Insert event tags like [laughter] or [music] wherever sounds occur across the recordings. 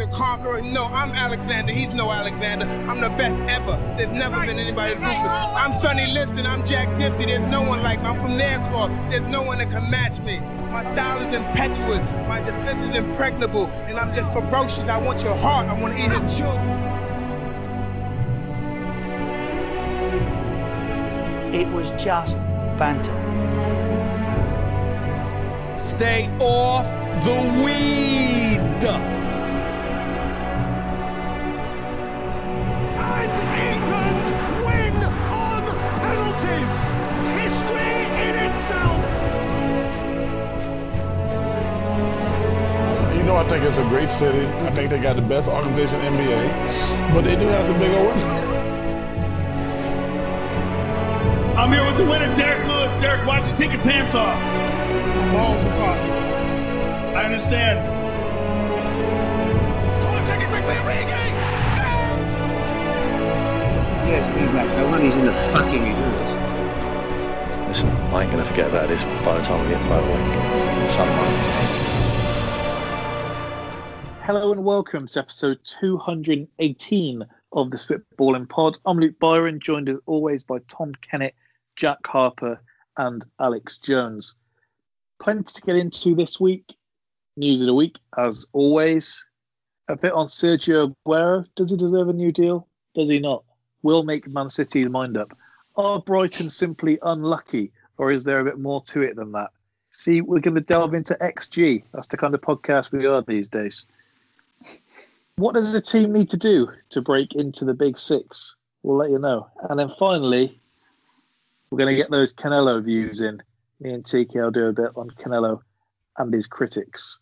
as a conqueror. No, I'm Alexander. He's no Alexander. I'm the best ever. There's never been anybody as ruthless. I'm Sonny Liston. I'm Jack Dempsey. There's no one like me. I'm from Nairclaw. There's no one that can match me. My style is impetuous. My defense is impregnable. And I'm just ferocious. I want your heart. I want to eat your children. It was just banter. Stay off the weed. It's a great city. I think they got the best organization in NBA, but they do have some big old wins. I'm here with the winner, Derrick Lewis. Derek, why don't you take your pants off? Balls are fucking. I understand. Oh, take it quickly, Origi. Yes, big match. No wonder he's in the fucking reserves. Listen, I ain't gonna forget about this by the time we get motorway. Something. Hello and welcome to episode 218 of the Spitballing Pod. I'm Luke Byron, joined as always by Tom Kennett, Jack Harper, and Alex Jones. Plenty to get into this week. News of the week, as always. A bit on Sergio Aguero. Does he deserve a new deal? Does he not? Will make Man City's mind up. Are Brighton simply unlucky, or is there a bit more to it than that? See, we're going to delve into XG. That's the kind of podcast we are these days. What does the team need to do to break into the big six? We'll let you know. And then finally, we're going to get those Canelo views in. Me and TK will do a bit on Canelo and his critics.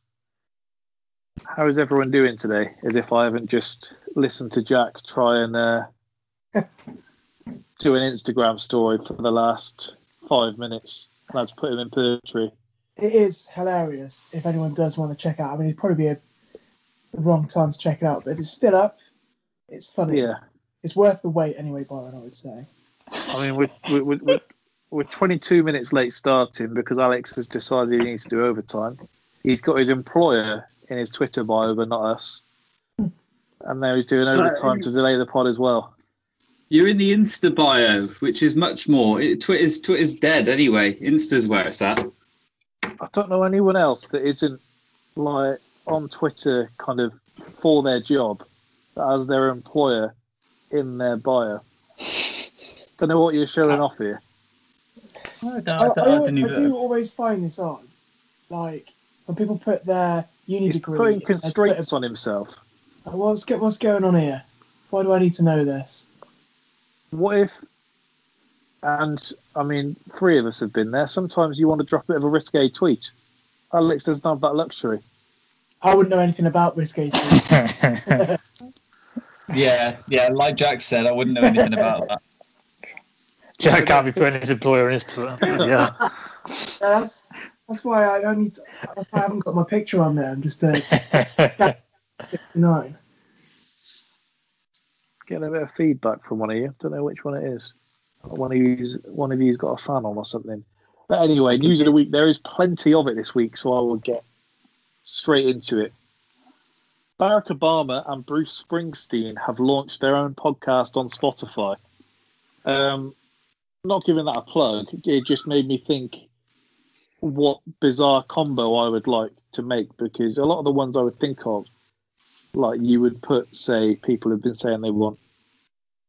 How is everyone doing today? As if I haven't just listened to Jack try and uh, do an Instagram story for the last five minutes. And I've put him in purgatory. it is hilarious if anyone does want to check out. I mean, it'd probably be a the wrong time to check it out, but it's still up. It's funny. Yeah. It's worth the wait anyway, Byron, I would say. I mean, we're, we're, we're, we're 22 minutes late starting because Alex has decided he needs to do overtime. He's got his employer in his Twitter bio, but not us. And now he's doing overtime to delay the pod as well. You're in the Insta bio, which is much more. It, Twitter's Twitter's dead anyway. Insta's where it's at. I don't know anyone else that isn't like on Twitter kind of for their job as their employer in their bio. Don't know what you're showing off here. I don't, I, I I, don't, I I don't do always find this odd. Like, when people put their uni He's degree. putting in their constraints Twitter- on himself. Like, What's, go- what's going on here? Why do I need to know this? What if, and I mean, three of us have been there. Sometimes you want to drop a bit of a risque tweet. Alex doesn't have that luxury. I wouldn't know anything about risque tweets. [laughs] Yeah, yeah. Like Jack said, I wouldn't know anything about that. Jack can't be putting his employer in his Twitter. Yeah. Yeah, that's that's why I don't need. That's why I haven't got my picture on there. I'm just uh, [laughs] nine. Getting a bit of feedback from one of you. Don't know which one it is. One of you's one of you's got a fan on or something. But anyway, news of the week. There is plenty of it this week, so I will get straight into it. Barack Obama and Bruce Springsteen have launched their own podcast on Spotify. Um, not giving that a plug, it just made me think what bizarre combo I would like to make because a lot of the ones I would think of, like you would put, say, people have been saying they want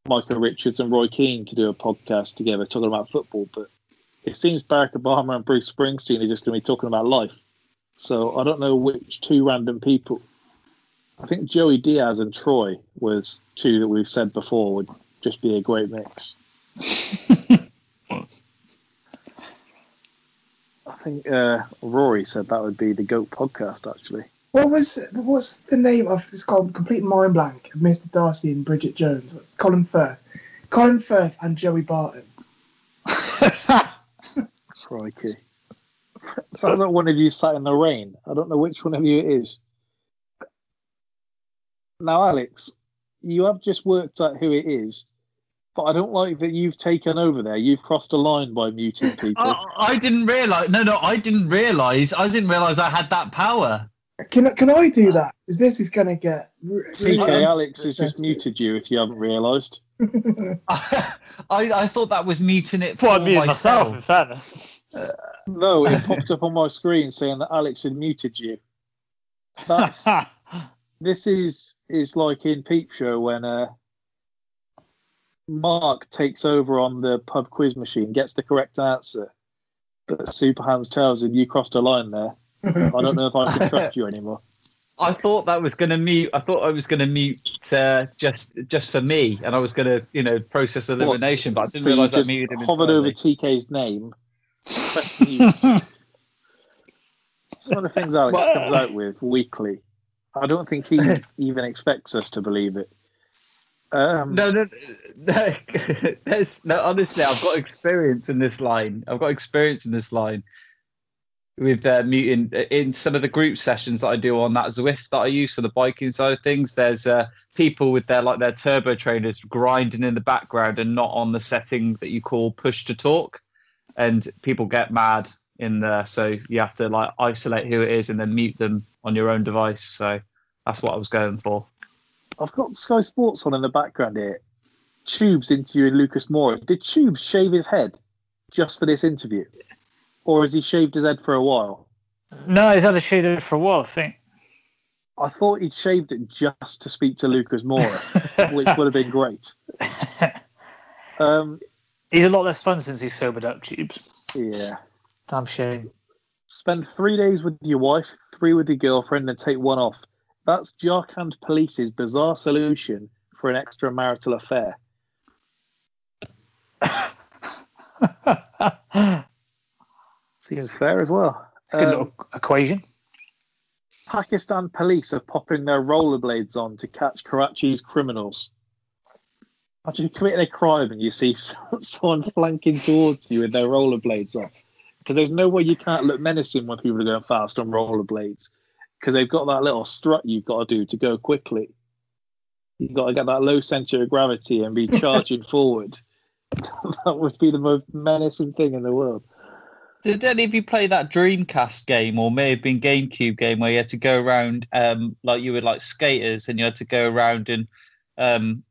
Michael Richards and Roy Keane to do a podcast together talking about football, but it seems Barack Obama and Bruce Springsteen are just going to be talking about life. So I don't know which two random people. I think Joey Diaz and Troy was two that we've said before would just be a great mix. [laughs] I think uh, Rory said that would be the GOAT podcast, actually. What was what's the name of this called complete mind blank of Mr. Darcy and Bridget Jones? What's Colin Firth? Colin Firth and Joey Barton. [laughs] Crikey. Sounds like one of you sat in the rain. I don't know which one of you it is. Now, Alex, you have just worked out who it is, but I don't like that you've taken over there. You've crossed a line by muting [laughs] people. Oh, I didn't realize. No, no, I didn't realize. I didn't realize I had that power. Can can I do that? Because this is going to get. re- TK, really Alex has just muted you if you haven't realised. [laughs] I, I thought that was muting it for Thought I myself. myself, in fairness. No, it popped up on my screen saying that Alex had muted you. That's [laughs] this is is like in Peep Show when uh, Mark takes over on the pub quiz machine, gets the correct answer, but Super Hans tells him you crossed a line there. I don't know if I can trust you [laughs] anymore. I thought that was going to mute. I thought I was going to mute uh, just just for me, and I was going to you know process elimination, but I didn't So you realise I muted him. hovered over. TK's name. [laughs] It's one of the things Alex comes out with weekly. I don't think he [laughs] even expects us to believe it. Um, No, no, no, [laughs] no. Honestly, I've got experience in this line. I've got experience in this line with uh, muting in some of the group sessions that I do on that Zwift that I use for the biking side of things. There's uh, people with their like their turbo trainers grinding in the background and not on the setting that you call push to talk, and people get mad in there. So you have to like isolate who it is and then mute them on your own device. So that's what I was going for. I've got Sky Sports on in the background here. Tubes interviewing Lucas Moura. Did Tubes shave his head just for this interview? Or has he shaved his head for a while? No, he's had a shade for a while, I think. I thought he'd shaved it just to speak to Lucas Moura, [laughs] which would have been great. [laughs] Um, He's a lot less fun since he's sobered up, Tubes. yeah. Damn shame. Spend three days with your wife, three with your girlfriend, and take one off. That's Jharkhand Police's bizarre solution for an extramarital affair. [laughs] Seems fair as well. It's a good Um, little equation. Pakistan police are popping their rollerblades on to catch Karachi's criminals. Imagine you committing a crime and you see [laughs] someone flanking towards you with their rollerblades on. Because there's no way you can't look menacing when people are going fast on rollerblades. Because they've got that little strut you've got to do to go quickly. You've got to get that low center of gravity and be [laughs] charging forward. [laughs] that would be the most menacing thing in the world. Did any of you play that Dreamcast game, or may have been GameCube game, where you had to go around, um, like you were like skaters, and you had to go around and um,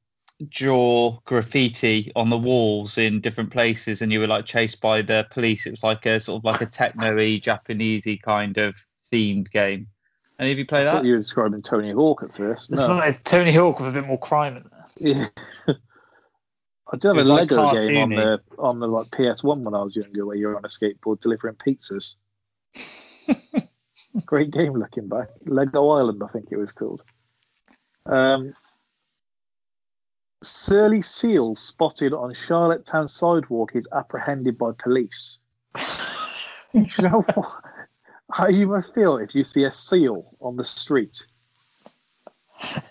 draw graffiti on the walls in different places, and you were like chased by the police. It was like a sort of like a techno-y, Japanesey kind of themed game. Any of you play I thought that? you were describing Tony Hawk at first. It's No. like Tony Hawk with a bit more crime in there. Yeah. [laughs] [laughs] I did have a like Lego game on the on the like PS1 when I was younger, where you're on a skateboard delivering pizzas. [laughs] Great game looking back. Lego Island, I think it was called. Um, Surly seal spotted on Charlottetown sidewalk is apprehended by police. [laughs] you know what? how you must feel if you see a seal on the street.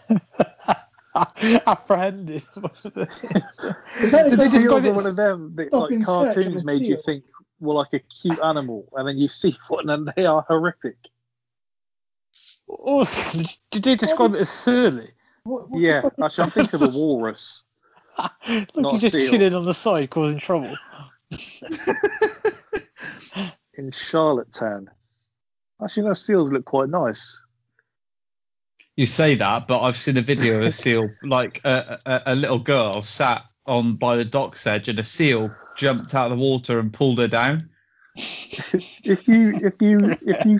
[laughs] [laughs] Apprehended. [laughs] Is that The the seals got are it one of them that like in search of cartoons a made you think were like a cute animal, and then you see [laughs] one and they are horrific. Also, did you describe it as surly? What, what Yeah, actually, I'm thinking of a walrus. Like Not he's just chilling on the side, causing trouble. in Charlottetown. Actually, no, seals look quite nice. You say that, but I've seen a video of a [laughs] seal, like a, a, a little girl sat on by the dock's edge, and a seal jumped out of the water and pulled her down. [laughs] if you if you if you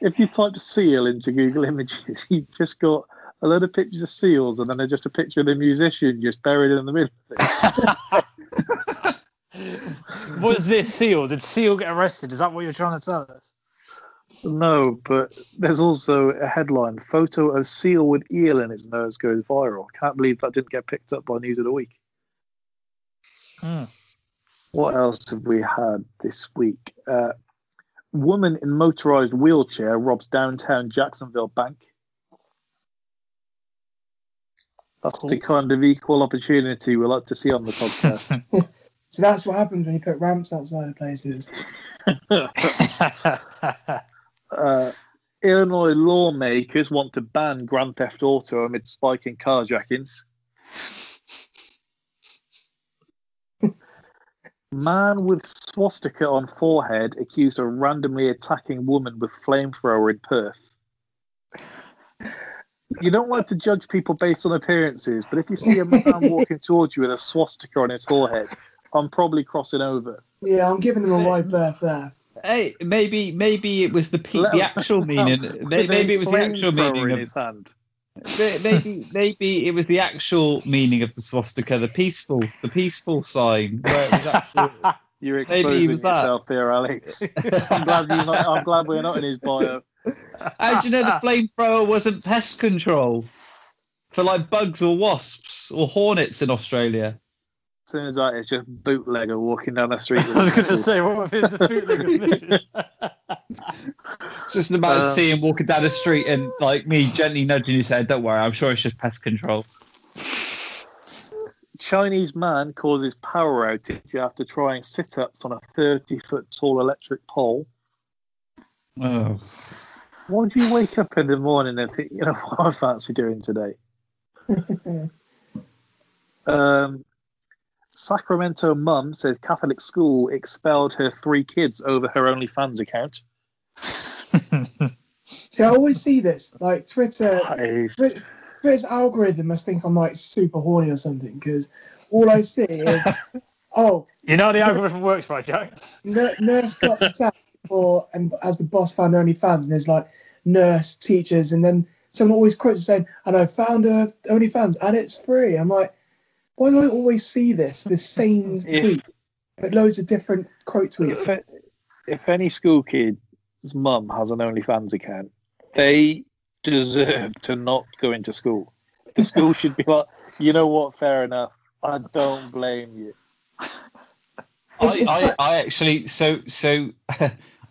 if you type seal into Google Images, [laughs] you've just got a lot of pictures of seals, and then there's just a picture of the musician just buried in the middle. Of it. Was this Seal? Did Seal get arrested? Is that what you're trying to tell us? No, but there's also a headline: "Photo of seal with eel in its nose goes viral." Can't believe that didn't get picked up by News of the Week. Hmm. What else have we had this week? Uh, woman in motorized wheelchair robs downtown Jacksonville bank. That's the kind of equal opportunity we like to see on the podcast. [laughs] So that's what happens when you put ramps outside of places. [laughs] [laughs] uh, Illinois lawmakers want to ban Grand Theft Auto amid spiking carjackings. Man with swastika on forehead accused of randomly attacking woman with flamethrower in Perth. You don't like to judge people based on appearances, but if you see a man [laughs] walking towards you with a swastika on his forehead, I'm probably crossing over. Yeah, I'm giving him a wide berth there. Hey, maybe maybe it was the pe- the actual [laughs] meaning. With may- a Maybe it was the actual meaning in of his hand. Maybe maybe it was the actual meaning of the swastika, the peaceful the peaceful sign. Where it was actually, [laughs] You're Maybe exposing was that. yourself here, Alex. I'm glad you're not. I'm glad we're not in his bio. how do you know the flamethrower wasn't pest control for like bugs or wasps or hornets in Australia? As soon as that, it's just bootlegger walking down the [laughs] street. With I was going to say, what if it's a bootlegger's missus? [laughs] It's just about Uh, seeing him walking down the street and like me gently nudging his head. Don't worry, I'm sure it's just pest control. Chinese man causes power outage after trying sit-ups on a 30-foot tall electric pole. Oh, Why do you wake up in the morning and think, you know, [laughs] what I fancy doing today? Um, Sacramento mum says Catholic school expelled her three kids over her OnlyFans account. [laughs] See, I always see this. Like Twitter, That is- Twitter's algorithm must think I'm like super horny or something because all I see is, [laughs] oh, You know how the algorithm works, right, Jack? Nur- nurse got sacked for and as the boss found OnlyFans, and there's like nurse teachers, and then someone always quotes saying, "And I found her OnlyFans, and it's free." I'm like, why do I always see this this same tweet, but loads of different quote tweets? if, if any school kid's mum has an OnlyFans account, they deserve to not go into school. The school [laughs] should be like, you know what, fair enough. I don't blame you. It's- I, it's I, I actually so so [laughs]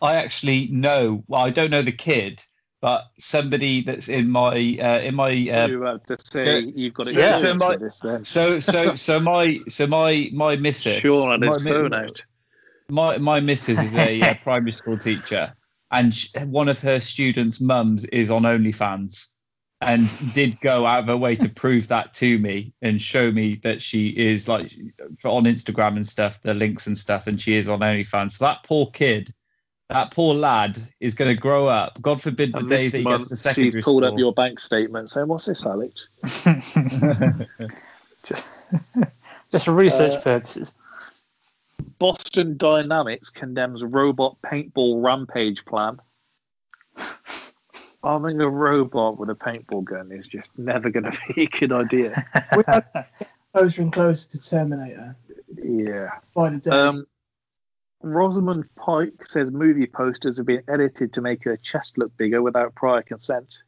I actually know. Well, I don't know the kid, but somebody that's in my uh, in my uh, You're about to say yeah. you've got Yeah, experience so my- this then. so so so my so my my missus. Sean had his my, phone out. My my missus is a uh, [laughs] primary school teacher, and sh- one of her students' mums is on OnlyFans, and did go out of her way to prove that to me and show me that she is like for, on Instagram and stuff, the links and stuff, and she is on OnlyFans. So that poor kid. That poor lad is going to grow up. God forbid the And day that he month, gets to secondary she's pulled school. up your bank statement saying, "What's this, Alex?" [laughs] Just for research Uh, purposes. Boston Dynamics condemns robot paintball rampage plan. [laughs] Arming a robot with a paintball gun is just never going [laughs] to be a good idea. we are closer and closer to Terminator Yeah. by the day. Um, Rosamund Pike says movie posters have been edited to make her chest look bigger without prior consent.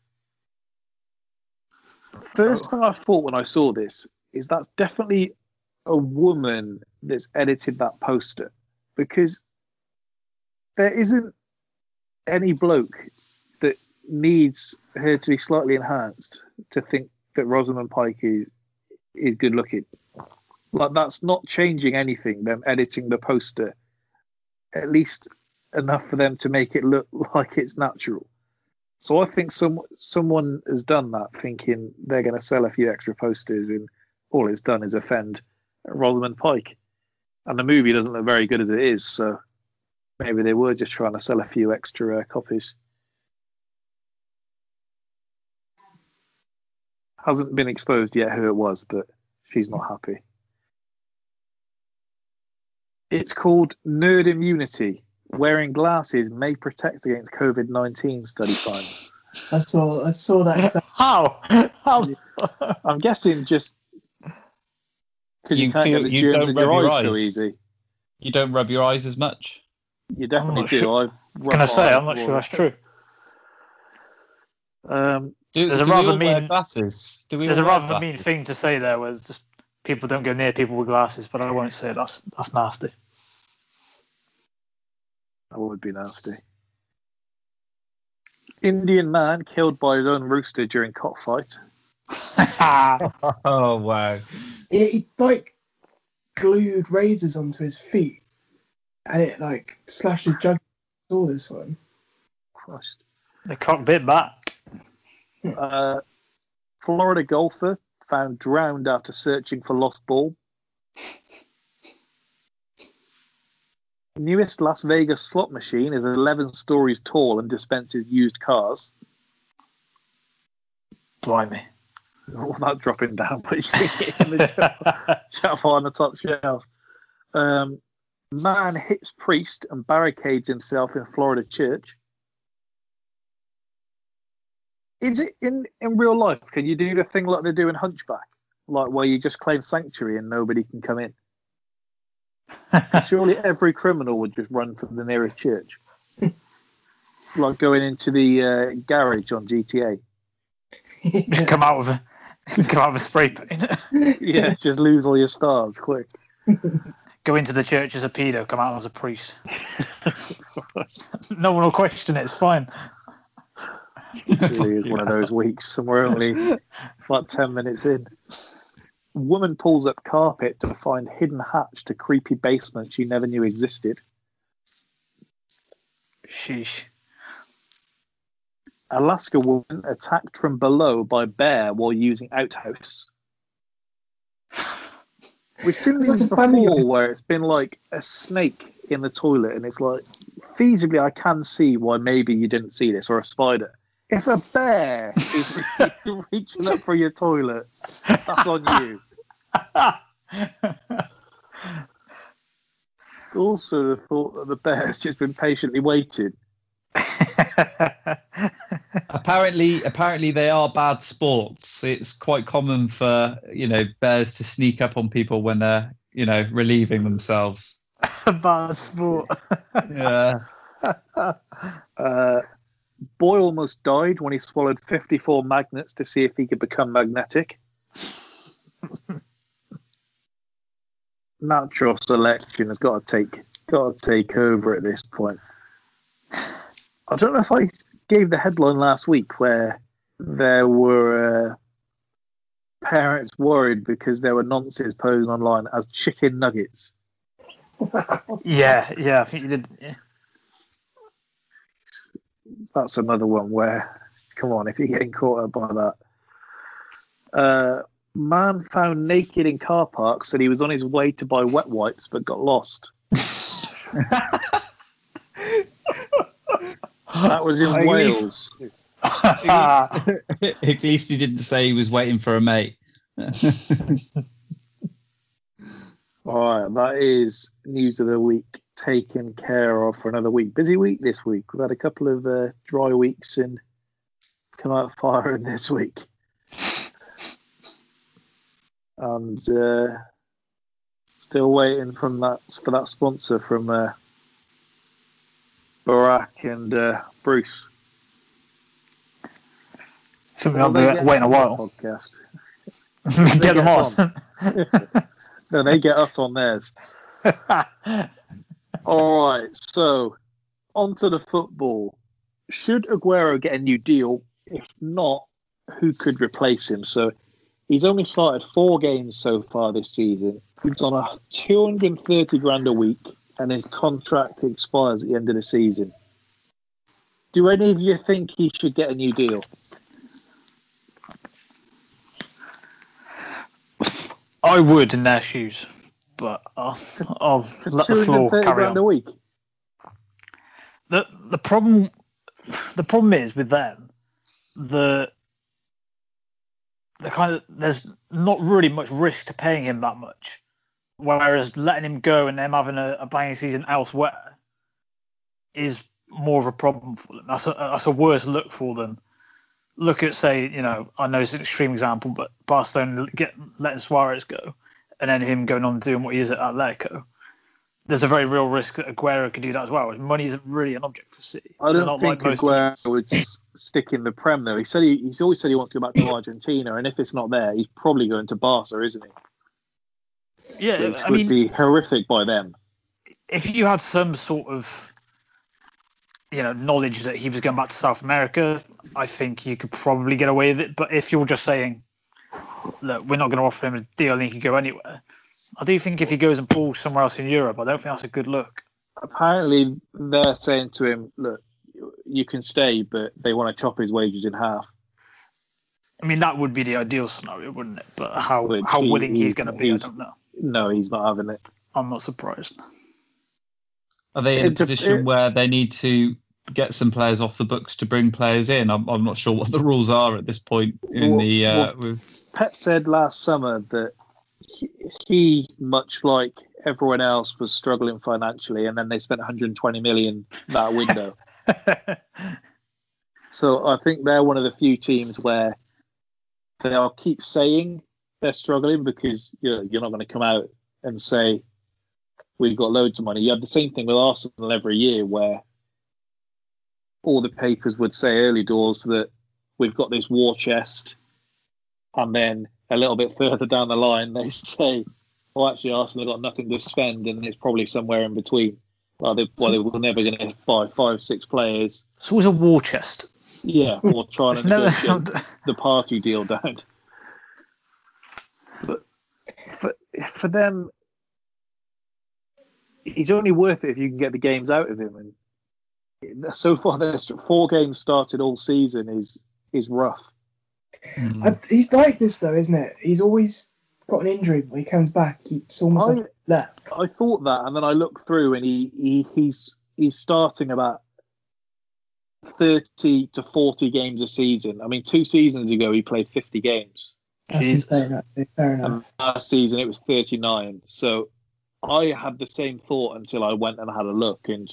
First oh. thing I thought when I saw this is that's definitely a woman that's edited that poster because there isn't any bloke that needs her to be slightly enhanced to think that Rosamund Pike is is good looking. Like that's not changing anything. Them editing the poster, at least enough for them to make it look [laughs] like it's natural. So I think some someone has done that, thinking they're going to sell a few extra posters, and all it's done is offend Rosamund Pike. And the movie doesn't look very good as it is, so maybe they were just trying to sell a few extra uh, copies. Hasn't been exposed yet who it was, but she's not happy. It's called Nerd Immunity. Wearing glasses may protect against COVID 19, study finds. I saw I saw that. [laughs] How? How? I'm guessing just because you, You can't feel- get the you germs don't in your rub your eyes, so easy. You don't rub your eyes as much. You definitely do. sure. I Can I say? I'm not sure that's true. Um, Do, There's a do we rather mean- glasses? Do we There's a wear rather mean thing to say there, where it's just people don't go near people with glasses, but I won't say it. That's that's nasty. That would be nasty. Indian man killed by his own rooster during cockfight. [laughs] Oh wow! He, he like glued razors onto his feet, and it like slashed his jug. Saw this one. Christ. The cock bit back. Uh, Florida golfer found drowned after searching for lost ball. [laughs] Newest Las Vegas slot machine is 11 stories tall and dispenses used cars. Blimey. Without dropping down, [laughs] but in the shelf on the top shelf. Um, man hits priest and barricades himself in Florida church. Is it in, in real life? Can you do the thing like they do in Hunchback? Like where you just claim sanctuary and nobody can come in? [laughs] Surely every criminal would just run for the nearest church. [laughs] like going into the uh, garage on GTA. Just [laughs] come out with a come out with a spray paint. yeah, just lose all your stars quick. Go into the church as a pedo, come out as a priest. no one will question it. It's fine. It really is one of those weeks, and we're only about ten minutes in. Woman pulls up carpet to find hidden hatch to creepy basement she never knew existed. Sheesh. Alaska woman attacked from below by bear while using outhouse. We've seen these Like a family before guy. where it's been like a snake in the toilet, and it's like feasibly I can see why maybe you didn't see this, or a spider. If a bear is [laughs] reaching up for your toilet, that's on you. [laughs] Also, the thought that the bear's just been patiently waiting. [laughs] apparently, apparently they are bad sports. It's quite common for you know bears to sneak up on people when they're you know relieving themselves. Bad sport. Yeah. Uh, Boy almost died when he swallowed 54 magnets to see if he could become magnetic. Natural selection has got to take got to take over at this point. I don't know if I gave the headline last week where there were uh, parents worried because there were nonsense posing online as chicken nuggets. [laughs] yeah, yeah, I think you did. Yeah. That's another one where, come on, if you're getting caught up by that. Uh, man found naked in car park said he was on his way to buy wet wipes but got lost. that was in [laughs] At Wales. [laughs] At least he didn't say he was waiting for a mate. [laughs] All right, that is news of the week taken care of for another week. Busy week this week. We've had a couple of uh, dry weeks and come out firing [laughs] this week. And uh, still waiting from that for that sponsor from uh, Barack and uh, Bruce. Something they be waiting a while. Podcast. [laughs] Get them us on. [laughs] no, they get us on theirs. All right, so on to the football. Should Aguero get a new deal? If not, who could replace him? So he's only started four games so far this season. He's on a 230 grand a week, and his contract expires at the end of the season. Do any of you think he should get a new deal? I would in their shoes, but I'll, uh, [laughs] I'll let the floor 230 carry on. a week. the the problem [laughs] the problem is with them the the kind of there's not really much risk to paying him that much whereas letting him go and them having a, a banging season elsewhere is more of a problem for them that's a, that's a worse look for them look at say you know i know it's an extreme example but barcelona get letting suarez go and then him going on doing what he is at atletico there's a very real risk that Aguero could do that as well. Money isn't really an object for City. I don't think like Aguero would s- stick in the Prem though. He said he, he's always said he wants to go back to Argentina, and if it's not there, he's probably going to Barca, isn't he? Yeah, Which I would mean, be horrific by them. if you had some sort of you know knowledge that he was going back to South America, I think you could probably get away with it. But if you're just saying, look, we're not going to offer him a deal and he can go anywhere, I do think if he goes and balls somewhere else in Europe, I don't think that's a good look. Apparently, they're saying to him, "Look, you can stay, but they want to chop his wages in half." I mean, that would be the ideal scenario, wouldn't it? But how Which how he- willing he's he's- going to be, I don't know. No, he's not having it. I'm not surprised. Are they in a It dep- position it- where they need to get some players off the books to bring players in. I'm, I'm not sure what the rules are at this point in Well- the. Uh, well- with, Pep said last summer that he, he, much like everyone else, was struggling financially, and then they spent 120 million that window. [laughs] so I think they're one of the few teams where they'll keep saying they're struggling because you know, you're not going to come out and say we've got loads of money. You have the same thing with Arsenal every year, where all the papers would say early doors that we've got this war chest, and then a little bit [laughs] further down the line they say, "Well, actually, Arsenal have got nothing to spend, and it's probably somewhere in between." Well, they, well, they were never going to buy five, six players. So It's always a war chest. Yeah, or trying [laughs] to never- the Partey deal down. But for, for them, he's only worth it if you can get the games out of him. And so far, there's four games started all season is is rough. Hmm. I, he's like this though, isn't it? He's always got an injury. When he comes back, it's almost I- like left. I thought that, and then I looked through, and he, he he's he's starting about thirty to forty games a season. I mean, two seasons ago he played fifty games. That's insane. Actually. Fair enough. and last season it was 39. So I had the same thought until I went and had a look, and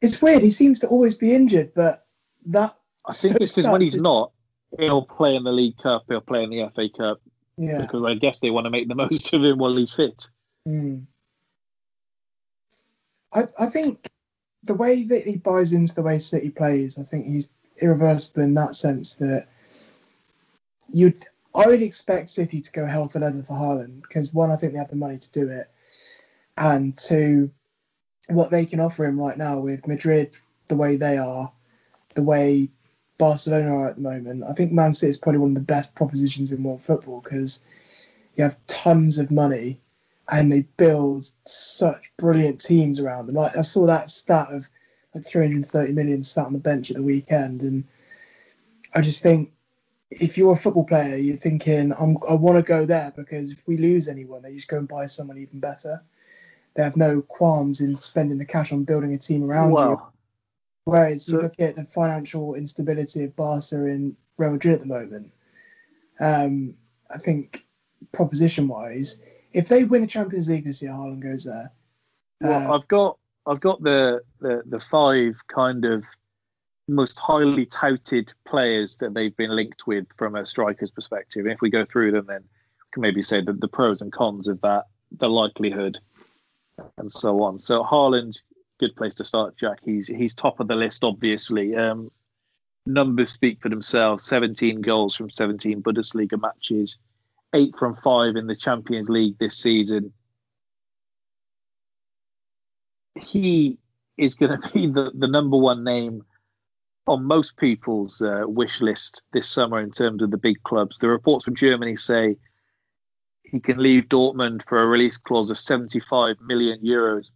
It's weird. He seems to always be injured, but that I think this is when he's not. He'll play in the League Cup. He'll play in the FA Cup Yeah. because I guess they want to make the [laughs] most of him while he's fit. Mm. I I think the way that he buys into the way City plays, I think he's irreversible in that sense that you'd I would expect City to go hell for leather for Haaland because one, I think they have the money to do it, and two, what they can offer him right now with Madrid the way they are, the way Barcelona are at the moment. I think Man City is probably one of the best propositions in world football because you have tons of money and they build such brilliant teams around them. Like I saw that stat of like 330 million sat on the bench at the weekend, and I just think if you're a football player, you're thinking, I want to go there because if we lose anyone, they just go and buy someone even better. They have no qualms in spending the cash on building a team around you. Whereas you look at the financial instability of Barca and Real Madrid at the moment, um, I think proposition wise, if they win the Champions League this year, Haaland goes there. well, Uh, I've got I've got the, the the five kind of most highly touted players that they've been linked with from a striker's perspective. And if we go through them, then we can maybe say the, the pros and cons of that, the likelihood, and so on. So Haaland, good place to start, Jack. He's he's top of the list, obviously. Um, numbers speak for themselves. 17 goals from 17 Bundesliga matches, eight from five in the Champions League this season. He is going [laughs] to be the, the number one name on most people's uh, wish list this summer in terms of the big clubs. The reports from Germany say he can leave Dortmund for a release clause of 75 million euros,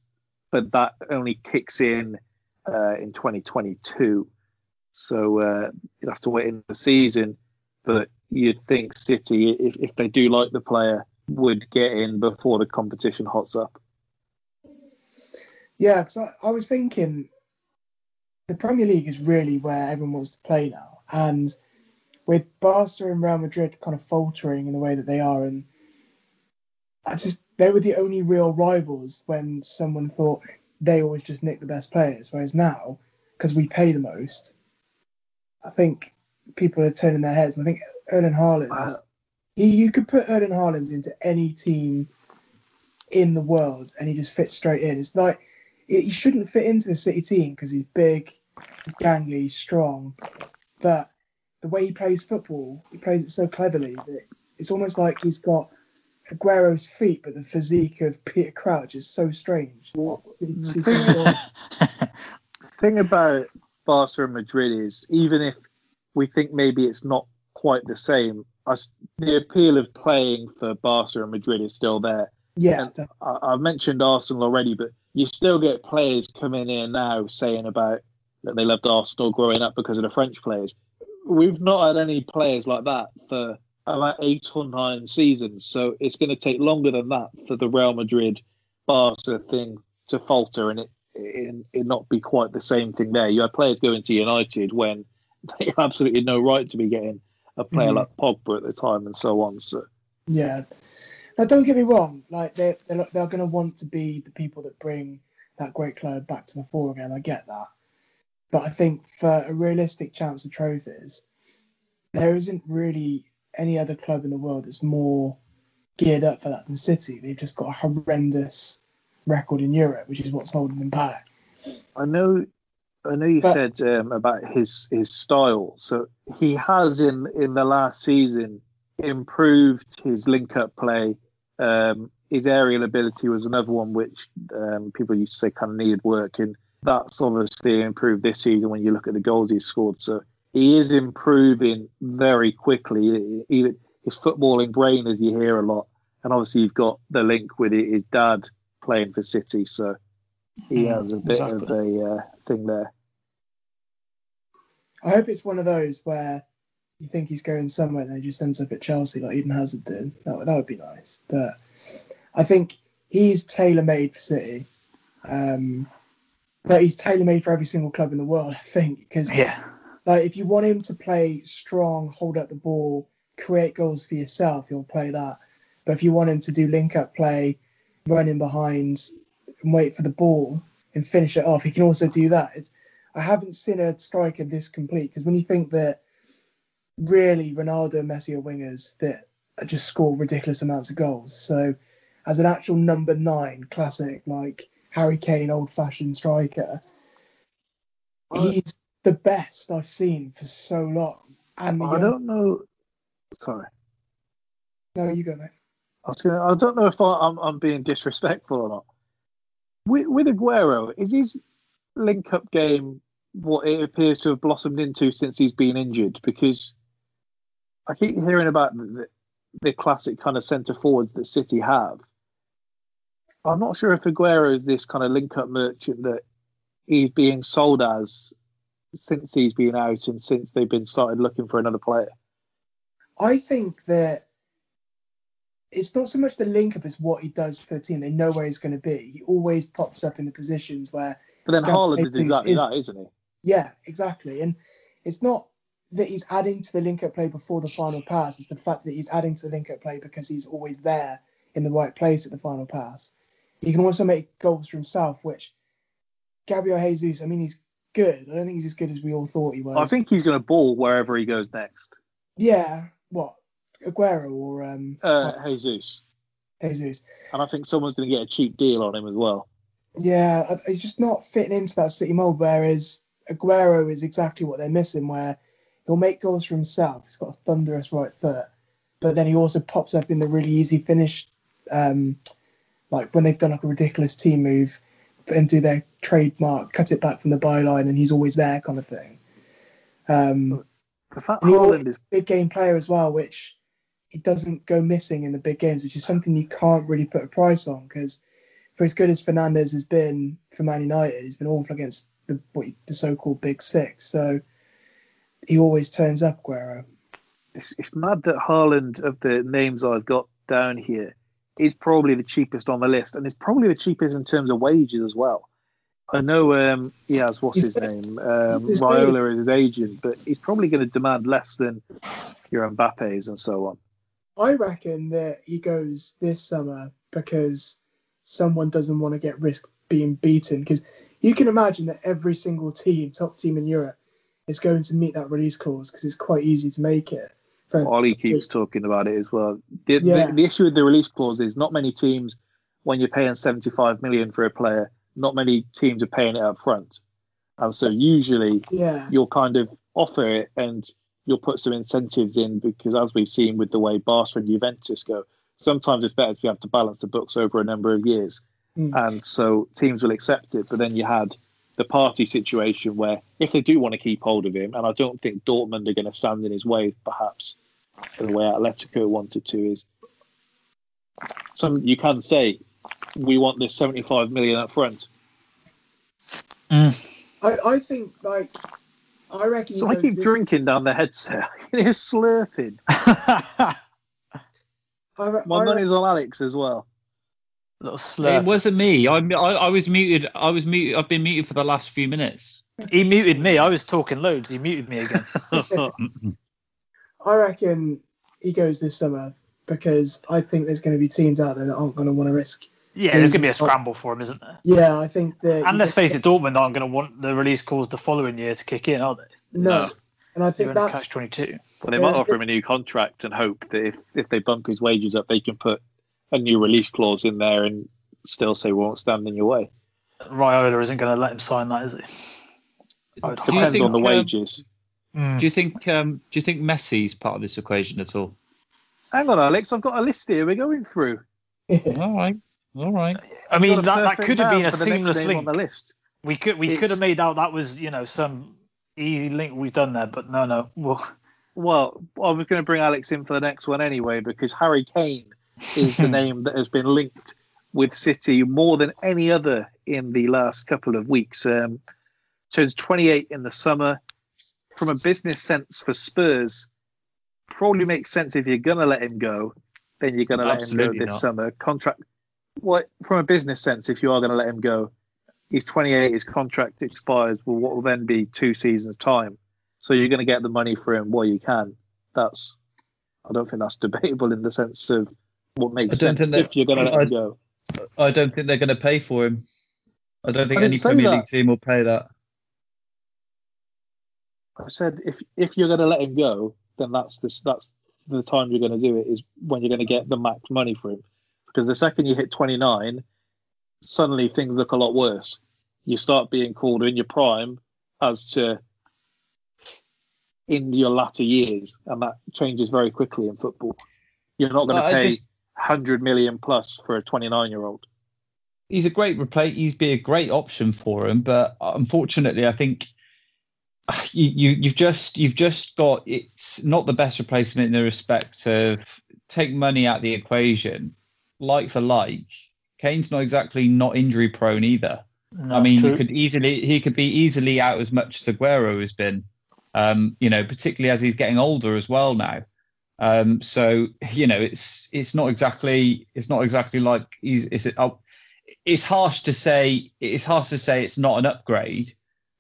but that only kicks in uh, in 2022. So uh, you'll have to wait in the season. But you'd think City, if, if they do like the player, would get in before the competition hots up. Yeah, because I, I was thinking the Premier League is really where everyone wants to play now. And with Barca and Real Madrid kind of faltering in the way that they are, and I just, they were the only real rivals when someone thought they always just nick the best players. Whereas now, because we pay the most, I think people are turning their heads. I think Erling Haaland, he, you could put Erling Haaland into any team in the world and he just fits straight in. It's like he shouldn't fit into the City team because he's big, he's gangly, he's strong. But the way he plays football, he plays it so cleverly that it's almost like he's got Aguero's feet, but the physique of Peter Crouch is so strange. It's- it's- [laughs] the thing about Barca and Madrid is even if we think maybe it's not quite the same, us, the appeal of playing for Barca and Madrid is still there. yeah, I, I've mentioned Arsenal already, but you still get players coming in now saying about that they loved Arsenal growing up because of the French players. We've not had any players like that for about eight or nine seasons, so it's going to take longer than that for the Real Madrid Barca thing to falter, and it, it, it not be quite the same thing there. You had players going to United when [laughs] they had absolutely no right to be getting a player Mhm. like Pogba at the time and so on. So Yeah. Now, don't get me wrong. Like they they're, they're going to want to be the people that bring that great club back to the fore again. I get that, but I think for a realistic chance of trophies, there isn't really any other club in the world that's more geared up for that than City. They've just got a horrendous record in Europe, which is what's holding them back. I know, I know you But- said um, about his his style. So he has in in the last season improved his link up play. Um, his aerial ability was another one which um, people used to say kind of needed work, and that's obviously improved this season when you look at the goals he's scored. So he is improving very quickly. Even his footballing brain, as you hear a lot, and obviously you've got the link with his dad playing for City, so he has a bit of a uh, thing there. I hope it's one of those where you think he's going somewhere and then he just ends up at Chelsea like Eden Hazard did. That, would- that would be nice. But I think he's tailor made for City. Um, but he's tailor made for every single club in the world, I think. Because Yeah. Like, if you want him to play strong, hold up the ball, create goals for yourself, he'll play that. But if you want him to do link up play, run in behind, and wait for the ball and finish it off, he can also do that. It's, I haven't seen a striker this complete because when you think that really Ronaldo and Messi are wingers that just score ridiculous amounts of goals. So as an actual number nine, classic like Harry Kane, old fashioned striker, he's the best I've seen for so long. And I young- don't know. Sorry, no, you go, mate. I was gonna. I don't know if I, I'm I'm being disrespectful or not. With with Aguero, is his link up game what it appears to have blossomed into since he's been injured? Because I keep hearing about the, the classic kind of centre forwards that City have. I'm not sure if Aguero is this kind of link up merchant that he's being sold as since he's been out and since they've been started looking for another player. I think that it's not so much the link up as what he does for the team. They know where he's going to be. He always pops up in the positions where But then Haaland is exactly is- that, isn't he? Yeah, exactly. And it's not that he's adding to the link up play before the final pass. It's the fact that he's adding to the link up play because he's always there in the right place at the final pass. He can also make goals for himself, which Gabriel Jesus, I mean, he's good. I don't think he's as good as we all thought he was. I think he's going to ball wherever he goes next. Yeah, what? Aguero or um, Uh, Jesus. Jesus. And I think someone's going to get a cheap deal on him as well. Yeah, he's just not fitting into that City mold. Whereas Aguero is exactly what they're missing, where he'll make goals for himself. He's got a thunderous right foot, but then he also pops up in the really easy finish, um, like when they've done like a ridiculous team move and do their trademark, cut it back from the byline, and he's always there, kind of thing. Um, The fact and he's Haaland is a big game player as well, which he doesn't go missing in the big games, which is something you can't really put a price on because for as good as Fernandes has been for Man United, he's been awful against the the so-called Big Six. So he always turns up, Aguero. it's, it's mad that Haaland of the names I've got down here is probably the cheapest on the list, and it's probably the cheapest in terms of wages as well. I know um, he has what's his name, um, is his agent, but he's probably going to demand less than your Mbappe's and so on. I reckon that he goes this summer because someone doesn't want to get risk being beaten. Because you can imagine that every single team, top team in Europe, is going to meet that release clause because it's quite easy to make it. Ollie keeps talking about it as well. The, Yeah. the, the issue with the release clause is not many teams, when you're paying 75 million for a player, not many teams are paying it up front. And so usually yeah, you'll kind of offer it and you'll put some incentives in because as we've seen with the way Barca and Juventus go, sometimes it's better to be able to balance the books over a number of years. Mm. And so teams will accept it. But then you had the Partey situation where if they do want to keep hold of him, and I don't think Dortmund are going to stand in his way, perhaps the way Atletico wanted to, is some you can say we want this 75 million up front. Mm. I, I think like I reckon. he So I keep this- drinking down the headset. [laughs] it is slurping. [laughs] I, re- My I money's on Alex as well. little slur. It wasn't me. I, I I was muted. I was muted. I've been muted for the last few minutes. He muted me. I was talking loads. He muted me again. [laughs] I reckon he goes this summer because I think there's going to be teams out there that aren't going to want to risk. yeah, there's going to be a scramble for him, isn't there? Yeah, I think that. And let's face it, Dortmund aren't going to want the release clause the following year to kick in, are they? No. And I think They're that's catch 22. Well, they might offer him a new contract and hope that if, if they bump his wages up, they can put a new release clause in there and still say we won't stand in your way. Raiola isn't going to let him sign that, is he? I would Do you Depends think, on the um, wages. Mm. Do you think um, Do you think Messi's part of this equation at all? Hang on, Alex. I've got a list here. We're going through. [laughs] All right, all right. I mean, that, that could have been a for the next seamless link. on the list. We could we It's- could have made out that was you know some easy link we've done there, but no, no. Well, Well, I was going to bring Alex in for the next one anyway because Harry Kane is the [laughs] name that has been linked with City more than any other in the last couple of weeks. Um, turns 28 in the summer. From a business sense for Spurs, probably makes sense if you're going to let him go, then you're going to let him go this not. summer. Contract. What from a business sense, if you are going to let him go, he's 28. His contract expires. Well, what will then be two seasons time? So you're going to get the money for him while you can. That's. I don't think that's [laughs] debatable in the sense of what makes sense if you're going to let I- him go. I don't think they're going to pay for him. I don't think I any Premier that. League team will pay that. I said if if you're going to let him go, then that's this that's the time you're going to do it is when you're going to get the max money for him. Because the second you hit 29, suddenly things look a lot worse. You start being called in your prime as to in your latter years, and that changes very quickly in football. You're not going to pay just- 100 million plus for a 29 year old. He's a great replace. He'd be a great option for him, but unfortunately, I think you, you you've just you've just got it's not the best replacement in the respect of take money out the equation, like for like. Kane's not exactly not injury prone either. no, I mean, true. he could easily he could be easily out as much as Aguero has been. Um, you know, particularly as he's getting older as well now. Um, so you know, it's it's not exactly it's not exactly like he's it's oh, it's harsh to say it's harsh to say it's not an upgrade,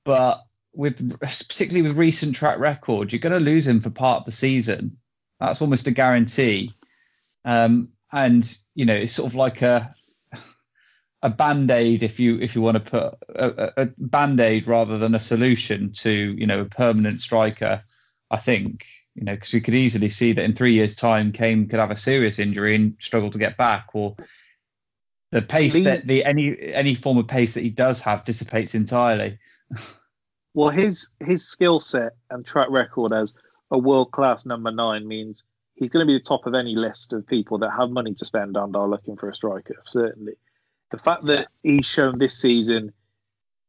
but with particularly with recent track record, you're going to lose him for part of the season. That's almost a guarantee. Um, and you know, it's sort of like a a band-aid if you if you want to put a, a, a band-aid rather than a solution to you know a permanent striker i think you know because you could easily see that in three years time kane could have a serious injury and struggle to get back or the pace Lee- that the any any form of pace that he does have dissipates entirely [laughs] Well, his his skill set and track record as a world class number nine means he's going to be the top of any list of people that have money to spend and are looking for a striker. Certainly, the fact that he's shown this season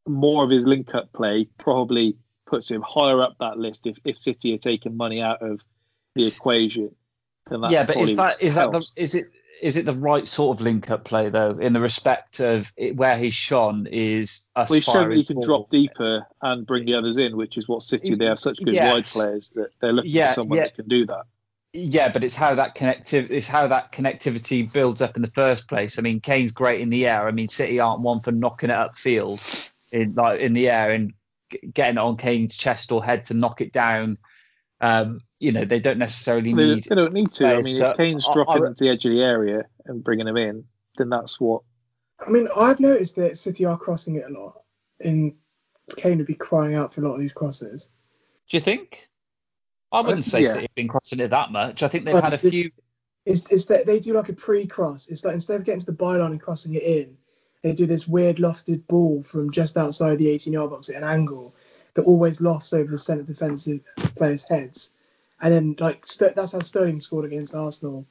more of his link up play probably puts him higher up that list. If if City are taking money out of the equation, then that yeah but is that is that the is it is it the right sort of link up play though in the respect of it, where he's shone is us Well, he's shown that he can drop deeper and bring the others in, which is what City. They have such good Yes. wide players that they're looking Yeah, for someone yeah. that can do that. Yeah, but it's how that connective it's how that connectivity builds up in the first place. I mean, Kane's great in the air. I mean, City aren't one for knocking it upfield in like in the air and getting it on Kane's chest or head to knock it down. Um, you know, they don't necessarily need. they don't need to. I mean, to- if Kane's I- dropping I- into the edge of the area and bringing him in, then that's what. I mean, I've noticed that City are crossing it a lot, and Kane would be crying out for a lot of these crosses. Do you think? I wouldn't say yeah. City have been crossing it that much. I think they've But had a this- few. It's, it's that they do like a pre-cross. It's like instead of getting to the byline and crossing it in, they do this weird lofted ball from just outside the 18-yard box at an angle that always lofts over the centre defensive players' heads. And then like Ster- that's how Sterling scored against Arsenal.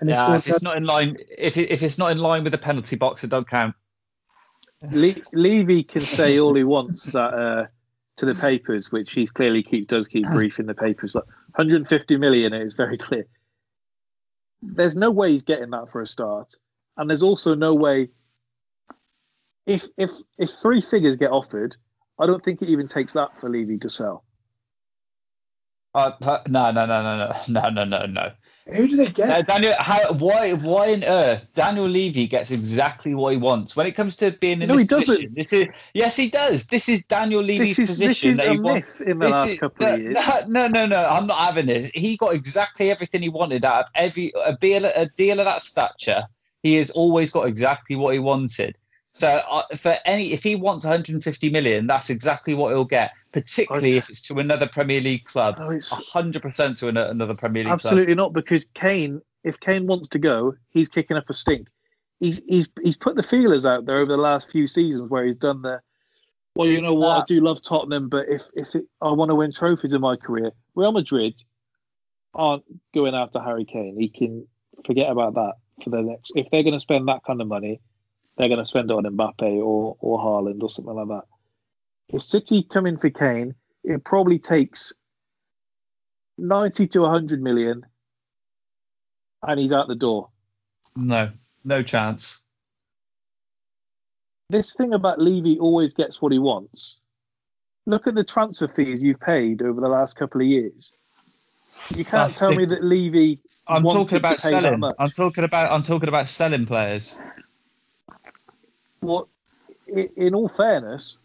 And Yeah, if it's not in line, if it, if it's not in line with the penalty box, it don't count. [laughs] Le- Levy can say all he wants that uh, to the papers, which he clearly keep does keep brief in the papers. Like 150 million, it is very clear. There's no way he's getting that for a start, and there's also no way. If if if three figures get offered, I don't think it even takes that for Levy to sell. Uh, no, no, no, no, no, [laughs] no, no, no, no. Who do they get? Uh, Daniel, how, why, why on earth Daniel Levy gets exactly what he wants when it comes to being in No, this he doesn't. position? This is yes, he does. This is Daniel Levy's This is this position is that a he wants. in the This last is- couple of no, years. [laughs] No, no, no, I'm not having this. He got exactly everything he wanted out of every a deal, a deal of that stature. He has always got exactly what he wanted. So uh, for any, if he wants 150 million, that's exactly what he'll get. Particularly if it's to another Premier League club, No, it's 100 percent to an, another Premier League club. absolutely not because Kane, if Kane wants to go, he's kicking up a stink. He's he's he's put the feelers out there over the last few seasons where he's done the. Well, you know what? I do love Tottenham, but if if it, I want to win trophies in my career, Real Madrid aren't going after Harry Kane. He can forget about that for the next. If they're going to spend that kind of money, they're going to spend it on Mbappe or or Haaland or something like that. If City come in for Kane, it probably takes 90 to 100 million and he's out the door. No, no chance. This thing about Levy always gets what he wants. Look at the transfer fees you've paid over the last couple of years. You can't That's tell the- me that Levy. I'm talking about to pay that selling. I'm talking about. I'm talking about selling players. What, in all fairness,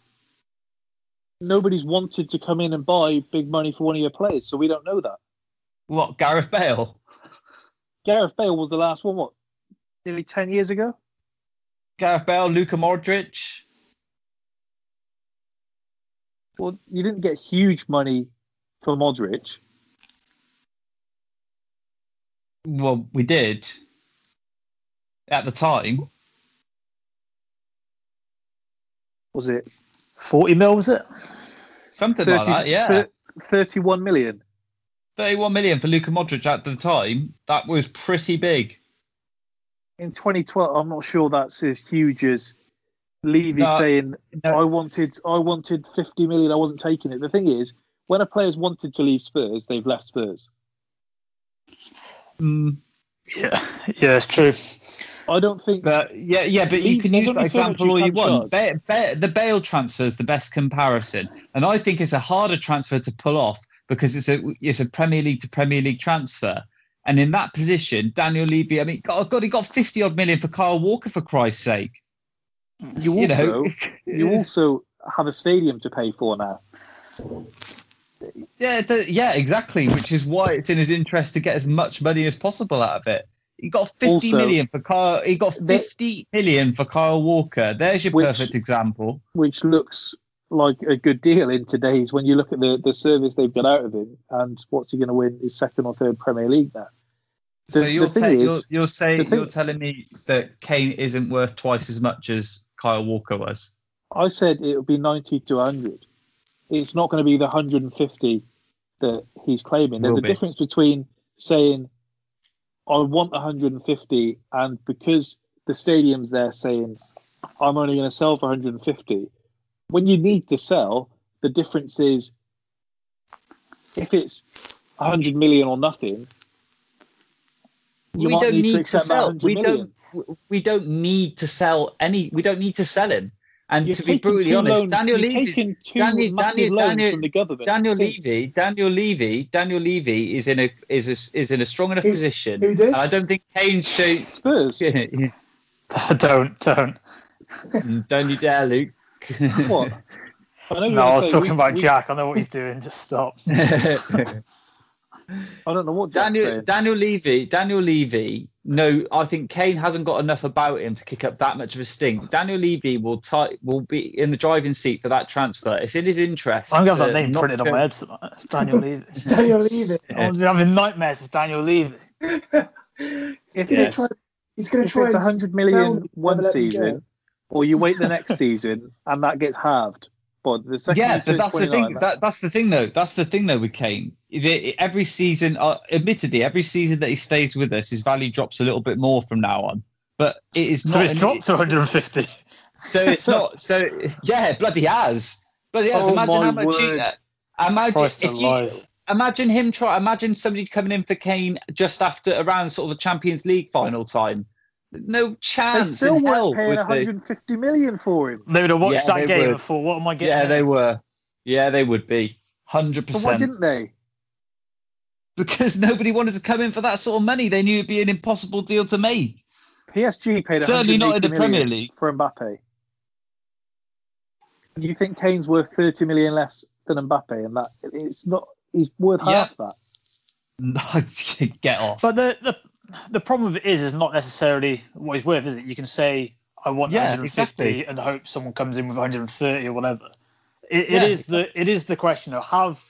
nobody's wanted to come in and buy big money for one of your players, so we don't know that. What Gareth Bale? Gareth Bale was the last one, what, nearly 10 years ago? Gareth Bale, Luka Modric. Well, you didn't get huge money for Modric. Well, we did at the time. Was it 40 mil, was it? Something like that. Yeah, thir- 31 million. 31 million for Luka Modric at the time. That was pretty big. In 2012, I'm not sure that's as huge as Levy No, saying, no. I wanted I wanted 50 million, I wasn't taking it. The thing is, when a player's wanted to leave Spurs, they've left Spurs. Mm, Yeah, yeah, it's true. I don't think but yeah, yeah, but you can use that only so example you all you want. charge. Ba- Ba- the Bale transfer is the best comparison, and I think it's a harder transfer to pull off because it's a it's a Premier League to Premier League transfer. And in that position, Daniel Levy, I mean, God, oh God, he got 50 odd million for Kyle Walker, for Christ's sake. you you know. also [laughs] you also have a stadium to pay for now. Yeah, yeah, exactly. Which is why it's in his interest to get as much money as possible out of it. He got fifty million Also, for Kyle. He got fifty million for Kyle Walker. There's your Which- perfect example. which looks like a good deal in today's when you look at the, the service they've got out of him and what's he going to win his second or third Premier League now. The- so you're, thing ta- you're, you're saying you're telling me that Kane isn't worth twice as much as Kyle Walker was. I said it would be 90 to 100. It's not going to be the 150 that he's claiming. There's Will a be. difference between saying, I want 150, and because the stadium's there saying, I'm only going to sell for 150. When you need to sell, the difference is if it's 100 million or nothing, we don't need, need to to sell. We million. don't. We don't need to sell any. We don't need to sell him. And You're to be brutally honest, loans- Daniel you're taking two Daniel, massive Daniel, Daniel, from the government Daniel since- Levy, Daniel Levy, Daniel Levy is in a is a, is in a strong enough Who- position. who did? I don't think Kane should. Spurs. [laughs] [laughs] don't, don't. Mm, don't you dare, Luke. [laughs] What? I know No, I was say talking we- about we- Jack. I know what he's doing. Just stop. I don't know what Daniel. Daniel Levy, Daniel Levy. No, I think Kane hasn't got enough about him to kick up that much of a stink. Daniel Levy will ti will be in the driving seat for that transfer. It's in his interest. I'm gonna have that name not printed on my head. tonight. Uh, Daniel Levy. [laughs] Daniel Levy. [laughs] I'm having nightmares with Daniel Levy. [laughs] If If he's gonna it's, try, he's going to try it's and 100 million down- one never let me go. season, or you wait the next season and that gets halved. But the second Yeah, but that's the thing. That, that's the thing, though. That's the thing, though, with Kane. The- Every season, uh, admittedly, every season that he stays with us, his value drops a little bit more from now on. But it is So not. it's an- dropped to 150. So it's not. [laughs] So yeah, bloody has. Bloody has. Oh imagine my how much. He, word. imagine Christ if you. Imagine him try. Imagine somebody coming in for Kane just after around sort of the Champions League final time. No they chance still in hell. weren't paying would they? 150 million for him. They would have watched Yeah, that game would. and thought, "What am I getting?" Yeah, they were. Yeah, they would be. Hundred percent. So why didn't they? Because nobody wanted to come in for that sort of money. They knew it'd be an impossible deal to make. PSG paid Certainly not in the Premier League. for Mbappe. Do you think Kane's worth 30 million less than Mbappe? And that it's not. He's worth Yeah. half that. [laughs] Get off. But the, the the problem with it is is not necessarily what he's worth, is it? You can say I want Yeah, 150 exactly. and hope someone comes in with 130 or whatever. It, Yeah. it is the it is the question of have,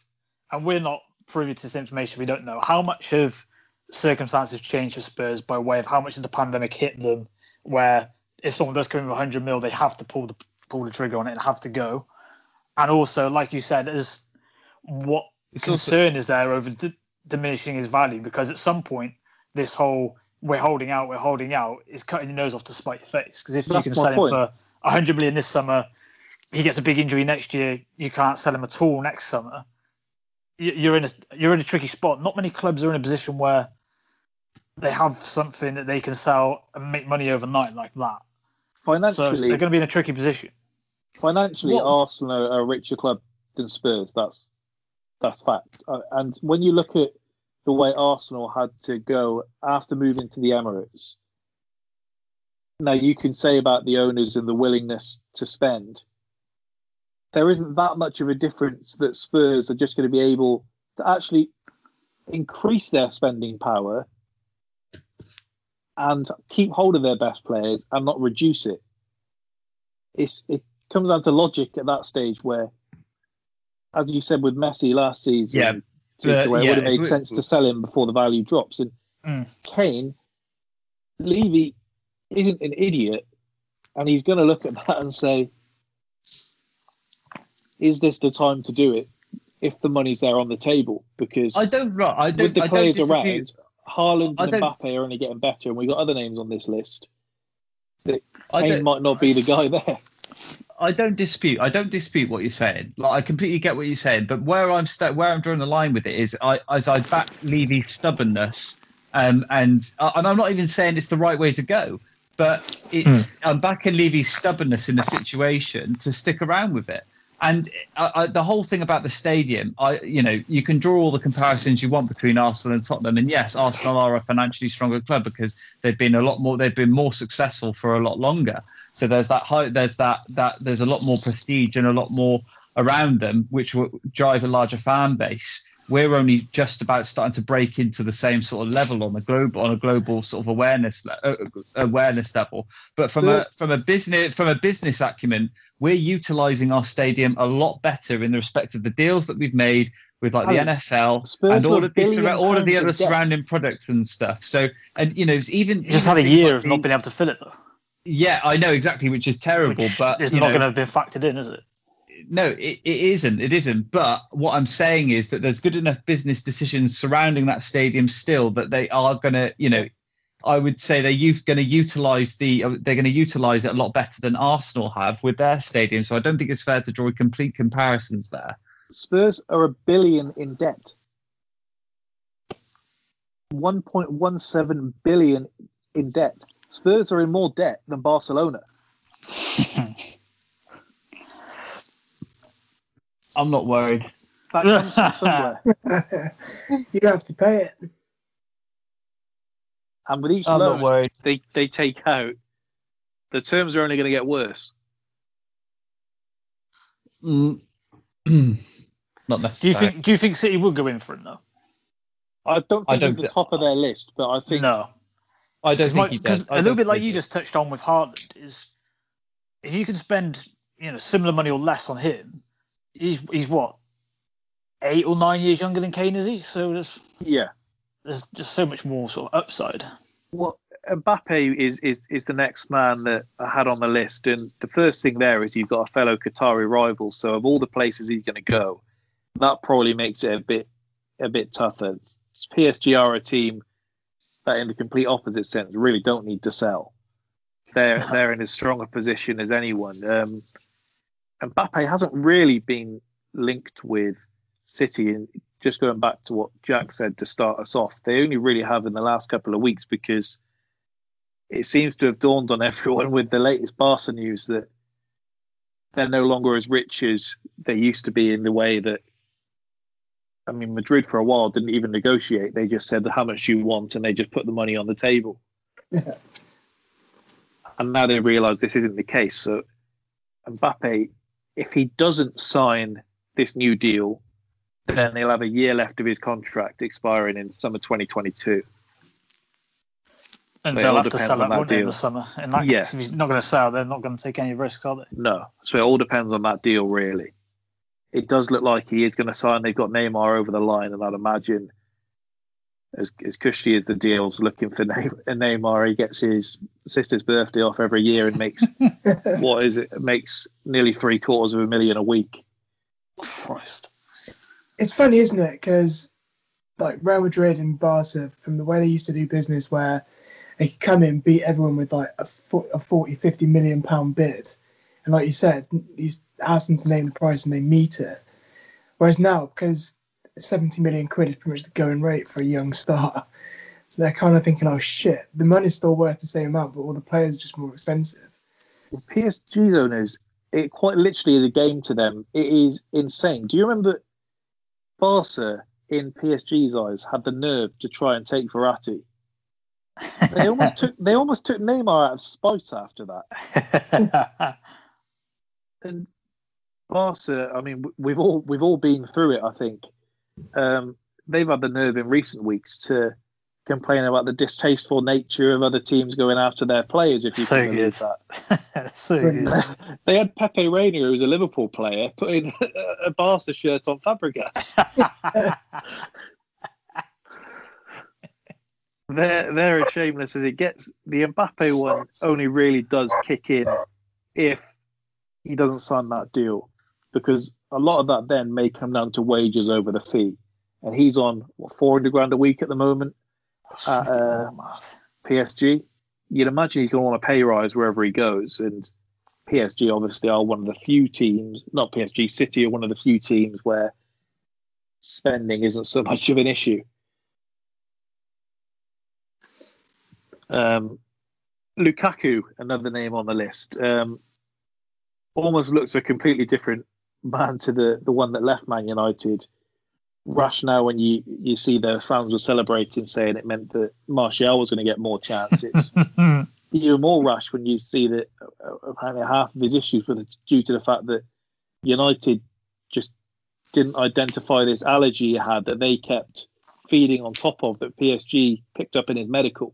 and we're not privy to this information. We don't know how much have circumstances changed for Spurs by way of how much has the pandemic hit them, where if someone does come in with 100 mil, they have to pull the pull the trigger on it and have to go. And also, like you said, is what It's also- concern is there over d- diminishing his value? Because at some point, this whole we're holding out, we're holding out is cutting your nose off to spite your face. Because if That's you can sell him point. for 100 million this summer, he gets a big injury next year, you can't sell him at all next summer. You- You're in a you're in a tricky spot. Not many clubs are in a position where they have something that they can sell and make money overnight like that. So Financially, they're going to be in a tricky position. financially, What- Arsenal are a richer club than Spurs. That's that's fact. Uh, and when you look at the way Arsenal had to go after moving to the Emirates, now you can say about the owners and the willingness to spend. There isn't that much of a difference that Spurs are just going to be able to actually increase their spending power and keep hold of their best players and not reduce it. It's it comes down to logic at that stage where, as you said with Messi last season, Yeah, where it would have made sense to sell him before the value drops. And Mm. Kane, Levy isn't an idiot, and he's going to look at that and say, "Is this the time to do it?" If the money's there on the table, because I don't. Right, I don't. with the I don't players dispute- around, Haaland I and don't- Mbappe are only getting better, and we've got other names on this list. That I Kane don't- might not be the guy there. I don't dispute. I don't dispute what you're saying. Like I completely get what you're saying. But where I'm st- where I'm drawing the line with it is, I as I back Levy's stubbornness, um, and uh, and I'm not even saying it's the right way to go, but it's I'm backing Levy's stubbornness in the situation to stick around with it. And I, I, the whole thing about the stadium, I you know you can draw all the comparisons you want between Arsenal and Tottenham, and yes, Arsenal are a financially stronger club because they've been a lot more, they've been more successful for a lot longer. So there's that there's that that there's a lot more prestige and a lot more around them, which will drive a larger fan base. We're only just about starting to break into the same sort of level on the global on a global sort of awareness uh, awareness level. But from a from a business from a business acumen, we're utilizing our stadium a lot better in the respect of the deals that we've made with like the NFL Spurs and all of the billion surra- all of the other surrounding products and stuff. So and you know it's even You just had a year like of the- not being able to fill it though. yeah, I know exactly, which is terrible, Which but it's not going to be factored in, is it? No, it, it isn't. It isn't. But what I'm saying is that there's good enough business decisions surrounding that stadium still that they are going to, you know, I would say they're going to utilize the uh, they're going to utilize it a lot better than Arsenal have with their stadium. So I don't think it's fair to draw complete comparisons there. Spurs are a billion in debt. 1.17 billion in debt. Spurs are in more debt than Barcelona. [laughs] I'm not worried. That comes from you have to pay it. And with each I'm not worried. they, they take out, the terms are only going to get worse. Mm. [clears throat] not Do you necessarily. think? Do you think City would go in for him though? I don't I think it's don't the thi- top of their list, but I think No. I don't think Because he because does. I a little don't bit like think you he just touched on with Haaland is if you can spend you know similar money or less on him, he's he's what eight or nine years younger than Kane is he? So there's yeah. there's just so much more sort of upside. Well, Mbappe is, is is the next man that I had on the list, and the first thing there is you've got a fellow Qatari rival. So of all the places he's going to go, that probably makes it a bit a bit tougher. PSG are a team that, in the complete opposite sense, really don't need to sell. They're they're in as strong a position as anyone. Um, Mbappe hasn't really been linked with City, and just going back to what Jack said to start us off, they only really have in the last couple of weeks because it seems to have dawned on [laughs] everyone with the latest Barca news that they're no longer as rich as they used to be in the way that I mean, Madrid for a while didn't even negotiate. They just said how much you want, and they just put the money on the table. Yeah. And now they realise this isn't the case. So Mbappe, if he doesn't sign this new deal, then he'll have a year left of his contract expiring in summer 2022. And they'll have to sell it that won't they, in the summer. In that Yeah. case, if he's not going to sell, they're not going to take any risks, are they? No. So it all depends on that deal, really. It does look like he is going to sign. They've got Neymar over the line, and I'd imagine, as, as cushy as the deal's looking for Ney- Neymar, he gets his sister's birthday off every year and makes [laughs] what is it? Makes nearly three quarters of a million a week. Christ. it's funny, isn't it? Because like Real Madrid and Barca, from the way they used to do business, where they could come in, beat everyone with like a, fo- a 40, 50 million pound bid, and like you said, you ask them to name the price and they meet it. Whereas now, because 70 million quid is pretty much the going rate for a young star, they're kind of thinking, oh shit, the money's still worth the same amount, but all the players are just more expensive. PSG owners, it quite literally is a game to them. It is insane. Do you remember Barca, in PSG's eyes, had the nerve to try and take Verratti? They almost took they almost took Neymar out of spite after that. [laughs] and Barca, I mean, we've all we've all been through it. I think um, they've had the nerve in recent weeks to complain about the distasteful nature of other teams going after their players. If you So can believe good. that, [laughs] so good. [laughs] they had Pepe Reina, who was a Liverpool player, putting [laughs] a Barca shirt on Fabregas. they're they're as shameless as it gets. The Mbappe one only really does kick in if he doesn't sign that deal, because a lot of that then may come down to wages over the fee, and he's on what four hundred grand a week at the moment at uh, PSG. You'd imagine he's going to want a pay rise wherever he goes, and PSG obviously are one of the few teams, not PSG, City are one of the few teams where spending isn't so [laughs] much of an issue. Um, Lukaku, another name on the list, um, almost looks a completely different man to the, the one that left Man United. Now, when you, you see the fans were celebrating, saying it meant that Martial was going to get more chances. [laughs] Even more rash when you see that uh, apparently half of his issues were due to the fact that United just didn't identify this allergy he had that they kept feeding on top of that PSG picked up in his medical.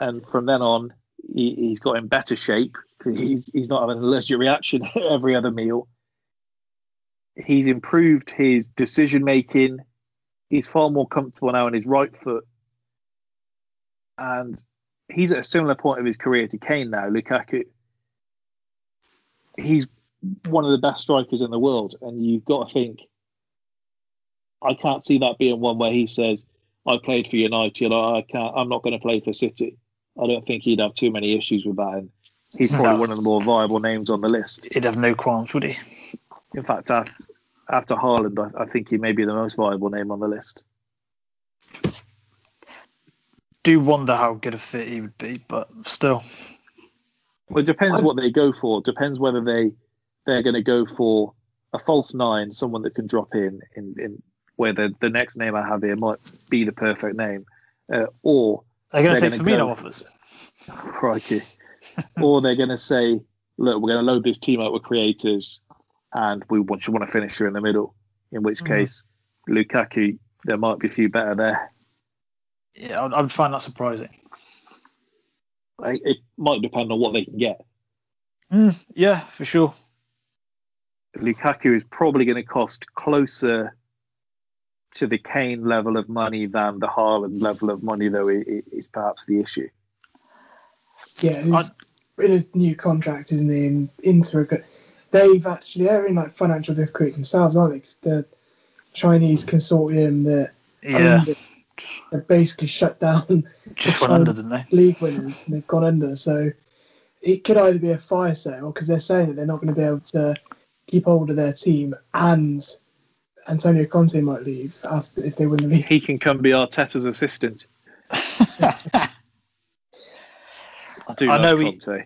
And from then on, he, he's got in better shape. He's he's not having an allergic reaction [laughs] every other meal. He's improved his decision making. He's far more comfortable now in his right foot. And he's at a similar point of his career to Kane now, Lukaku. He's one of the best strikers in the world, and you've got to think. I can't see that being one where he says, "I played for United. I can't. I'm not going to play for City." I don't think he'd have too many issues with that. And he's probably No. one of the more viable names on the list. He'd have no qualms, would he? In fact, af- after Haaland, I, I think he may be the most viable name on the list. Do wonder how good a fit he would be, but still. Well, it depends what they go for. It Depends whether they they're going to go for a false nine, someone that can drop in, in, in where the, the next name I have here might be the perfect name, uh, or They're going to take Firmino go- offers. [laughs] crikey, or they're going to say, look, we're going to load this team up with creators, and we want you want to finish her in the middle. In which Mhm. case, Lukaku, there might be a few better there. Yeah, I'd, I'd find that surprising. It, it might depend on what they can get. Mm, yeah, for sure. Lukaku is probably going to cost closer to the Kane level of money than the Haaland level of money, though, i- i- is perhaps the issue. Yeah, he's in a new contract, isn't he? And Inter, they've actually they're in like financial difficulty themselves, aren't they? 'Cause the Chinese consortium that Yeah, owned it, they basically shut down [laughs] just the went under, didn't they? league winners, and they've gone under. So it could either be a fire sale because they're saying that they're not going to be able to keep hold of their team, and Antonio Conte might leave after if they win the league. He can come be Arteta's assistant. [laughs] I do I know he- Conte.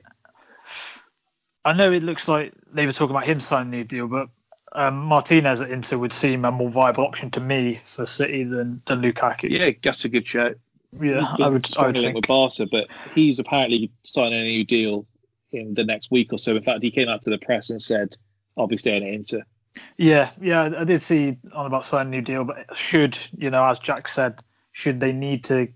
I know it looks like they were talking about him signing a new deal, but um, Martinez at Inter would seem a more viable option to me for City than, than Lukaku. Yeah, that's a good shout. Yeah, I would, I would think. with Barca, but he's apparently signing a new deal in the next week or so. In fact, he came out to the press and said, "I'll be staying at Inter." Yeah, yeah, I did see on about signing a new deal, but should you know, as Jack said, should they need to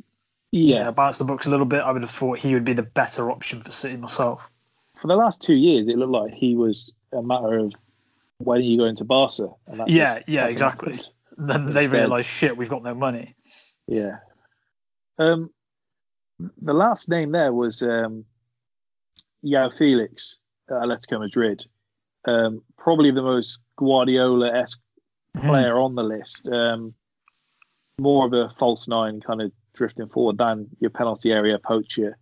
Yeah, you know, balance the books a little bit, I would have thought he would be the better option for City myself. for the last two years, it looked like he was a matter of when are you going to Barca? Yeah, yeah, exactly. [laughs] Then they realise shit, we've got no money. Yeah. Um, the last name there was um, João Felix at Atletico Madrid. Um, probably the most Guardiola-esque player on the list. Um, more of a false nine, kind of drifting forward than your penalty area poacher.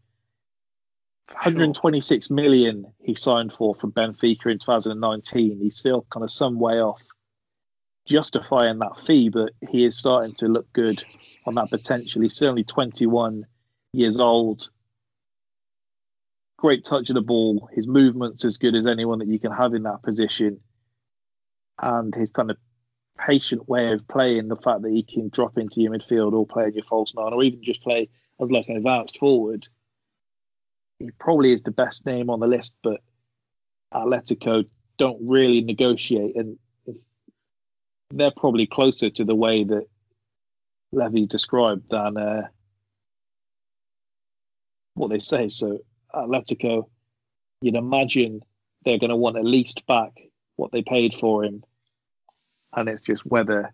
126 million he signed for from Benfica in 2019. He's still kind of some way off justifying that fee, but he is starting to look good on that potential. He's certainly 21 years old. Great touch of the ball. His movement's as good as anyone that you can have in that position. And his kind of patient way of playing, the fact that he can drop into your midfield or play in your false nine, or even just play as like an advanced forward. He probably is the best name on the list, but Atletico don't really negotiate, and they're probably closer to the way that Levy's described than uh, what they say. So Atletico, you'd imagine they're going to want at least back what they paid for him, and it's just whether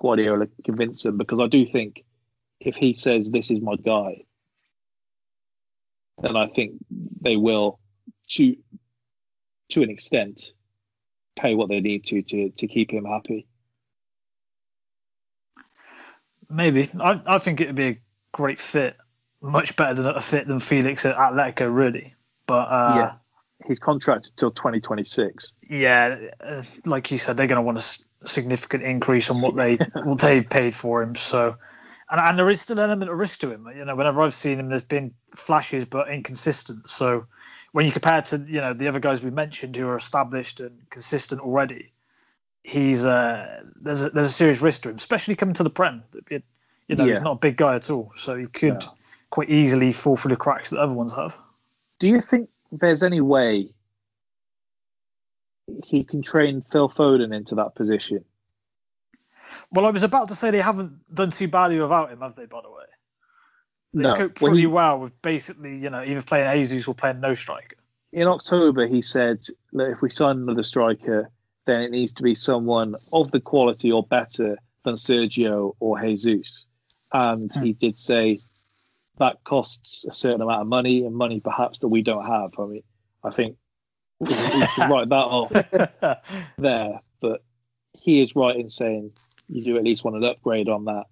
Guardiola can convince them. Because I do think if he says this is my guy, then I think they will, to to an extent, pay what they need to to to keep him happy. Maybe. I, I think it would be a great fit. Much better than a fit than Felix at Atletico, really. But uh, yeah, he's contracted till 2026. yeah, uh, like you said, they're going to want a s- significant increase on what they [laughs] what they paid for him. So, and, and there is still an element of risk to him. You know, whenever I've seen him, there's been flashes but inconsistent. So, when you compare to you know the other guys we mentioned who are established and consistent already, he's uh, there's a, there's a serious risk to him, especially coming to the Prem. It- you know, Yeah. he's not a big guy at all, so he could No. quite easily fall through the cracks that other ones have. Do you think there's any way he can train Phil Foden into that position? Well, I was about to say they haven't done too badly without him, have they? By the way, they No. cope pretty he- well with basically, you know, either playing Jesus or playing no striker. in October, he said that if we sign another striker, then it needs to be someone of the quality or better than Sergio or Jesus. And he hmm. did say that costs a certain amount of money and money perhaps that we don't have. I mean, I think we should [laughs] write that off [laughs] there. But he is right in saying you do at least want an upgrade on that.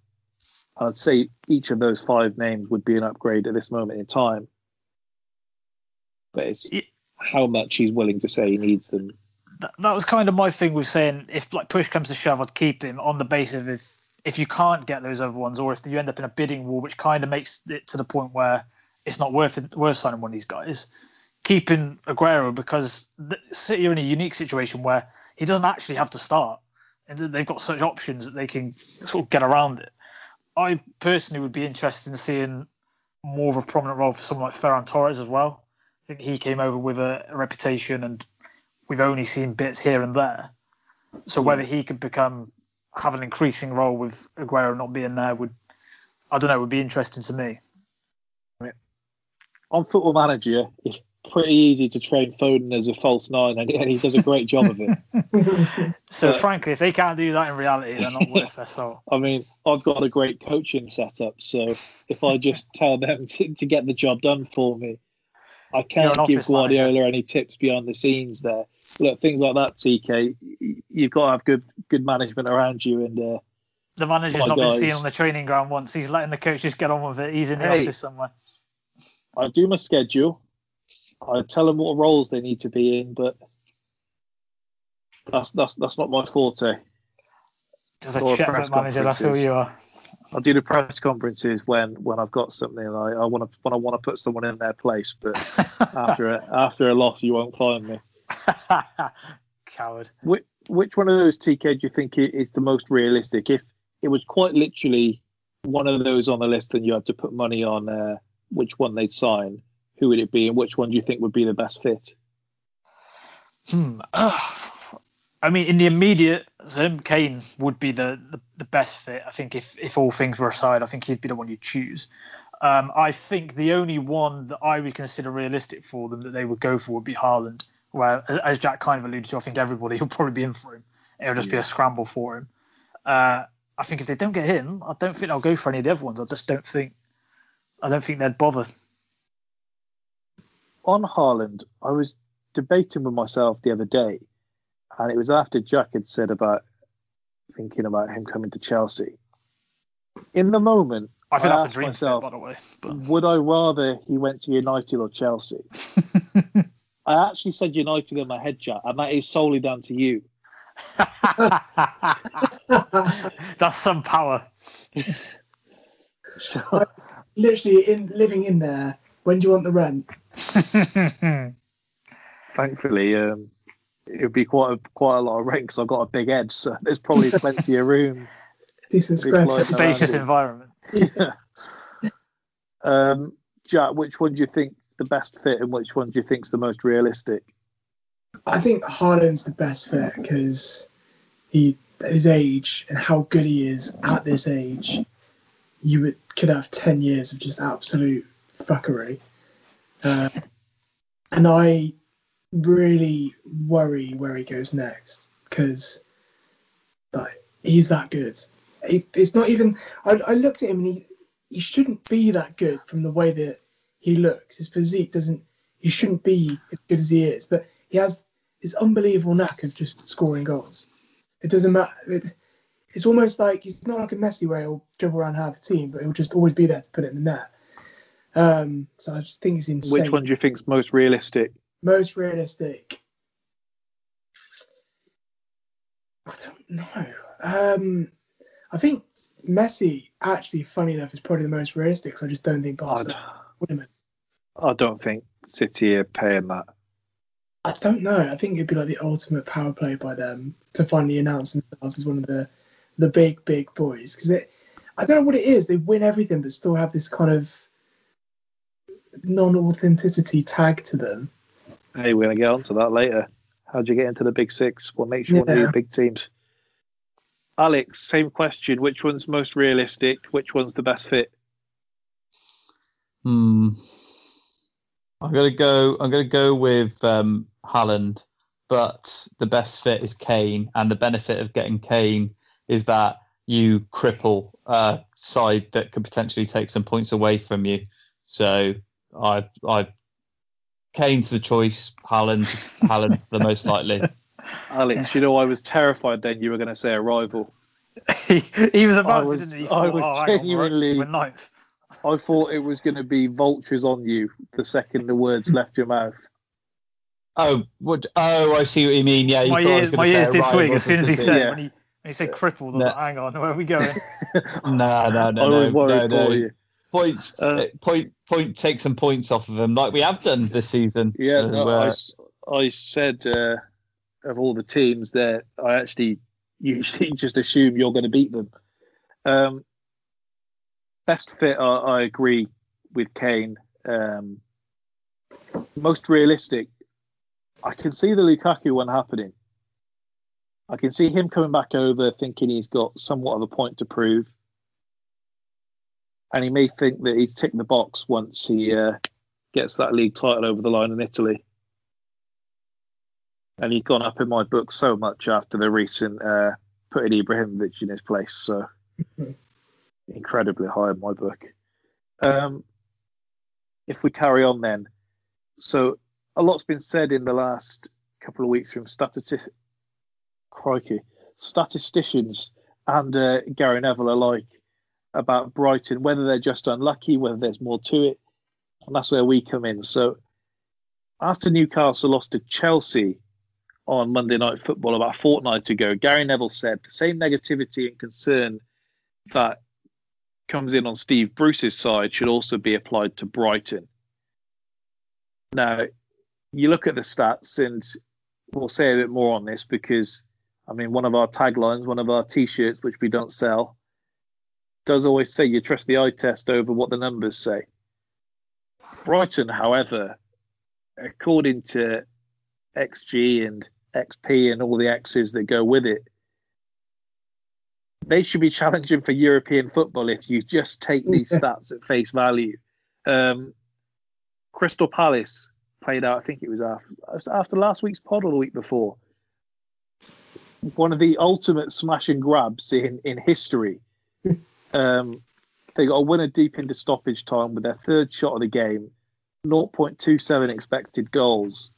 I'd say each of those five names would be an upgrade at this moment in time. But it's how much he's willing to say he needs them. that, that was kind of my thing with saying if like push comes to shove, I'd keep him on the basis of if if you can't get those other ones, or if you end up in a bidding war, which kind of makes it to the point where it's not worth it, worth signing one of these guys. Keeping Aguero because City are in a unique situation where he doesn't actually have to start, and they've got such options that they can sort of get around it. I personally would be interested in seeing more of a prominent role for someone like Ferran Torres as well. I think he came over with a, a reputation, and we've only seen bits here and there. So hmm. whether he could become have an increasing role with Aguero not being there would, I don't know, would be interesting to me. On Football Manager, it's pretty easy to train Foden as a false nine, and and he does a great job of it. [laughs] So But- frankly, if they can't do that in reality, they're not worth their salt. [laughs] I mean, I've got a great coaching setup, so if I just tell them [laughs] to, to get the job done for me, I can't give Guardiola any tips behind the scenes there. Look, things like that, TK, you've got to have good good management around you, and uh, The manager's not been seen on the training ground once. He's letting the coaches get on with it. He's in the Hey. office somewhere. I do my schedule. I tell them what roles they need to be in, but that's that's that's not my forte. Just a manager. That's who you are. I do the press conferences when when I've got something and I, I want to when I want to put someone in their place, but [laughs] after a, after a loss, you won't find me. [laughs] Coward. Which, which one of those TK do you think is the most realistic? If it was quite literally one of those on the list and you had to put money on uh, which one they'd sign, who would it be, and which one do you think would be the best fit? Hmm. [sighs] I mean, in the immediate term, Kane would be the, the, the best fit. I think if, if all things were aside, I think he'd be the one you'd choose. Um, I think the only one that I would consider realistic for them that they would go for would be Haaland. Where, as Jack kind of alluded to, I think everybody [laughs] will probably be in for him. It'll just be a scramble for him. Uh, I think if they don't get him, I don't think they'll go for any of the other ones. I just don't think. I don't think they'd bother. On Haaland, I was debating with myself the other day, and it was after Jack had said about thinking about him coming to Chelsea. In the moment, I think that's a dream myself, fit, by the way. But... would I rather he went to United or Chelsea? [laughs] I actually said United in my head, Jack, and that is solely down to you. [laughs] That's some power. [laughs] so, Literally in living in there. When do you want the rent? Thankfully, um, it would be quite a, quite a lot of rent because I've got a big edge, so there's probably [laughs] plenty of room. Decent Big square slide. Spacious around it. environment. Um, Jack, which one do you think's the best fit, and which one do you think's the most realistic? I think Haaland's the best fit because he his age and how good he is at this age, you would could have ten years of just absolute fuckery. Uh, and I really worry where he goes next because like he's that good. It, it's not even. I, I looked at him and he he shouldn't be that good from the way that he looks. His physique doesn't. He shouldn't be as good as he is, but he has this unbelievable knack of just scoring goals. It doesn't matter. It, it's almost like he's not like a Messi where he'll dribble around half the team, but he'll just always be there to put it in the net. Um, so I just think it's insane. Which one do you think's most realistic? Most realistic. I don't know. Um, I think Messi, actually, funny enough, is probably the most realistic because I just don't think Barca have. I don't think City are paying that. I don't know. I think it'd be like the ultimate power play by them to finally announce themselves as one of the the big big boys because I don't know what it is. They win everything but still have this kind of non-authenticity tag to them. Hey, we're going to get onto that later. How'd you get into the big six? What makes you one of Yeah. these big teams? Alex, same question. Which one's most realistic? Which one's the best fit? Hmm. I'm gonna go. I'm gonna go with um, Haaland, but the best fit is Kane, and the benefit of getting Kane is that you cripple a side that could potentially take some points away from you. So I, I, Kane's the choice. Haaland, Haaland's the most likely. [laughs] Alex, you know I was terrified then you were going to say a rival. he, he was about I was, to, didn't he? He I was "Oh, hang on, we're- genuinely. we're. I thought it was going to be vultures on you the second the words left your mouth. Oh, what? Oh, I see what you mean. Yeah, you my thought I was ears, gonna my say ears did twig as soon as he said City. when he when he said crippled. I was No. like, hang on, where are we going? No, no, no, I no, worried no, no. Points, Uh, point, point. Take some points off of them, like we have done this season. Yeah, So, no, I, uh, s- I said uh, of all the teams that I actually usually [laughs] just assume you're going to beat them. Um, best fit, I, I agree with Kane. Um, most realistic, I can see the Lukaku one happening. I can see him coming back over thinking he's got somewhat of a point to prove. And he may think that he's ticked the box once he uh, gets that league title over the line in Italy. And he's gone up in my book so much after the recent uh, putting Ibrahimovic in his place. So [laughs] incredibly high in my book. Um, if we carry on then, so a lot's been said in the last couple of weeks from statisti- crikey, statisticians and uh, Gary Neville alike about Brighton, whether they're just unlucky, whether there's more to it, and that's where we come in. So after Newcastle lost to Chelsea on Monday Night Football about a fortnight ago, Gary Neville said the same negativity and concern that comes in on Steve Bruce's side should also be applied to Brighton. Now, you look at the stats, and we'll say a bit more on this because I mean, one of our taglines, one of our T-shirts, which we don't sell, does always say you trust the eye test over what the numbers say. Brighton, however, according to XG and XP and all the X's that go with it, they should be challenging for European football if you just take these [laughs] stats at face value. Um, Crystal Palace played out, I think it was after, after last week's pod or the week before. One of the ultimate smash and grabs in, in history. [laughs] Um, they got a winner deep into stoppage time with their third shot of the game, 0.27 expected goals.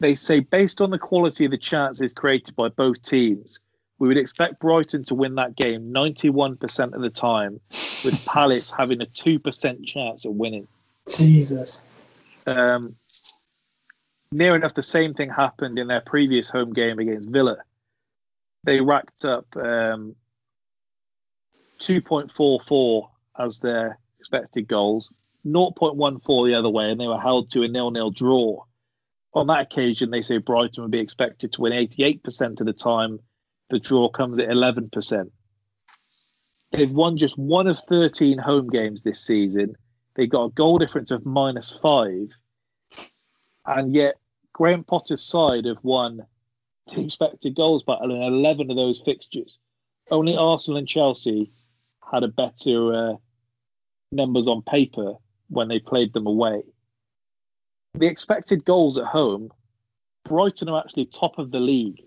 They say, based on the quality of the chances created by both teams, we would expect Brighton to win that game 91% of the time, with Palace having a 2% chance of winning. Jesus. Um, near enough the same thing happened in their previous home game against Villa. They racked up um, 2.44 as their expected goals, 0.14 the other way, and they were held to a nil-nil draw. On that occasion, they say Brighton would be expected to win 88% of the time. The draw comes at 11%. They've won just one of 13 home games this season. They got a goal difference of minus five, and yet Graham Potter's side have won the expected goals battle in 11 of those fixtures. Only Arsenal and Chelsea had a better uh, numbers on paper when they played them away. The expected goals at home, Brighton are actually top of the league.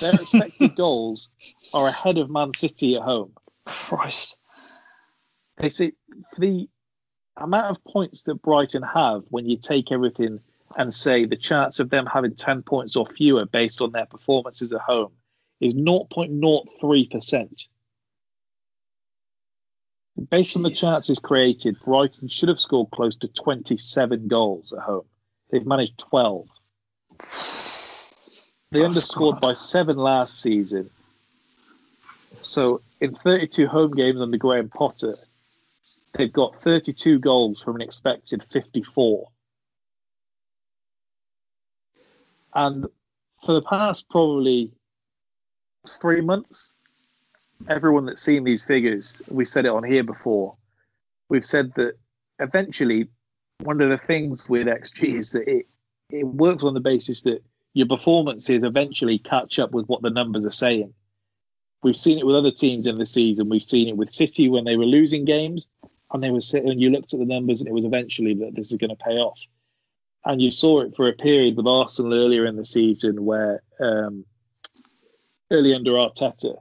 Their [laughs] expected goals are ahead of Man City at home. Christ. They say the amount of points that Brighton have when you take everything and say the chance of them having 10 points or fewer based on their performances at home is 0.03%. Based on the chances created, Brighton should have scored close to 27 goals at home. They've managed 12. They That's underscored by seven last season. So in 32 home games under Graham Potter, they've got 32 goals from an expected 54. And for the past probably three months, everyone that's seen these figures, we said it on here before, we've said that eventually one of the things with XG is that it, it works on the basis that your performances eventually catch up with what the numbers are saying. We've seen it with other teams in the season. We've seen it with City when they were losing games, and they were sitting, and you looked at the numbers, and it was eventually that this is going to pay off. And you saw it for a period with Arsenal earlier in the season, where um, early under Arteta,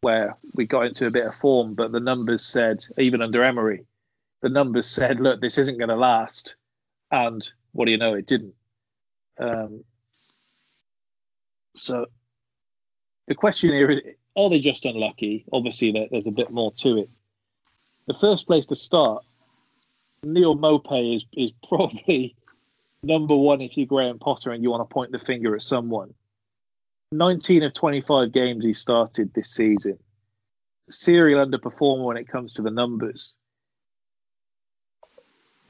where we got into a bit of form, but the numbers said, even under Emery, the numbers said, look, this isn't going to last. And what do you know? It didn't. Um, so the question here is are they just unlucky? Obviously, there's a bit more to it. The first place to start, Neal Maupay is, is [laughs] probably number one if you're Graham Potter and you want to point the finger at someone. 19 of 25 games he started this season. Serial underperformer when it comes to the numbers.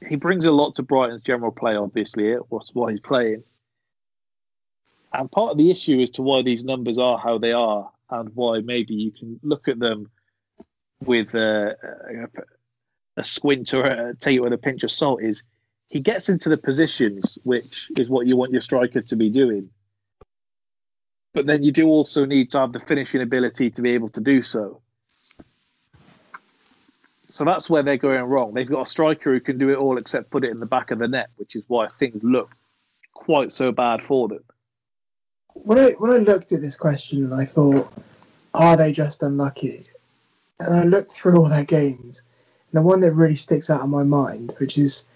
He brings a lot to Brighton's general play, obviously. Eh, what's why he's playing. And part of the issue as to why these numbers are how they are and why maybe you can look at them with a, a, a squint or a, take it with a pinch of salt is he gets into the positions which is what you want your striker to be doing. But then you do also need to have the finishing ability to be able to do so. So that's where they're going wrong. They've got a striker who can do it all except put it in the back of the net, which is why things look quite so bad for them. When I when I looked at this question and I thought, are they just unlucky? And I looked through all their games, and the one that really sticks out in my mind, which is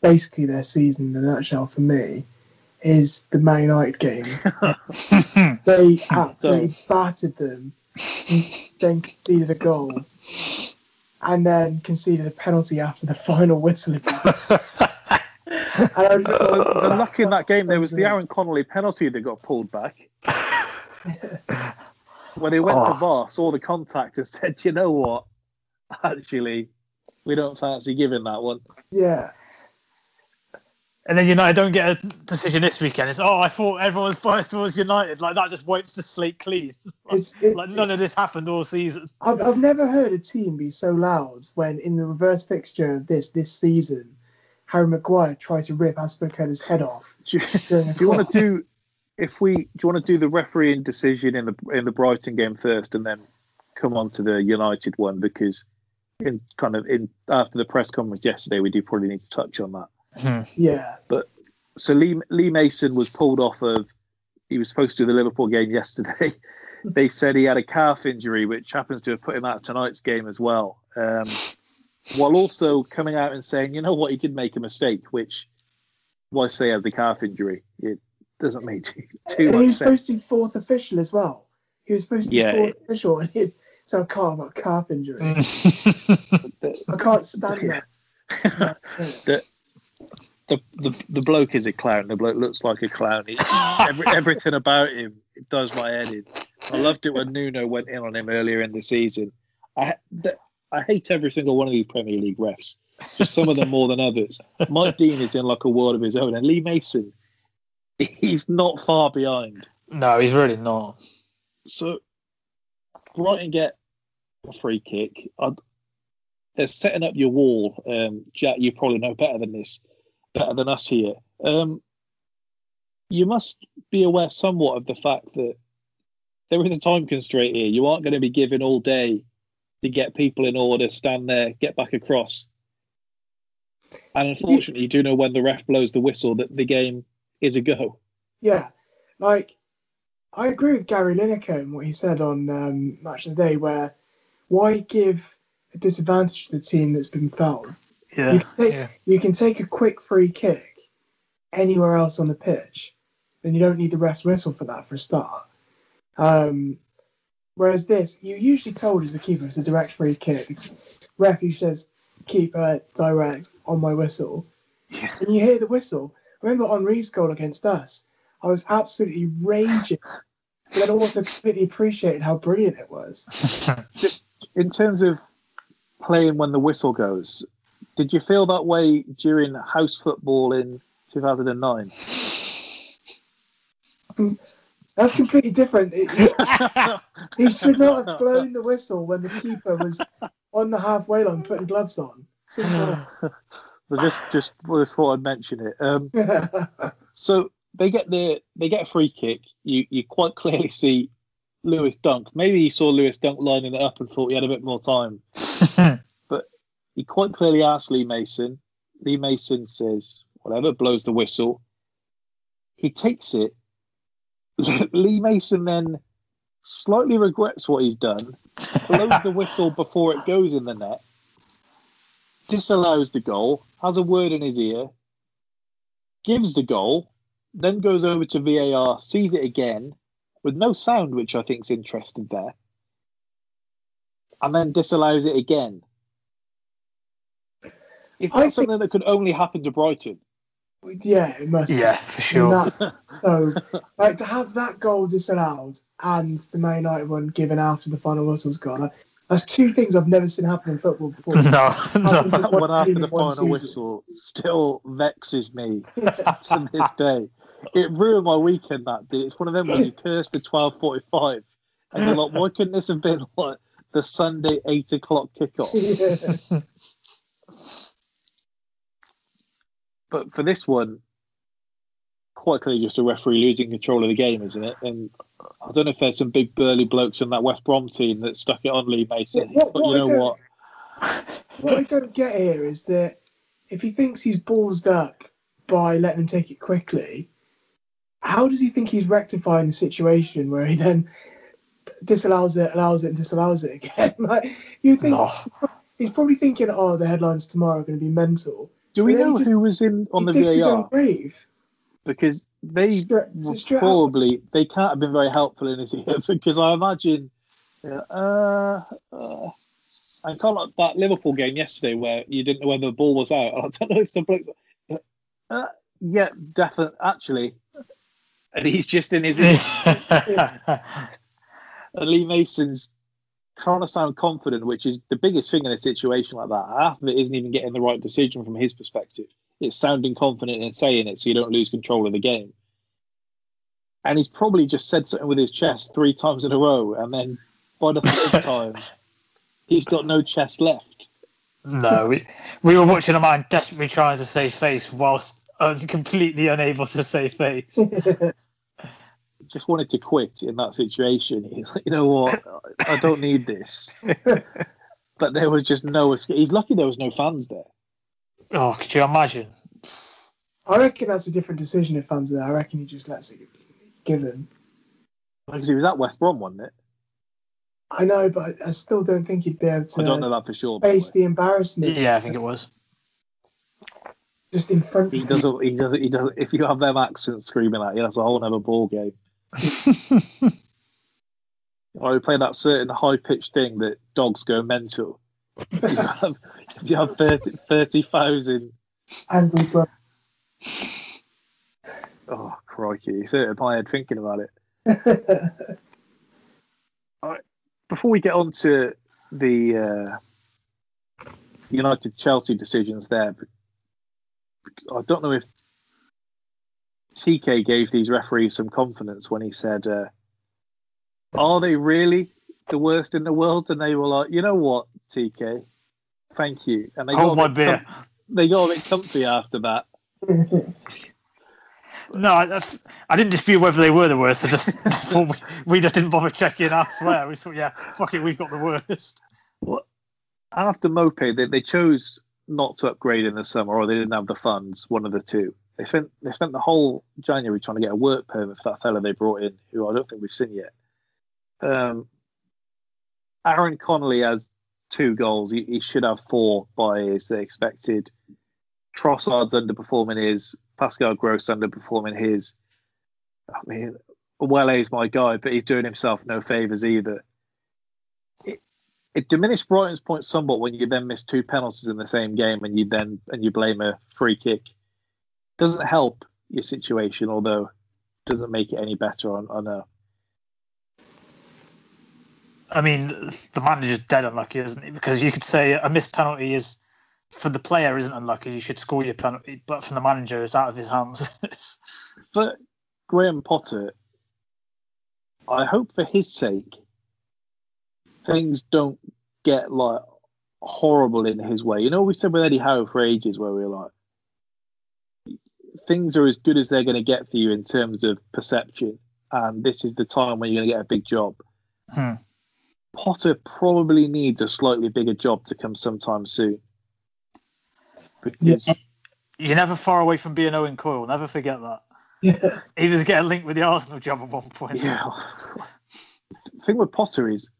basically their season in a nutshell for me, is the Man United game. [laughs] they absolutely battered them, then conceded a goal, and then conceded a penalty after the final whistle. [laughs] And I was just like, the luck in that game, there was the Aaron Connolly penalty that got pulled back. [laughs] when they went to Oh. VAR, saw the contact and said, you know what? Actually, we don't fancy giving that one. Yeah. And then United don't get a decision this weekend. It's oh, I thought everyone was biased towards United. Like that just wipes the slate clean. [laughs] It's, it, like none of this happened all season. I've, I've never heard a team be so loud when in the reverse fixture of this this season, Harry Maguire tried to rip Azpilicueta's head off. [laughs] Do you, do you want to do if we do you want to do the refereeing decision in the in the Brighton game first and then come on to the United one because in kind of in after the press conference yesterday we do probably need to touch on that. Yeah, But so Lee Lee Mason was pulled off of he was supposed to do the Liverpool game [laughs] yesterday. they said he had a calf injury which happens to have put him out of tonight's game as well. Um, while also coming out and saying, you know what, he did make a mistake, which why say he had the calf injury? It doesn't make too, too and he was supposed to be fourth official as well. He was supposed to be Yeah, fourth official, and he, so I can't have a calf injury. [laughs] I can't stand that. [laughs] the, the, the the bloke is a clown. The bloke looks like a clown. He, every, everything about him it does my head in. I loved it when Nuno went in on him earlier in the season. I the, I hate every single one of these Premier League refs. Just some of them more than others. Mike Dean is in like a world of his own, and Lee Mason, he's not far behind. No, he's really not. So Brighton get a free kick. I'd, they're setting up your wall. Um, Jack, you probably know better than this, better than us here. Um, you must be aware somewhat of the fact that there is a time constraint here. You aren't going to be given all day to get people in order, stand there, get back across. And unfortunately, you do know when the ref blows the whistle that the game is a go. Yeah, like I agree with Gary Lineker and what he said on um, Match of the Day, where why give a disadvantage to the team that's been fouled? Yeah, You can take, yeah. you can take a quick free kick anywhere else on the pitch, and you don't need the ref's whistle for that for a start. Um, whereas this, you're usually told as the keeper it's a direct free kick. Ref usually says keeper direct on my whistle, and you hear the whistle. Remember Henry's goal against us. I was absolutely raging, but then also completely appreciated how brilliant it was. [laughs] just in terms of playing when the whistle goes, did you feel that way during house football in 2009? That's completely different. It- it- [laughs] he should not have blown the whistle when the keeper was on the halfway line putting gloves on. Simple. I just just just thought I'd mention it. Um, so they get the they get a free kick. You you quite clearly see Lewis Dunk. Maybe he saw Lewis Dunk lining it up and thought he had a bit more time. [laughs] he quite clearly asks Lee Mason. Lee Mason says whatever, blows the whistle. He takes it. [laughs] Lee Mason then slightly regrets what he's done, blows the whistle before it goes in the net, disallows the goal, has a word in his ear, gives the goal, then goes over to VAR, sees it again with no sound, which I think is interesting there, and then disallows it again. Is that I think- something that could only happen to Brighton? yeah, it must. be. Yeah, for sure. that- so, like to have that goal disallowed and the Man United one given after the final whistle's gone. like, That's two things I've never seen happen in football before. no, [laughs] no. Happens in That one one after the one final season. whistle still vexes me [laughs] to this day. It ruined my weekend that day. It's one of them when you curse the twelve forty five and you're like, why couldn't this have been like the Sunday eight o'clock kickoff? [laughs] Yeah. But for this one, quite clearly just a referee losing control of the game, isn't it? And I don't know if there's some big burly blokes in that West Brom team that stuck it on Lee Mason. What- but you I know what? what I don't get here is that if he thinks he's ballsed up by letting him take it quickly, how does he think he's rectifying the situation where he then disallows it, allows it, and disallows it again? [laughs] like you think No. he's probably thinking, oh, the headlines tomorrow are going to be mental. Do we But then he know just- who was in on he the digs his own VAR? grave. because they Stra- were straight up. probably they can't have been very helpful in his ear [laughs] because I imagine uh, uh, I can't like that Liverpool game yesterday where you didn't know whether the ball was out. [laughs] I don't know if the bloke uh, yeah definitely actually and he's just in his [laughs] ear. and Lee Mason's trying to sound confident which is the biggest thing in a situation like that half of it isn't even getting the right decision from his perspective it's sounding confident and saying it so you don't lose control of the game. And he's probably just said something with his chest three times in a row, and then by the third [laughs] time, he's got no chest left. No, we, we were watching a man desperately trying to save face whilst uh, completely unable to save face. [laughs] Just wanted to quit in that situation. He's like, you know what, I don't need this. [laughs] but there was just no escape. He's lucky there was no fans there. Oh, could you imagine? I reckon that's a different decision if fans are there. I reckon he just lets it give him. Because he was at West Brom, wasn't it? I know, but I still don't think he'd be able to I don't know that for sure. by the face the embarrassment Yeah, I think it was. just in front He of doesn't. He doesn't. He doesn't. If you have them accents screaming at you, that's a whole other ball game. Or you play that certain high pitched thing that dogs go mental. If you have, if you have 30 30,000 angry bro. oh crikey, it's hurting my head thinking about it. [laughs] Before we get on to the uh, United Chelsea decisions there, I don't know if TK gave these referees some confidence when he said, uh, "Are they really the worst in the world?" And they were like, "You know what, TK, thank you." And they Hold got my a bit beer. com- they got a bit comfy after that. [laughs] No, I, I didn't dispute whether they were the worst. I just [laughs] we, we just didn't bother checking elsewhere. We thought, yeah, fuck it, we've got the worst. after Moped, they, they chose not to upgrade in the summer, or they didn't have the funds. One of the two. They spent they spent the whole January trying to get a work permit for that fella they brought in, who I don't think we've seen yet. Um, Aaron Connolly has two goals. He, he should have four by his expected. Trossard's underperforming his. Pascal Gross underperforming his. I mean, Welle's my guy, but he's doing himself no favours either it diminished Brighton's points somewhat when you then miss two penalties in the same game and you then and you blame a free kick. Doesn't help your situation, although doesn't make it any better. on I know. I mean, the manager's dead unlucky, isn't he? Because you could say a missed penalty is for the player isn't unlucky. You should score your penalty, but from the manager, it's out of his hands. [laughs] But Graham Potter, I hope for his sake, things don't get like horrible in his way. You know, we said with Eddie Howe for ages, where we were like, things are as good as they're going to get for you in terms of perception, and this is the time when you're going to get a big job. Hmm. Potter probably needs a slightly bigger job to come sometime soon. Because You're never far away from being Owen Coyle. Never forget that. Yeah. He was getting linked with the Arsenal job at one point. Yeah. the thing with Potter is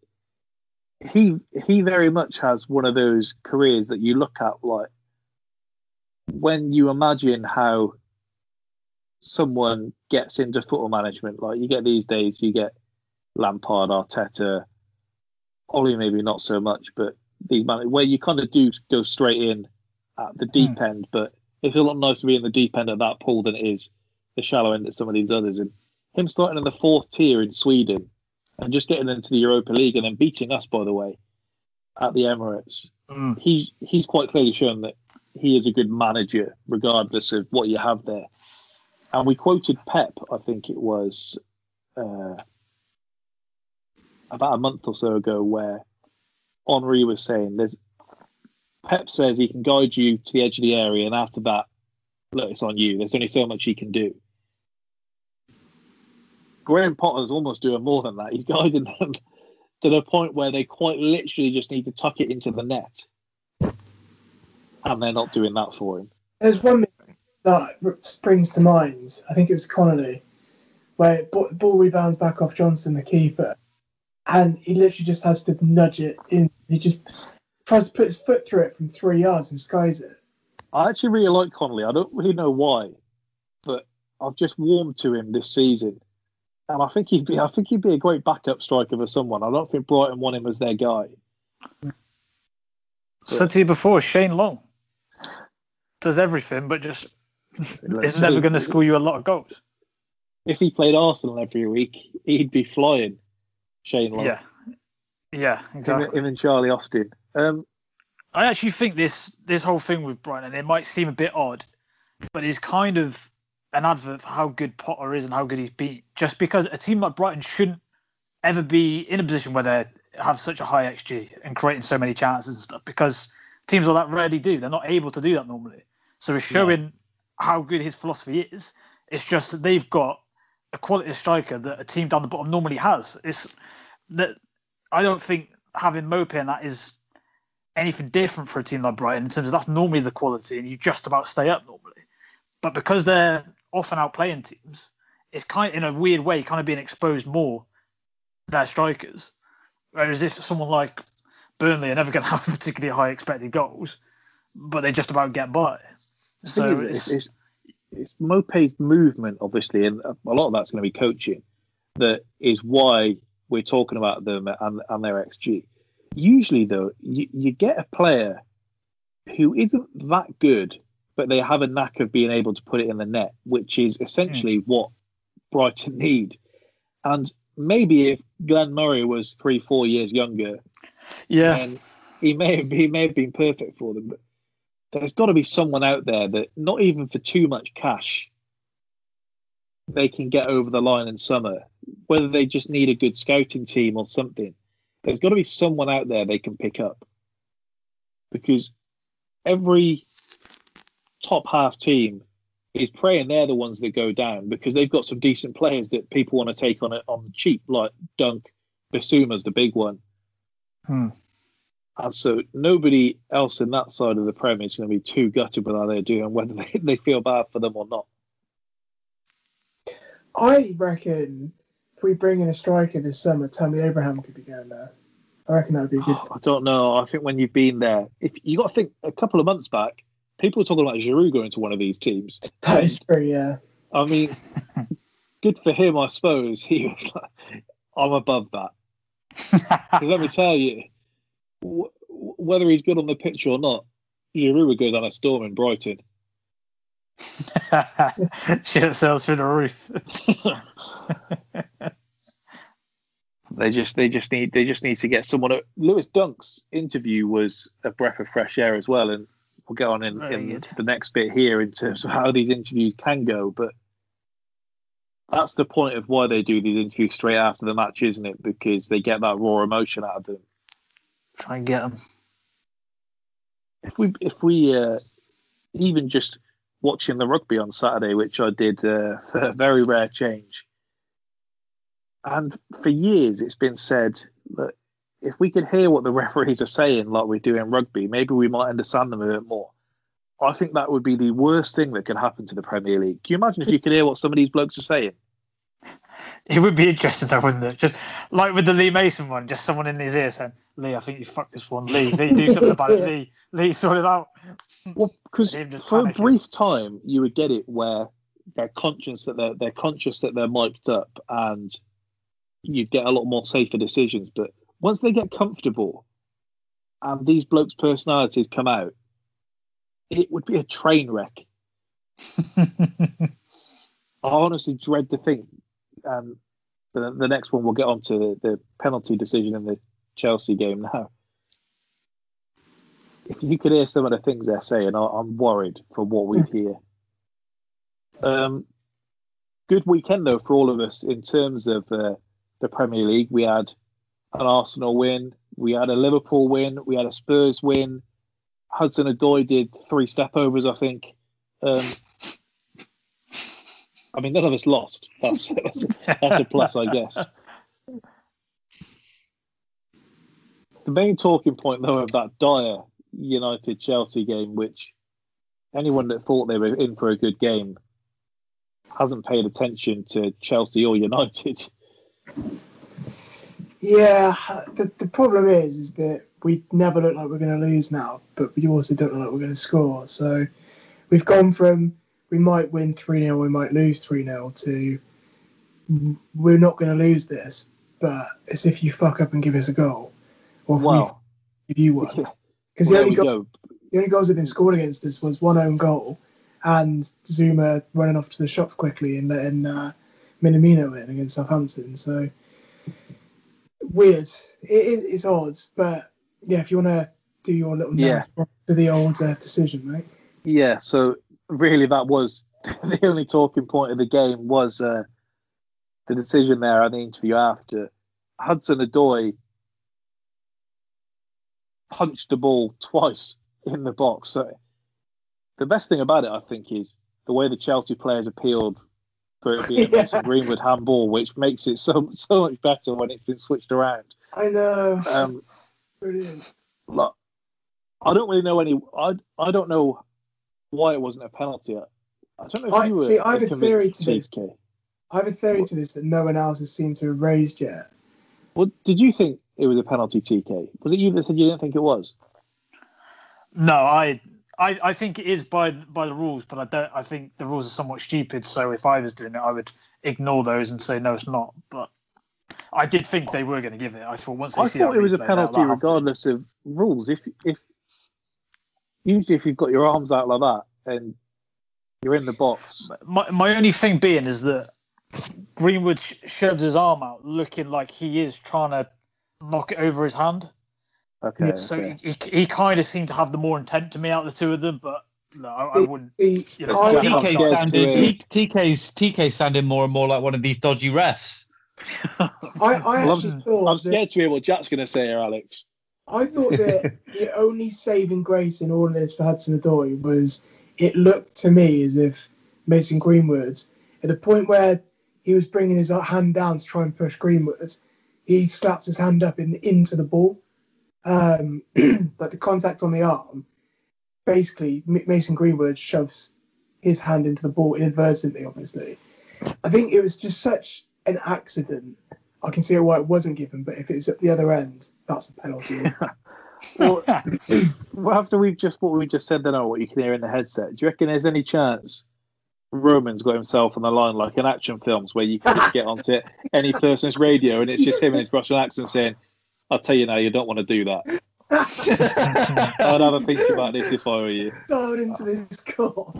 he he very much has one of those careers that you look at like when you imagine how someone gets into football management, like you get these days, you get Lampard, Arteta, Ole maybe not so much, but these man where you kind of do go straight in at the deep end, but it's a lot nicer to be in the deep end of that pool than it is the shallow end at some of these others. And him starting in the fourth tier in Sweden and just getting into the Europa League and then beating us, by the way, at the Emirates. Mm. He he's quite clearly shown that he is a good manager, regardless of what you have there. And we quoted Pep, I think it was uh, about a month or so ago, where Henry was saying, "There's Pep says he can guide you to the edge of the area, and after that, look, it's on you. There's only so much he can do." Graham Potter's almost doing more than that. He's guiding them [laughs] to the point where they quite literally just need to tuck it into the net, and they're not doing that for him. There's one that springs to mind. I think it was Connolly, where b- ball rebounds back off Johnstone, the keeper, and he literally just has to nudge it in. He just tries to put his foot through it from three yards and skies it. I actually really like Connolly. I don't really know why, but I've just warmed to him this season, and I think he'd be. I think he'd be a great backup striker for someone. I don't think Brighton want him as their guy. Said to you before, Shane Long does everything, but just is never going to score you a lot of goals. If he played Arsenal every week, he'd be flying. Shane Long. Yeah, yeah, Him, exactly. him and Charlie Austin. Um, I actually think this this whole thing with Brighton, it might seem a bit odd, but is kind of an advert for how good Potter is and how good he's been. Just because a team like Brighton shouldn't ever be in a position where they have such a high XG and creating so many chances and stuff, because teams like that rarely do. They're not able to do that normally. So it's showing how good his philosophy is. It's just that they've got a quality striker that a team down the bottom normally has. It's that I don't think having Mope in that is anything different for a team like Brighton in terms of that's normally the quality and you just about stay up normally. But because they're often outplaying teams, it's kind of, in a weird way kind of being exposed more their strikers. Whereas if someone like Burnley are never going [laughs] to have particularly high expected goals, but they just about get by. The So thing is, it's, it's, it's, Mope's movement, obviously, and a lot of that's going to be coaching. That is why we're talking about them and, and their XG. Usually, though, you, you get a player who isn't that good, but they have a knack of being able to put it in the net, which is essentially hmm. what Brighton need. And maybe if Glenn Murray was three, four years younger, yeah, then he may have he may have been perfect for them. But there's got to be someone out there that not even for too much cash they can get over the line in summer. Whether they just need a good scouting team or something, there's got to be someone out there they can pick up because every top half team is praying they're the ones that go down because they've got some decent players that people want to take on it on cheap, like Dunk, Bissouma's the big one. Hmm. And so nobody else in that side of the Premier is going to be too gutted with how they're doing, whether [laughs] they, they feel bad for them or not. I reckon if we bring in a striker this summer, Tammy Abraham could be going there. I reckon that would be a good. [sighs] I don't know. I think when you've been there, if you got to think a couple of months back, people were talking about Giroud going to one of these teams. [laughs] That is true, yeah. I mean, good for him, I suppose. [laughs] He was like, I'm above that. Because let me tell you, w- whether he's good on the pitch or not, Giroud would go down a storm in Brighton. [laughs] shit sells through the roof. [laughs] They just they just need they just need to get someone. Lewis Dunk's interview was a breath of fresh air as well, and we'll get on in, in the next bit here in terms of how these interviews can go. But that's the point of why they do these interviews straight after the match, isn't it? Because they get that raw emotion out of them. Try and get them. If we if we uh, even just watching the rugby on Saturday, which I did uh, for [laughs] a very rare change. And for years, it's been said that if we could hear what the [laughs] referees are saying, like we do in rugby, maybe we might understand them a bit more. I think that would be the worst thing that could happen to the Premier League. Can you imagine if you could hear what some of these blokes are saying? [laughs] It would be interesting, though, wouldn't it? Just like with the Lee Mason one, just someone in his ear saying, "Lee, I think you fucked this one. Lee, Lee, do something about it. Lee, Lee, sort it out." [laughs] Well, because for a brief time, you would get it where they're conscious that they're they're conscious that they're mic'd up, and you get a lot more safer decisions. But once they get comfortable, and these blokes' personalities come out, it would be a train wreck. [laughs] I honestly dread to think. Um, the, the next one we'll get on to the, the penalty decision in the Chelsea game now. If you could hear some of the things they're saying, I, I'm worried for what we hear. Um, good weekend though for all of us in terms of uh, the Premier League. We had an Arsenal win, we had a Liverpool win, we had a Spurs win. Hudson Odoi did three step overs, I think. Um, I mean, none of us lost. That's [laughs] that's, that's a plus, I guess. The main talking point, though, of that dire United Chelsea game, which anyone that thought they were in for a good game hasn't paid attention to Chelsea or United. Yeah, the, the problem is, is that we never look like we're going to lose now, but we also don't look like we're going to score. So we've gone from we might win 3 0, we might lose 3 0 to we're not going to lose this, but it's if you fuck up and give us a goal, or if Wow. we give you. Well, Because the only goal, go. the only goals that have been scored against us was one own goal and Zouma running off to the shops quickly and letting uh, Minamino in against Southampton. So weird. It, it, it's odd, but yeah, if you want to do your little Yeah. to the old uh, decision, right? Yeah, so really that was [laughs] the only talking point of the game was uh, the decision there and the interview after. Hudson Odoi punched the ball twice [laughs] in the box. So the best thing about it, I think, is the way the Chelsea players appealed for it being a [laughs] Greenwood handball, which makes it so so much better when it's been switched around. I know. Um, Brilliant. look, I don't really know any. I I don't know why it wasn't a penalty. I don't know if I- you were. see, I have a theory to this. TK. I have a theory to this that no one else has seemed to have raised yet. Well, did you think it was a penalty, TK? Was it you that said you didn't think it was? No, I, I, I think it is by by the rules, but I don't. I think the rules are somewhat stupid. So if I was doing it, I would ignore those and say no, it's not. But I did think they were going to give it. I thought once they I see thought it was a penalty they'll have to. regardless of rules. If if usually if you've got your arms out like that and you're in the box, My, my only thing being is that Greenwood sh- shoves his arm out, looking like he is trying to knock it over his hand. okay. So okay. he, he, he kind of seemed to have the more intent to me out of the two of them, but no, I, I wouldn't. The, You know, I- TK I'm sounded scared T- TK's TK sounded more and more like one of these dodgy refs. I, I Well, actually I'm, thought I'm that scared to hear what Jack's going to say here, Alex. I thought that [laughs] the only saving grace in all of this for Hudson Odoi was it looked to me as if Mason Greenwood, at the point where he was bringing his hand down to try and push Greenwood, he slaps his hand up in, into the ball. Um, [clears throat] like the contact on the arm, basically Mason Greenwood shoves his hand into the ball inadvertently, obviously. I think it was just such an accident. I can see why it wasn't given, but if it's at the other end, that's a penalty. [laughs] Well, [laughs] well, after we've just what we just said, then, or what you can hear in the headset, do you reckon there's any chance Roman's got himself on the line like in action films where you can just get onto it, any person's radio and it's just him in his Russian accent saying, "I'll tell you now, you don't want to do that." [laughs] I'd have a think about this if I were you. dialed into this call.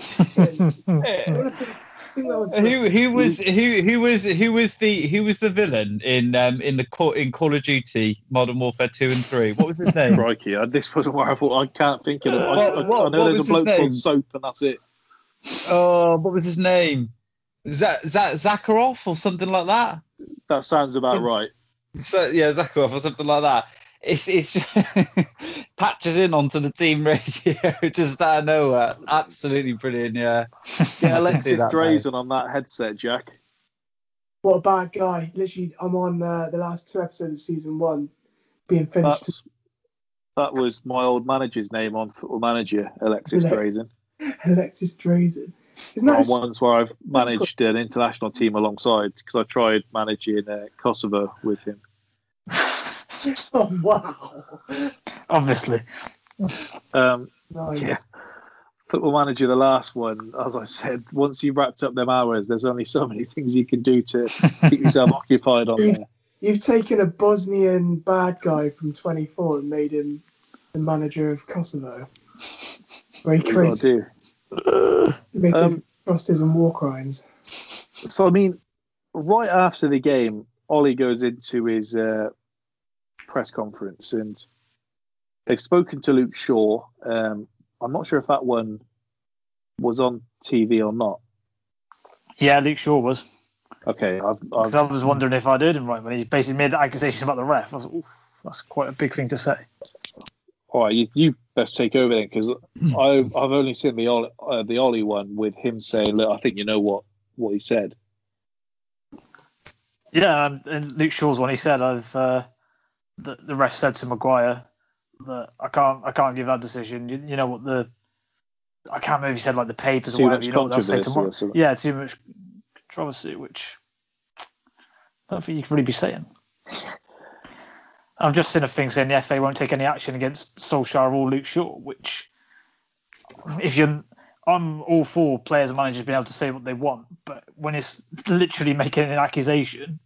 I wanna think- think that one's- Who who was who who was who was the who was the villain in um in the Call in Call of Duty Modern Warfare two and three? What was his name? Crikey, I- this wasn't where I thought. I can't think of it. I, What- I, what- I know what there's was a bloke called? Soap, and that's it. Oh, what was his name? Zach Zach Zakharov or something like that. That sounds about right. So yeah, Zakharov or something like that. It's it's [laughs] patches in onto the team [laughs] radio just out of nowhere. Absolutely brilliant. Yeah. [laughs] Yeah, I can see Alexis that. Drazen on that headset, Jack. What a bad guy. Literally, I'm on uh, the last two episodes of season one being finished. That's, that was my old manager's name on Football Manager, Alexis Really? Drazen. Alexis Drazen. Isn't that On a s- ones where I've managed an international team alongside because I tried managing uh, Kosovo with him. [laughs] Oh, wow. Obviously. Um, Nice. Yeah. Football Manager, the last one, as I said, once you've wrapped up them hours, there's only so many things you can do to keep [laughs] yourself occupied on there. You've taken a Bosnian bad guy from 24 and made him the manager of Kosovo. Where he What you created, gotta do. committed Um, atrocities and war crimes. So I mean, right after the game, Ole goes into his uh, press conference and they've spoken to Luke Shaw. Um, I'm not sure if that one was on TV or not. Yeah, Luke Shaw was. Okay, I've, I've, I was wondering if I'd heard him right when he basically made the accusation about the ref. I was like, Oof, that's quite a big thing to say. all right. You, you best take over then because I've I've only seen the Ole, uh, the Ole one with him saying, "Look, I think you know what what he said." Yeah, and, and Luke Shaw's one. He said, "I've uh, the, the ref said to Maguire that I can't I can't give that decision. You, you know what the I can't remember if he said like the papers Too or whatever. You know what they'll say tomorrow. or. Yeah, too much controversy, which I don't think you can really be saying. I've just seen a thing saying the FA won't take any action against Solskjaer or Luke Shaw, which if you're I'm all for players and managers being able to say what they want, but when it's literally making an accusation,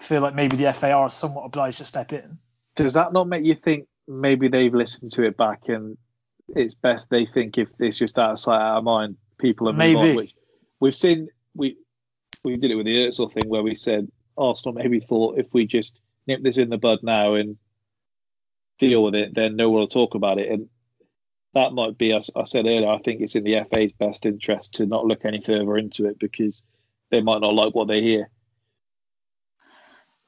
feel like maybe the FA are somewhat obliged to step in. Does that not make you think maybe they've listened to it back and it's best they think if it's just out of sight, out of mind, people are Maybe. Which we've seen. We we did it with the Özil thing where we said Arsenal maybe thought if we just nip this in the bud now and deal with it, then no one will talk about it. And that might be, as I said earlier, I think it's in the FA's best interest to not look any further into it because they might not like what they hear.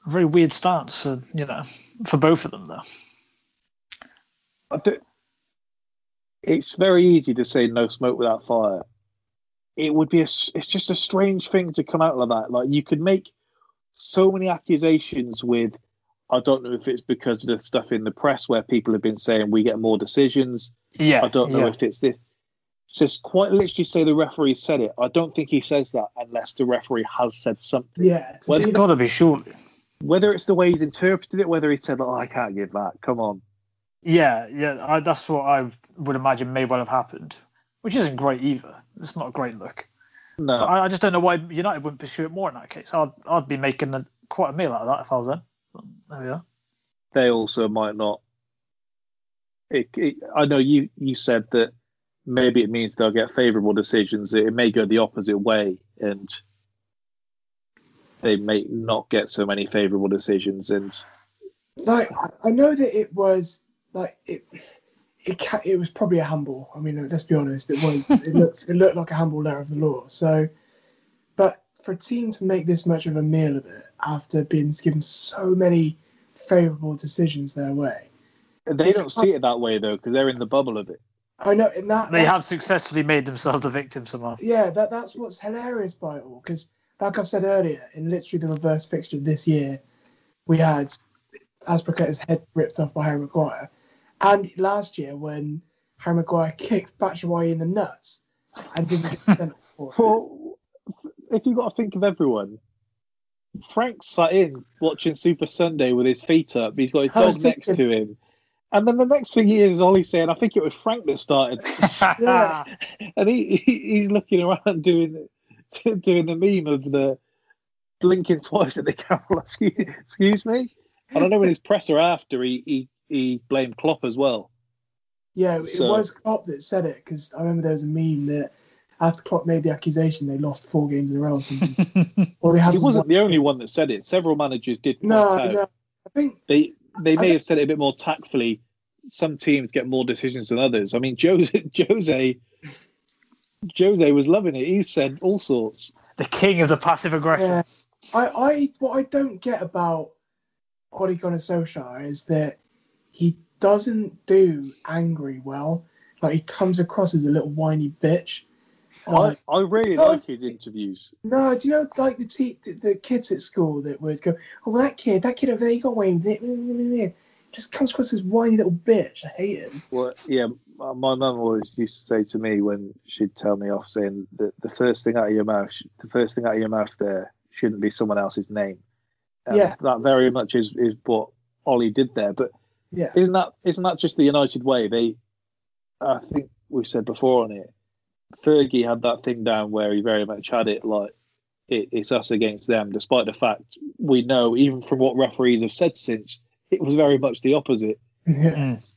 A very weird stance, uh, you know, for both of them though. I do- it's very easy to say no smoke without fire. It would be a, s- it's just a strange thing to come out like that. Like you could make so many accusations with, I don't know if it's because of the stuff in the press where people have been saying we get more decisions. Yeah, I don't know yeah. if it's this. Just quite literally say the referee said it. I don't think he says that unless the referee has said something. Yeah, Well, it's Got to be surely. Whether it's the way he's interpreted it, whether he said, "Oh, I can't give that." Come on. Yeah, yeah, I, that's what I would imagine may well have happened, which isn't great either. It's not a great look. No, I, I just don't know why United wouldn't pursue it more in that case. I'd, I'd be making a, quite a meal out of that if I was them. There we are. they also might not. It, it, I know you, you said that maybe it means they'll get favourable decisions. It may go the opposite way, and they may not get so many favourable decisions. And like I know that it was like it it ca- it was probably a humble. I mean, let's be honest, it was. It [laughs] looked it looked like a humble letter of the law. So, but for a team to make this much of a meal of it after being given so many favourable decisions their way, they It's don't see it that way though, because they're in the bubble of it. I know, and that They have successfully made themselves the victim somehow. Yeah, that that's what's hilarious by it all. Because, like I said earlier, in literally the reverse fixture this year, we had Aspraka's head ripped off by Harry Maguire, and last year when Harry Maguire kicked Batshuayi in the nuts and didn't get sent for. [laughs] Well, if you've got to think of everyone, Frank sat in watching Super Sunday with his feet up. He's got his dog was next to him. And then the next thing he is Ole saying, I think it was Frank that started. [laughs] [laughs] And he, he he's looking around doing [laughs] doing the meme of the blinking twice at the camera. [laughs] Excuse, excuse me. And I know in his presser after he he, he blamed Klopp as well. Yeah, it So- was Klopp that said it because I remember there was a meme that after Klopp made the accusation, they lost four games in a row or something. [laughs] or they He hadn't wasn't won. the only one that said it. Several managers did point No, no. I think they they may think- have said it a bit more tactfully. Some teams get more decisions than others. I mean, Jose Jose Jose was loving it. He said all sorts. The king of the passive aggression. Yeah. I, I what I don't get about Ole Gunnar Solskjaer is that he doesn't do angry well. Like he comes across as a little whiny bitch. I, Like, I really No. like his interviews. no, do you know like the, te- the the kids at school that would go, oh well, that kid, that kid over there, he got away with it. Just comes across as whiny little bitch. I hate him. Well, yeah, my mum always used to say to me when she'd tell me off, saying that the first thing out of your mouth, the first thing out of your mouth there shouldn't be someone else's name. And Yeah. that very much is is what Ole did there. But Yeah. isn't that isn't that just the United way? They, I think we've said before on it. Fergie had that thing down where he very much had it like it, it's us against them, despite the fact we know even from what referees have said since it was very much the opposite. Yeah. Mm.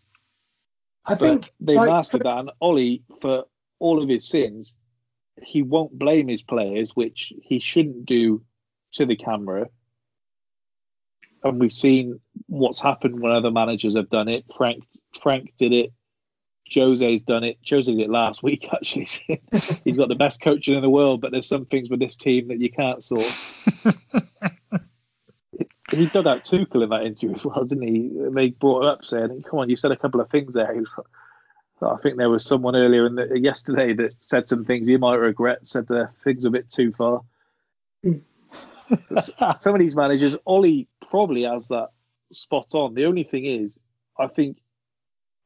I But think they like, mastered that, and Ole for all of his sins, he won't blame his players, which he shouldn't do to the camera. And we've seen what's happened when other managers have done it. Frank Frank did it. Jose's done it. Jose did it last week, [laughs] actually. He's got the best coaching in the world, but there's some things with this team that you can't sort. [laughs] he dug out Tuchel in that interview as well, didn't he? They brought it up saying, "Come on, you said a couple of things there." He I think there was someone earlier in the, yesterday that said some things you might regret. Said the things a bit too far. [laughs] some of these managers, Ole probably has that spot on. The only thing is, I think,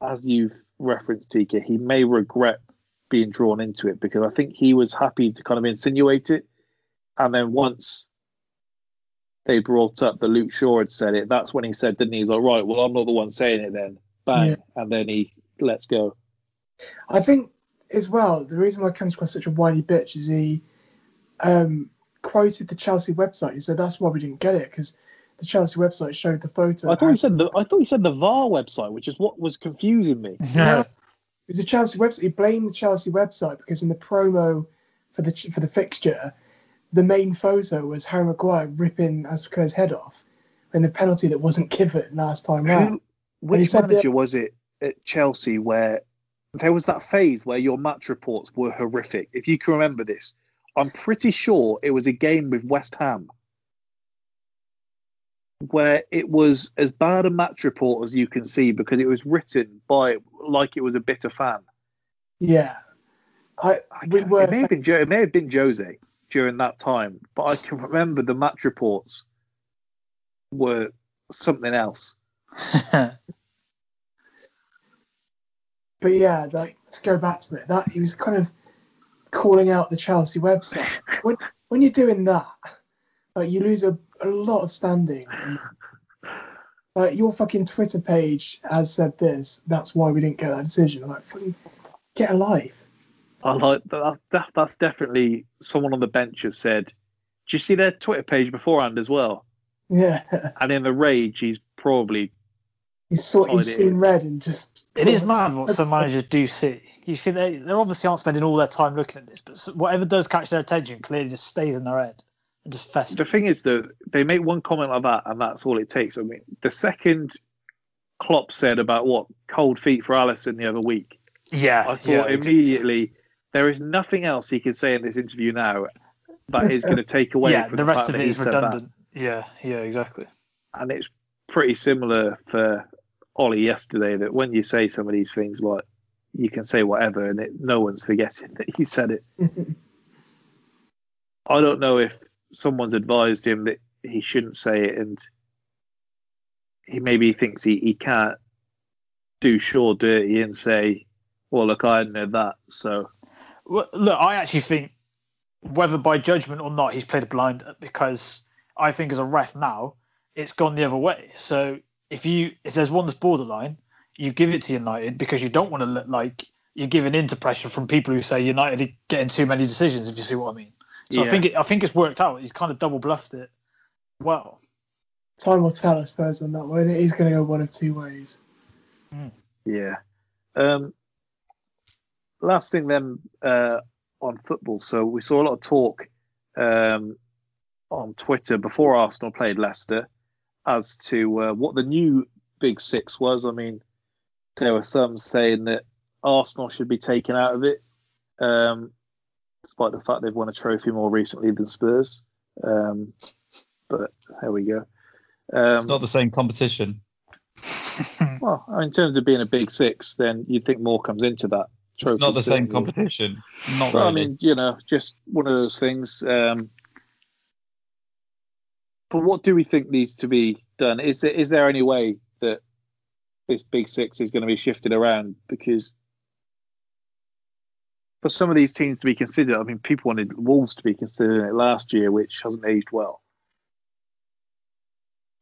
as you've referenced, TK, he may regret being drawn into it because I think he was happy to kind of insinuate it, and then once they brought up that Luke Shaw had said it, that's when he said, didn't he? He's like, right, well, I'm not the one saying it then. Bang. Yeah. And then he lets go. I think as well, the reason why he comes across such a whiny bitch is he um, quoted the Chelsea website. He said that's why we didn't get it because the Chelsea website showed the photo. I thought he said the I thought he said the VAR website, which is what was confusing me. [laughs] No, it was the Chelsea website. He blamed the Chelsea website because in the promo for the for the fixture, the main photo was Harry Maguire ripping Azpilicueta's head off in the penalty that wasn't given last time round. Who, which he said that- was it at Chelsea where there was that phase where your match reports were horrific. If you can remember this, I'm pretty sure it was a game with West Ham where it was as bad a match report as you can see because it was written by like it was a bitter fan. Yeah. I, we were It may have been it may have been Jose during that time, but I can remember the match reports were something else. [laughs] But yeah, like to go back to it, that he was kind of calling out the Chelsea website. [laughs] when when you're doing that, like you lose a, a lot of standing. And, like your fucking Twitter page has said this. That's why we didn't get that decision. Like, fucking get a life. I like that, that. That's definitely someone on the bench has said. Do you see their Twitter page beforehand as well? Yeah, And in the rage, he's probably he's saw Oh, he's seen red and just. It is mad what some managers do see. You see, they they obviously aren't spending all their time looking at this, but whatever does catch their attention clearly just stays in their head and just festers. the thing is though they make one comment like that and that's all it takes. I mean, the second Klopp said about what cold feet for Alisson the other week, yeah, I thought yeah, immediately there is nothing else he can say in this interview now that is going [laughs] to take away yeah. from The rest fact of that it is redundant. Yeah, yeah, exactly. and it's pretty similar for Ole yesterday that when you say some of these things like you can say whatever and it, no one's forgetting [laughs] that you said it. [laughs] I don't know if someone's advised him that he shouldn't say it and he maybe thinks he, he can't do Shaw dirty and say, well, look, I hadn't that. So, look, I actually think whether by judgment or not, he's played a blind because I think as a ref now, it's gone the other way. So if you if there's one that's borderline, you give it to United because you don't want to look like you're giving in to pressure from people who say United are getting too many decisions. If you see what I mean. So I think it, I think it's worked out. He's kind of double bluffed it. Well, Time will tell, I suppose, on that one. It is going to go one of two ways. Yeah. Um, last thing then uh, on football. So we saw a lot of talk um, on Twitter before Arsenal played Leicester as to uh, what the new Big Six was. I mean, there were some saying that Arsenal should be taken out of it, um, despite the fact they've won a trophy more recently than Spurs. Um, but there we go. Um, it's not the same competition. [laughs] well, in terms of being a big six, then you'd think more comes into that. It's not the same competition. Not Well, I mean, you know, just one of those things. Um, but what do we think needs to be done? Is there, is there any way that this big six is going to be shifted around? Because for some of these teams to be considered, I mean, people wanted Wolves to be considered it last year, which hasn't aged well.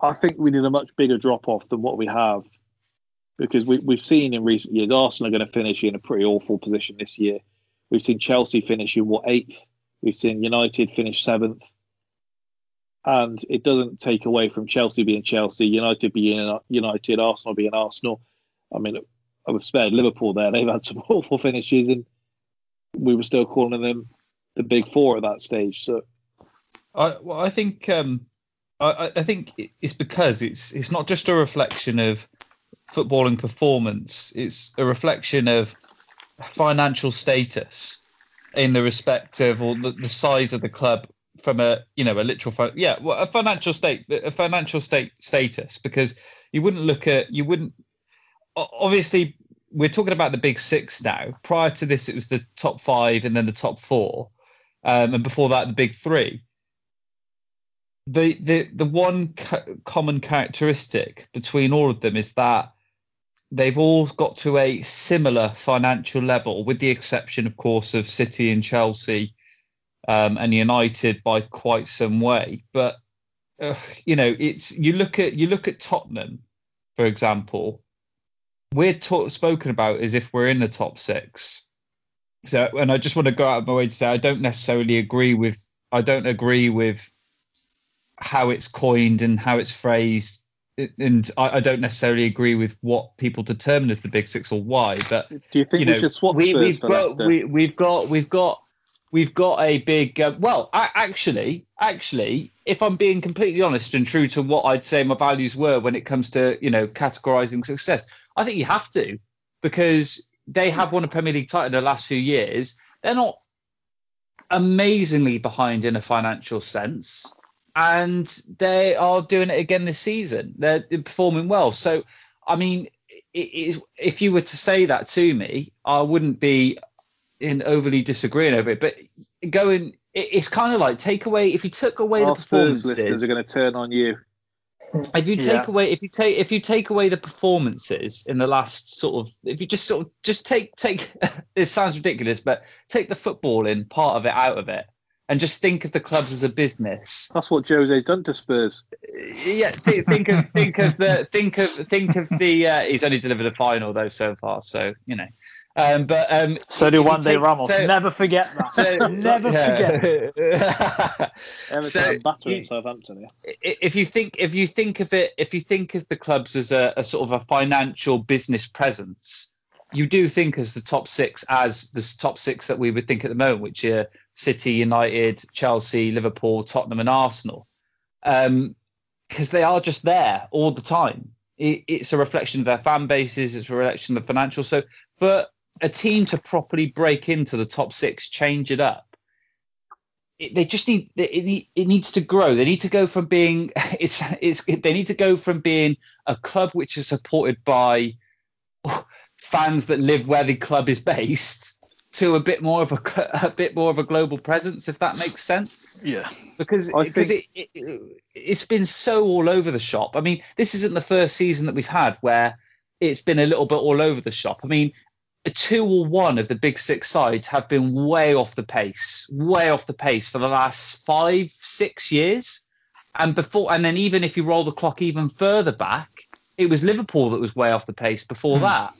I think we need a much bigger drop off than what we have because we, we've seen in recent years Arsenal are going to finish in a pretty awful position this year. We've seen Chelsea finish in what eighth. We've seen United finish seventh, and it doesn't take away from Chelsea being Chelsea, United being United, Arsenal being Arsenal. I mean, I have spared Liverpool there; they've had some [laughs] awful finishes, and we were still calling them the big four at that stage. So I, well, I think um, I- I think it's because it's it's not just a reflection of footballing performance. It's a reflection of financial status in the respect of or the, the size of the club from a you know a literal fi- yeah well, a financial state a financial state status because you wouldn't look at you wouldn't obviously we're talking about the big six now prior to this it was the top five and then the top four um, and before that the big three the the the one co- common characteristic between all of them is that they've all got to a similar financial level, with the exception, of course, of City and Chelsea um, and United by quite some way. But uh, you know, it's you look at you look at Tottenham, for example. We're ta- spoken about as if we're in the top six. So, and I just want to go out of my way to say I don't necessarily agree with I don't agree with how it's coined and how it's phrased and I, I don't necessarily agree with what people determine as the big six or why. But do you think you we know, should swap we, we've got we, we've got we've got we've got a big uh, well I, actually actually if I'm being completely honest and true to what I'd say my values were when it comes to you know categorizing success, I think you have to because they have won a Premier League title in the last few years. They're not amazingly behind in a financial sense, and they are doing it again this season. They're performing well. So, I mean, it, it, if you were to say that to me, I wouldn't be in overly disagreeing over it. But going, it, it's kind of like take away if you took away Our the Spurs performances. listeners are going to turn on you. If you take Yeah. away if you take if you take away the performances in the last sort of if you just sort of just take take [laughs] it sounds ridiculous, but take the footballing part of it out of it and just think of the clubs as a business. That's what Jose's done to Spurs. Yeah, think, think of think of the think of think of the uh, he's only delivered a final though so far, so you know. Um, but um, So do if you one day take- Ramos. so- Never forget that. so- Never forget. [laughs] forget. Everton So, are battering you- Southampton. Yeah. if you think if you think of it if you think of the clubs as a, a sort of a financial business presence you do think as the top six as the top six that we would think at the moment which are city united chelsea liverpool tottenham and arsenal um, because they are just there all the time it, it's a reflection of their fan bases it's a reflection of the financial so for a team to properly break into the top six change it up it, they just need it, it needs to grow. They need to go from being [laughs] it's it's they need to go from being a club which is supported by fans that live where the club is based to a bit more of a [laughs] a bit more of a global presence, if that makes sense. Yeah. Because I because think- it, it it's been so all over the shop. I mean, this isn't the first season that we've had where it's been a little bit all over the shop. I mean, two or one of the big six sides have been way off the pace, way off the pace for the last five, six years. And before, and then even if you roll the clock even further back, it was Liverpool that was way off the pace before hmm. that.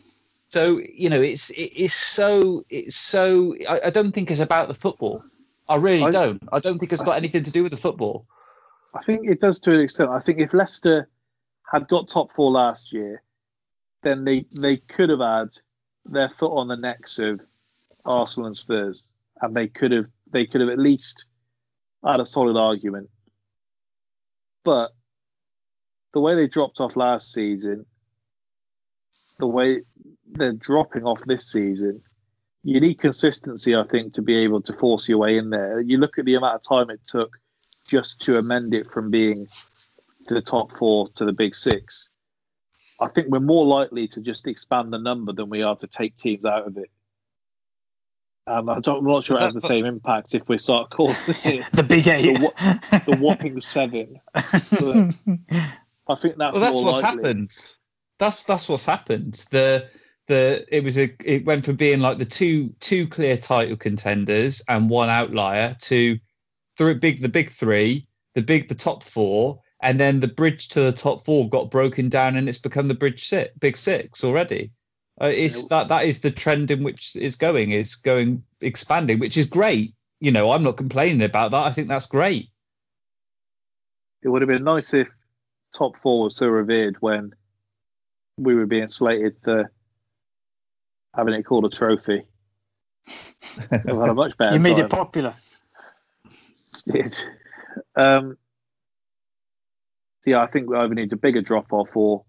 So you know, it's it's so it's so. I, I don't think it's about the football. I really I- don't. I don't think it's got anything to do with the football. I think it does to an extent. I think if Leicester had got top four last year, then they they could have had their foot on the necks of Arsenal and Spurs, and they could have they could have at least had a solid argument. But the way they dropped off last season, the way they're dropping off this season, you need consistency, I think, to be able to force your way in there. You look at the amount of time it took just to amend it from being to the top four to the big six. I think we're more likely to just expand the number than we are to take teams out of it. Um, I don't, I'm not sure it has the same impact if we start calling [laughs] it [laughs] The big eight. the, wha- the whopping seven. [laughs] But I think that's well, that's more what's likely. happened. That's that's what's happened. The the it was a it went from being like the two two clear title contenders and one outlier to three big the big three, the big the top four, and then the bridge to the top four got broken down and it's become the bridge six, big six already. Uh, it's that that is the trend in which is going is going expanding, which is great. You know, I'm not complaining about that. I think that's great. It would have been nice if top four was so revered when we were being slated for having it called a trophy. [laughs] We've had a much better you made time. it popular. [laughs] did. Um, so yeah, I think we either need a bigger drop off or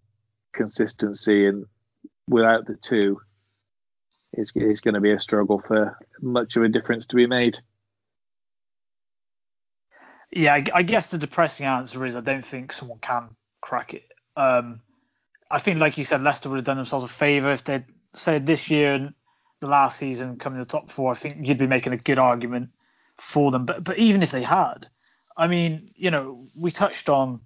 consistency, and without the two, it's, it's going to be a struggle for much of a difference to be made. Yeah, I, I guess the depressing answer is I don't think someone can crack it. Um, I think, like you said, Leicester would have done themselves a favour if they'd said this year and the last season coming to the top four. I think you'd be making a good argument for them. But but even if they had, I mean, you know, we touched on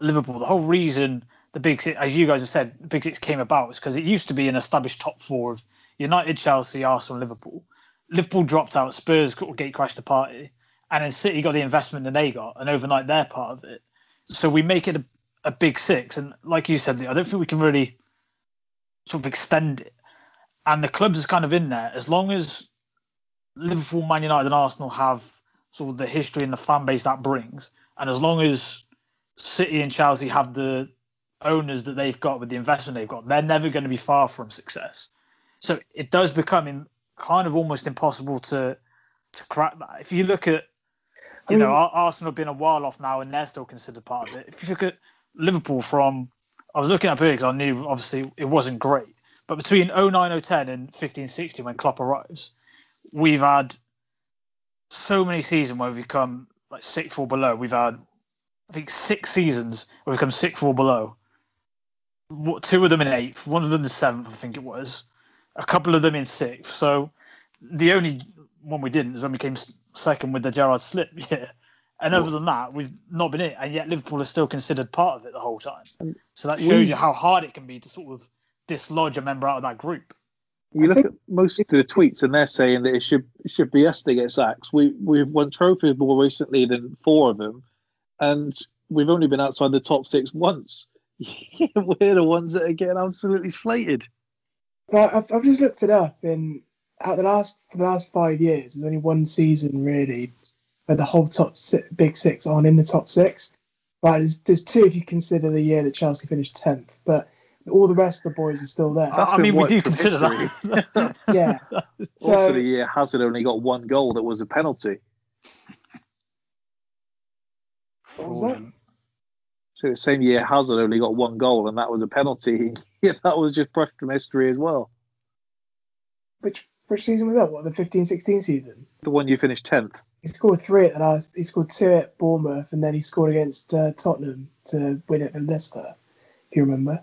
Liverpool. The whole reason the Big Six, as you guys have said, the Big Six came about is because it used to be an established top four of United, Chelsea, Arsenal, Liverpool. Liverpool dropped out, Spurs gate crashed the party, and then City got the investment that they got, and overnight they're part of it. So we make it a, a Big Six, and like you said, I don't think we can really sort of extend it. And the clubs is kind of in there as long as Liverpool, Man United, and Arsenal have sort of the history and the fan base that brings, and as long as City and Chelsea have the owners that they've got with the investment they've got, they're never going to be far from success. So it does become in, kind of almost impossible to to crack that. If you look at, you know, Arsenal have been a while off now, and they're still considered part of it. If you look at Liverpool from, I was looking up here because I knew obviously it wasn't great, But between 09, 010 and 15, 16, when Klopp arrives, we've had so many seasons where we've come like sixth or below. We've had, I think, six seasons where we've come sixth or below. Two of them in eighth, one of them in seventh, I think it was. A couple of them in sixth. So the only one we didn't is when we came second with the Gerrard slip [laughs] year. And other than that, we've not been it, and yet Liverpool is still considered part of it the whole time. So that shows you how hard it can be to sort of dislodge a member out of that group. You look at most of the tweets, and they're saying that it should it should be us that get sacks. We we've won trophies more recently than four of them, and we've only been outside the top six once. [laughs] We're the ones that are getting absolutely slated. But I've, I've just looked it up, and out the last for the last five years, there's only one season really where the whole top si big six aren't in the top six. Right, there's, there's two if you consider the year that Chelsea finished tenth, but all the rest of the boys are still there. That's I mean, we do consider history. that. [laughs] yeah. [laughs] Also, So the year Hazard only got one goal that was a penalty. what was that? So the same year Hazard only got one goal, and that was a penalty. [laughs] yeah, that was just brushed from history as well. Which which season was that? What the 15-16 season? The one you finished tenth. He scored three at the last. He scored two at Bournemouth, and then he scored against uh, Tottenham to win it for Leicester. If you remember.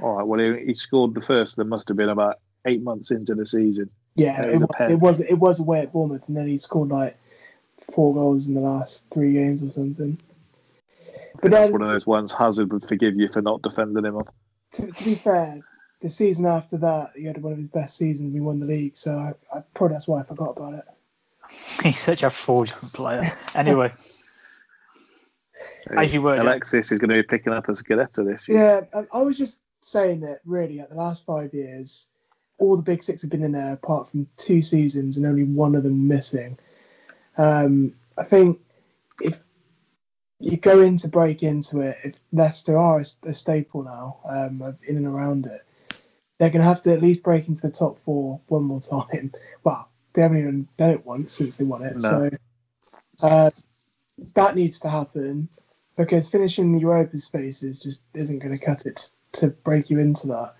All right. Well, he, he scored the first. There must have been about eight months into the season. Yeah, It it, was a wa- pen. it was it was away at Bournemouth, and then he scored like four goals in the last three games or something. But That's then, one of those ones Hazard would forgive you for not defending him on. to, to be fair, the season after that, he had one of his best seasons. We won the league, so I, I probably that's why I forgot about it. [laughs] He's such a fraudulent player. Anyway, as you were, Alexis is going to be picking up a Scudetto this year. Yeah, I, I was just saying that really, at the last five years, all the big six have been in there apart from two seasons and only one of them missing. Um, I think if you go in to break into it, if Leicester are a, a staple now um, in and around it, they're going to have to at least break into the top four one more [laughs] time. Well, they haven't even done it once since they won it, No. so uh, that needs to happen because finishing the Europa spaces just isn't going to cut it to break you into that.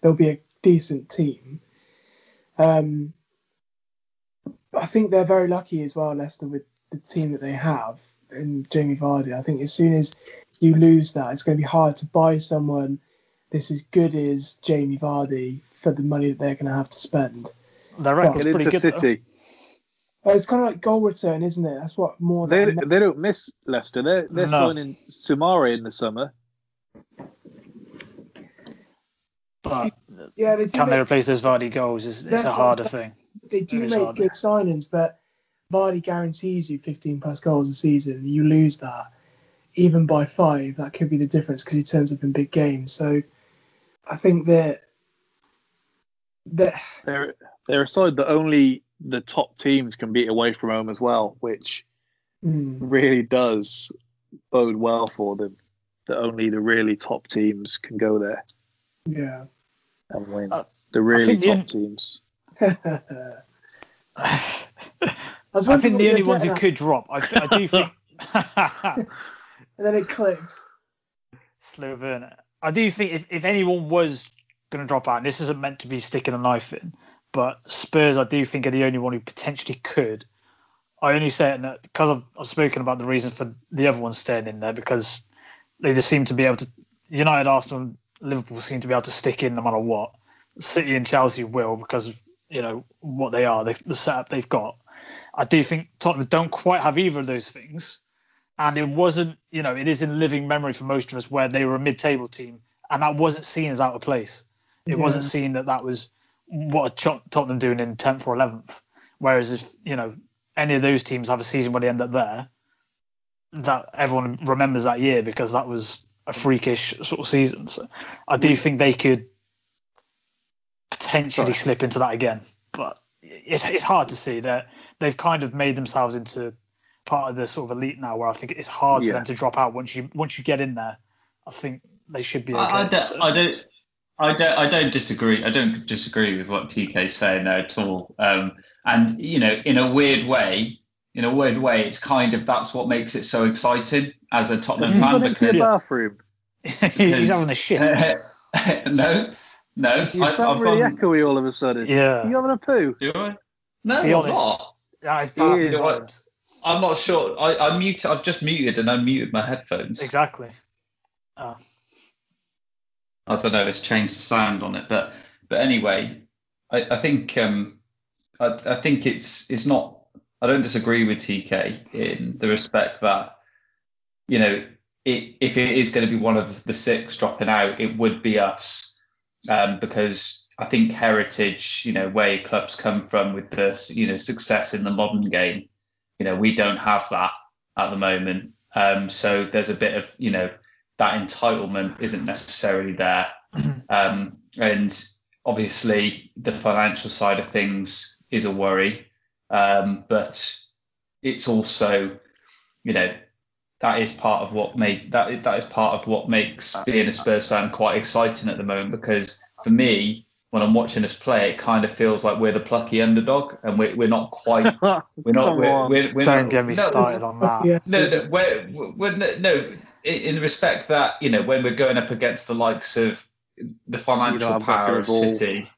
There'll be a decent team. Um, I think they're very lucky as well, Leicester, with the team that they have and Jamie Vardy. I think as soon as you lose that, it's going to be hard to buy someone this as good as Jamie Vardy for the money that they're going to have to spend. Their Well, record's Get pretty good. City. But it's kind of like goal return, isn't it? That's what more They, than they don't miss Leicester. They're, they're No. signing Sumari in the summer. But yeah, they do can they replace those Vardy goals? Is it's a harder I'm thing. they do make hard. good signings, but Vardy guarantees you 15 plus goals a season. You lose that, even by five, that could be the difference because he turns up in big games. So I think that that They're they're a side that only the top teams can beat away from home as well, which mm, really does bode well for them. That only the really top teams can go there yeah. and win. Uh, the really think the top teams. [laughs] I was I wondering think the only ones who could drop, I, I do think. [laughs] [laughs] and then it clicks. Slow burner. I do think if, if anyone was going to drop out, and this isn't meant to be sticking a knife in, but Spurs, I do think are the only one who potentially could. I only say it because I've, I've spoken about the reason for the other ones staying in there because they just seem to be able to. United, Arsenal, and Liverpool seem to be able to stick in no matter what. City and Chelsea will because of you know what they are, they, the setup they've got. I do think Tottenham don't quite have either of those things and it wasn't you know it is in living memory for most of us where they were a mid-table team and that wasn't seen as out of place it Yeah. wasn't seen that that was what are Tottenham doing in 10th or 11th whereas if you know any of those teams have a season where they end up there that everyone remembers that year because that was a freakish sort of season so I do think they could potentially Sorry. slip into that again but it's, it's hard to see that they've kind of made themselves into part of the sort of elite now where I think it's hard Yeah. for them to drop out once you once you get in there. I think they should be okay. I, I, don't, So- I don't. I don't. I don't disagree. I don't disagree with what TK's saying there at all. Um, and you know, in a weird way, in a weird way, it's kind of that's what makes it so exciting as a Tottenham fan gone into your because bathroom? [laughs] He's having a shit. [laughs] no, No, You I, sound I've really gone- echoey all of a sudden. Yeah. You having a poo? Do I? No, Be I'm honest. not. Yeah, it's bad I'm not sure. I, I mute. I've just muted and unmuted my headphones. Exactly. Oh. I don't know. It's changed the sound on it, but but anyway, I, I think um, I, I think it's it's not. I don't disagree with TK in the respect that you know it, if it is going to be one of the six dropping out, it would be us um, because I think heritage, you know, where clubs come from with the you know success in the modern game, you know, we don't have that at the moment. Um, so there's a bit of you know that entitlement isn't necessarily there, um, and obviously the financial side of things is a worry, um, but it's also you know that is part of what make that that is part of what makes being a Spurs fan quite exciting at the moment because for me when I'm watching us play it kind of feels like we're the plucky underdog and we're, we're not quite we're not [laughs] we're, we're, we're Don't not, get me no, started on that. Yeah. [laughs] no, no, we're, we're, no, no, in respect that you know when we're going up against the likes of the financial power of. City,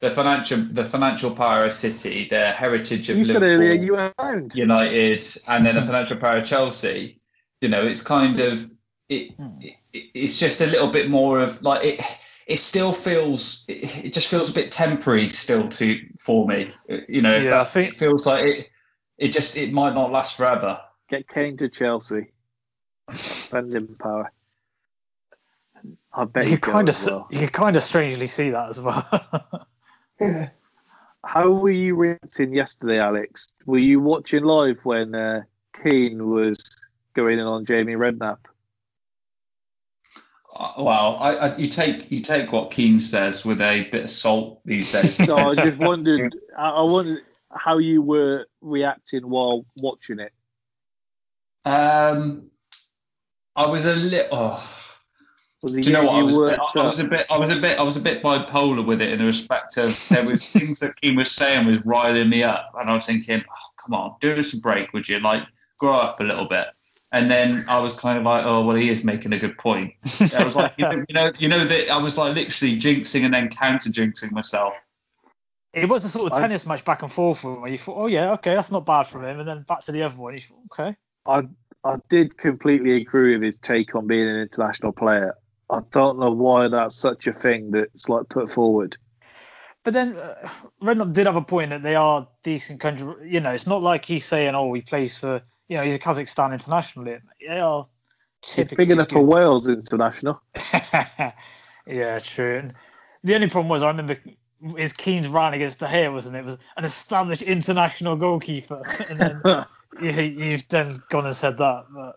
the financial the financial power of City, their heritage of You Liverpool, earlier you. United, and then the [laughs] financial power of Chelsea. You know, it's kind of it, it. It's just a little bit more of like it. It still feels. It, it just feels a bit temporary still to for me. You know, Yeah, that I think- it feels like it. It just it might not last forever. Get Kane to Chelsea. Spending power. I bet You you kind of as well. you kind of strangely see that as well. [laughs] Yeah. How were you reacting yesterday, Alex? Were you watching live when uh, Keane was going in on Jamie Redknapp? Uh, Well, I, I, you take you take what Keane says with a bit of salt these days. So I just [laughs] wondered, I I wondered how you were reacting while watching it. um, I was a little. Oh, do you know what? I was, a bit, I was a bit. I was a bit. I was a bit bipolar with it in the respect of there was things that Keane was saying was riling me up, and I was thinking, oh, come on, do us a break, would you? Like, grow up a little bit. And then I was kind of like, oh well, he is making a good point. [laughs] I was like, you know, you know, you know that I was like literally jinxing and then counter jinxing myself. it was a sort of I- tennis match back and forth where you thought, oh yeah, okay, that's not bad from him, and then back to the other one. You thought, okay. I I did completely agree with his take on being an international player. I don't know why that's such a thing that's like put forward. But then uh, Redknapp did have a point that they are decent country. You know, it's not like he's saying, oh, he plays for, you know, he's a Kazakhstan international. They are He's big enough for. Wales international. yeah, true. And the only problem was I remember his Keane's run against De Gea, wasn't it? It was an established international goalkeeper, [laughs] and then [laughs] you've then gone and said that. But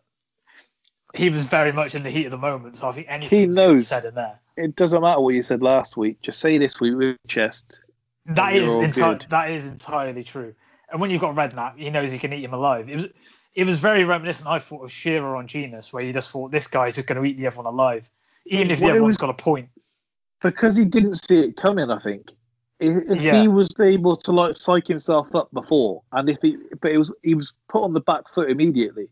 he was very much in the heat of the moment, so I think anything He knows. said in there. It doesn't matter what you said last week. Just say this week with chest. That is enti- that is entirely true. And when you've got Redknapp, he knows he can eat him alive. It was it was very reminiscent. I thought of Shearer on Jenas, where you just thought this guy's just going to eat the other one alive, even if the Well, other one's was- got a point. because he didn't see it coming. I think if if Yeah. he was able to like psych himself up before, and if he, but it was he was put on the back foot immediately,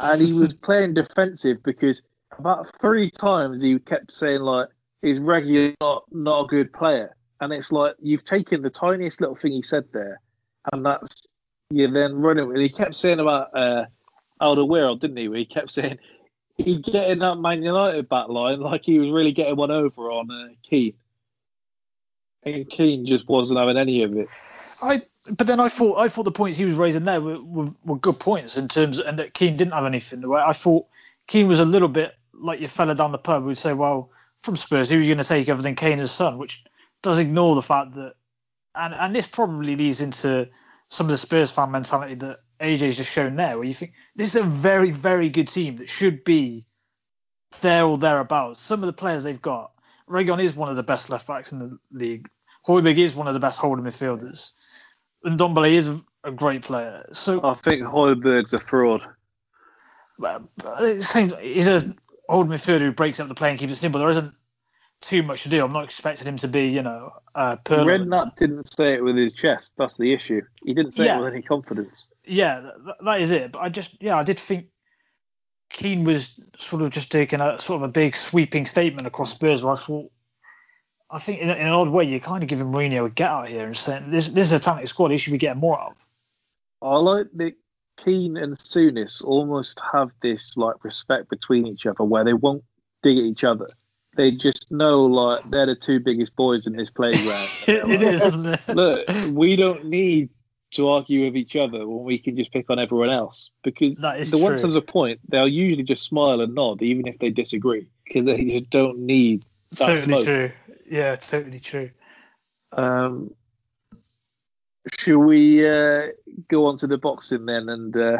and he was [laughs] playing defensive because about three times he kept saying like he's regularly not not a good player, and it's like you've taken the tiniest little thing he said there, and that's you then running. with. He kept saying about uh, Alderweireld, didn't he? Where he kept saying he getting that Man United back line like he was really getting one over on uh, Keane. And Keane just wasn't having any of it. I but then I thought I thought the points he was raising there were, were, were good points in terms, and that Keane didn't have anything. I thought Keane was a little bit like your fella down the pub who'd say, "Well, from Spurs, who was going to take other than Kane's son?" Which does ignore the fact that, and and this probably leads into some of the Spurs fan mentality that AJ's just shown there, where you think this is a very very good team that should be there or thereabouts. Some of the players they've got, Regon is one of the best left backs in the league. Højbjerg is one of the best holding midfielders. And Dombele is a, great player. So I think Højbjerg's a fraud. uh, it seems he's a old midfielder who breaks up the play and keeps it simple. There isn't too much to do. I'm not expecting him to be, you know, uh, permanent. Redknapp didn't say it with his chest. That's the issue. He didn't say Yeah. it with any confidence. Yeah, that, that is it. But I just, yeah, I did think Keane was sort of just taking a sort of a big sweeping statement across Spurs. Where I thought, I think in, in an odd way, you're kind of giving Mourinho a get out here and saying this this is a talented squad. He should be getting more out of. I like that Keane and Souness almost have this like respect between each other where they won't dig at each other. They just know like they're the two biggest boys in this [laughs] playground. it, it is, isn't it? Look, we don't need to argue with each other when we can just pick on everyone else because That is the once true. there's a point, they'll usually just smile and nod even if they disagree because they just don't need that totally smoke. true. Yeah, totally true. Um, should we uh, go on to the boxing then and uh,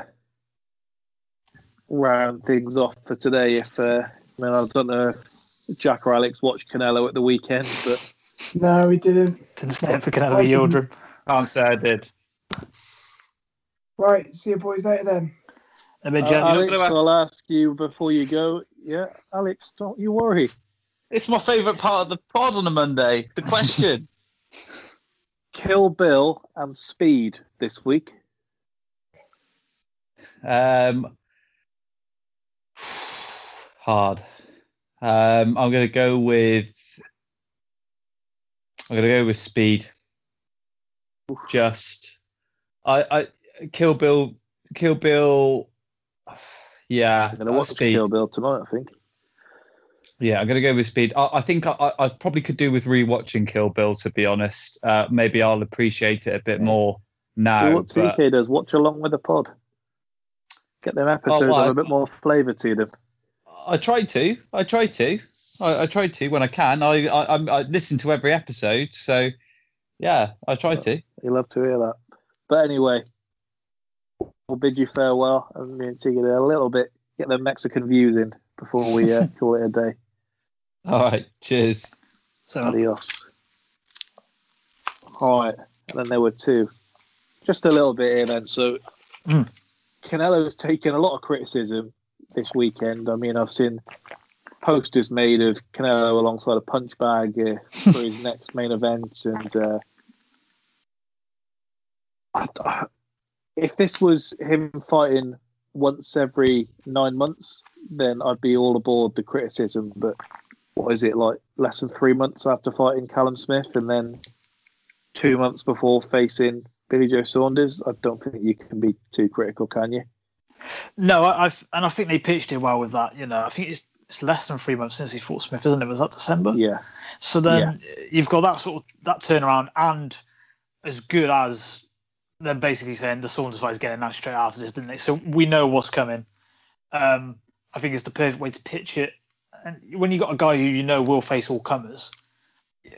round things off for today? If uh, I mean, I don't know if Jack or Alex watched Canelo at the weekend, but [laughs] No, we didn't. Didn't stay for Canelo Yildirim. Can't say I did. Right, see you boys later then. A bit uh, jealous. Alex, I'll ask you before you go. Yeah, Alex, don't you worry. It's my favourite part of the pod on a Monday. The question. [laughs] Kill Bill and Speed this week. um, hard. Um, I'm going to go with. I'm going to go with speed. Just, I, I, Kill Bill, Kill Bill. Yeah, I'm to watch speed. Kill Bill tonight, I think. Yeah, I'm to go with speed. I, I think I, I probably could do with rewatching Kill Bill, to be honest. Uh, maybe I'll appreciate it a bit more now. Do what but- TK does, watch along with the pod. Get them episodes Oh, have I- a bit more flavour to them. I try to. I try to. I, I try to when I can. I, I I listen to every episode, so yeah, I try to. You love to hear that. But anyway, we'll bid you farewell and me and Tigger a little bit, get the Mexican views in before we uh, [laughs] call it a day. All right, cheers. So Adios. All right, and then there were two. Just a little bit here then. So Mm. Canelo's taken a lot of criticism this weekend. I mean, I've seen posters made of Canelo alongside a punch bag uh, for his [laughs] next main event, and uh, I- I- if this was him fighting once every nine months, then I'd be all aboard the criticism. But what is it like? Less than three months after fighting Callum Smith, and then two months before facing Billy Joe Saunders, I don't think you can be too critical, can you? No, I, I've and I think they pitched it well with that. You know, I think it's it's less than three months since he fought Smith, isn't it? Was that December? Yeah. So then you've got that sort of that turnaround and as good as they're basically saying the Saunders fight is getting that straight out of this, didn't they? So we know what's coming. Um, I think it's the perfect way to pitch it. And when you've got a guy who you know will face all comers,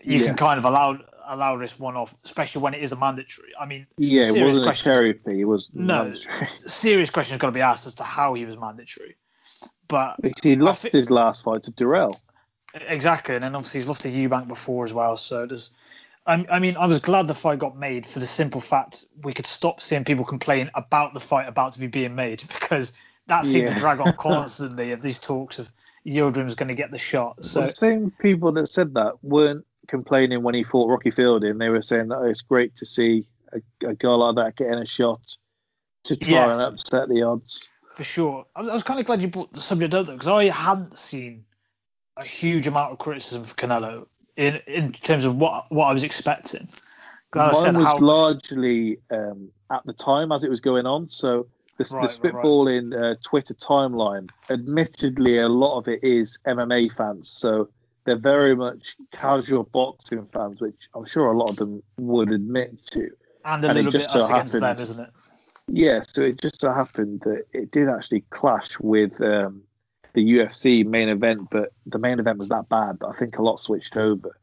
you Yeah. can kind of allow allow this one off, especially when it is a mandatory. I mean, Yeah, it serious wasn't a questions- cherry pick. It was No, mandatory. [laughs] serious questions got to be asked as to how he was mandatory. But he lost his last fight to Dirrell. Exactly, and then obviously he's lost to Eubank before as well. So there's, I, I mean, I was glad the fight got made for the simple fact we could stop seeing people complain about the fight about to be being made [laughs] because that seemed Yeah. to drag on [laughs] constantly of these talks of Yildirim's going to get the shot. So the same people that said that weren't complaining when he fought Rocky Fielding. They were saying that it's great to see a, a guy like that getting a shot to try Yeah. and upset the odds. for sure, I, I was kind of glad you brought the subject up because I hadn't seen a huge amount of criticism for Canelo in in terms of what what I was expecting. Mine was how- largely um, at the time as it was going on. So the, Right, the right, right. uh, Twitter timeline, admittedly, a lot of it is MMA fans. So they're very much casual boxing fans, which I'm sure a lot of them would admit to. and a and it little bit just so us against them, happened- isn't it? Yeah, so it just so happened that it did actually clash with um, the UFC main event, but the main event was that bad that I think a lot switched over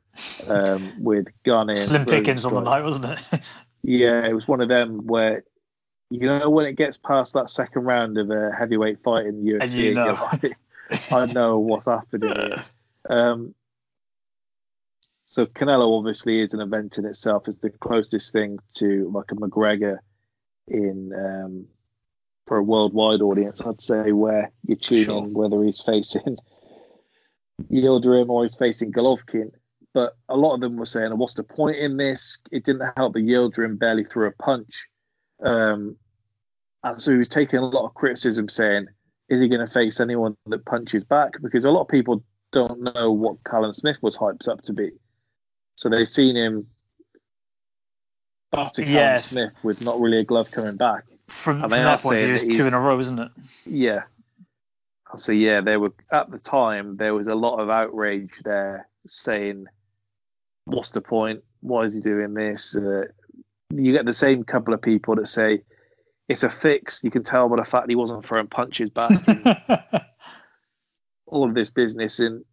um, [laughs] with Gunny. Slim pickings on the night, wasn't it? [laughs] Yeah, it was one of them where you know when it gets past that second round of a heavyweight fight in the UFC, And you know. like, I know what's happening. [laughs] Um, so Canelo obviously is an event in itself. It's the closest thing to like a McGregor in um, for a worldwide audience, I'd say, where you're tuning Sure. whether he's facing [laughs] Yildirim or he's facing Golovkin. But a lot of them were saying, "What's the point in this? It didn't help the Yildirim barely threw a punch." Um, and so he was taking a lot of criticism, saying, "Is he going to face anyone that punches back?" Because a lot of people don't know what Callum Smith was hyped up to be. So they've seen him batter Callum Yeah. Smith with not Yeah. Smith with not really a glove coming back. From, from are point of view, that it's two in a row, isn't it? Yeah. So yeah, there were at the time there was a lot of outrage there, saying, "What's the point? Why is he doing this?" Uh, you get the same couple of people that say it's a fix. You can tell by the fact he wasn't throwing punches back. [laughs] all of this business, and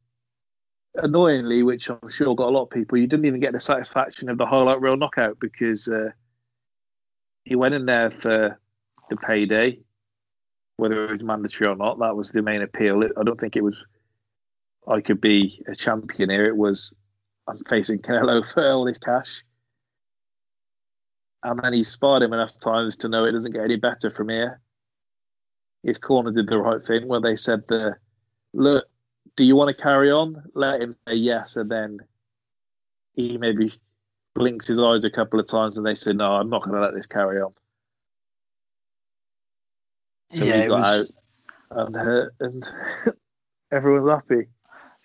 annoyingly, which I'm sure got a lot of people, you didn't even get the satisfaction of the highlight reel knockout because uh, he went in there for the payday whether it was mandatory or not. That was the main appeal. I don't think it was. I could be a champion here. It was I'm facing Canelo for all this cash, and then he sparred him enough times to know it doesn't get any better from here. His corner did the right thing where they said, "The look, do you want to carry on?" Let him say yes, and then he maybe blinks his eyes a couple of times, and they said, "No, I'm not going to let this carry on." So yeah, we got was, out and and [laughs] everyone's happy.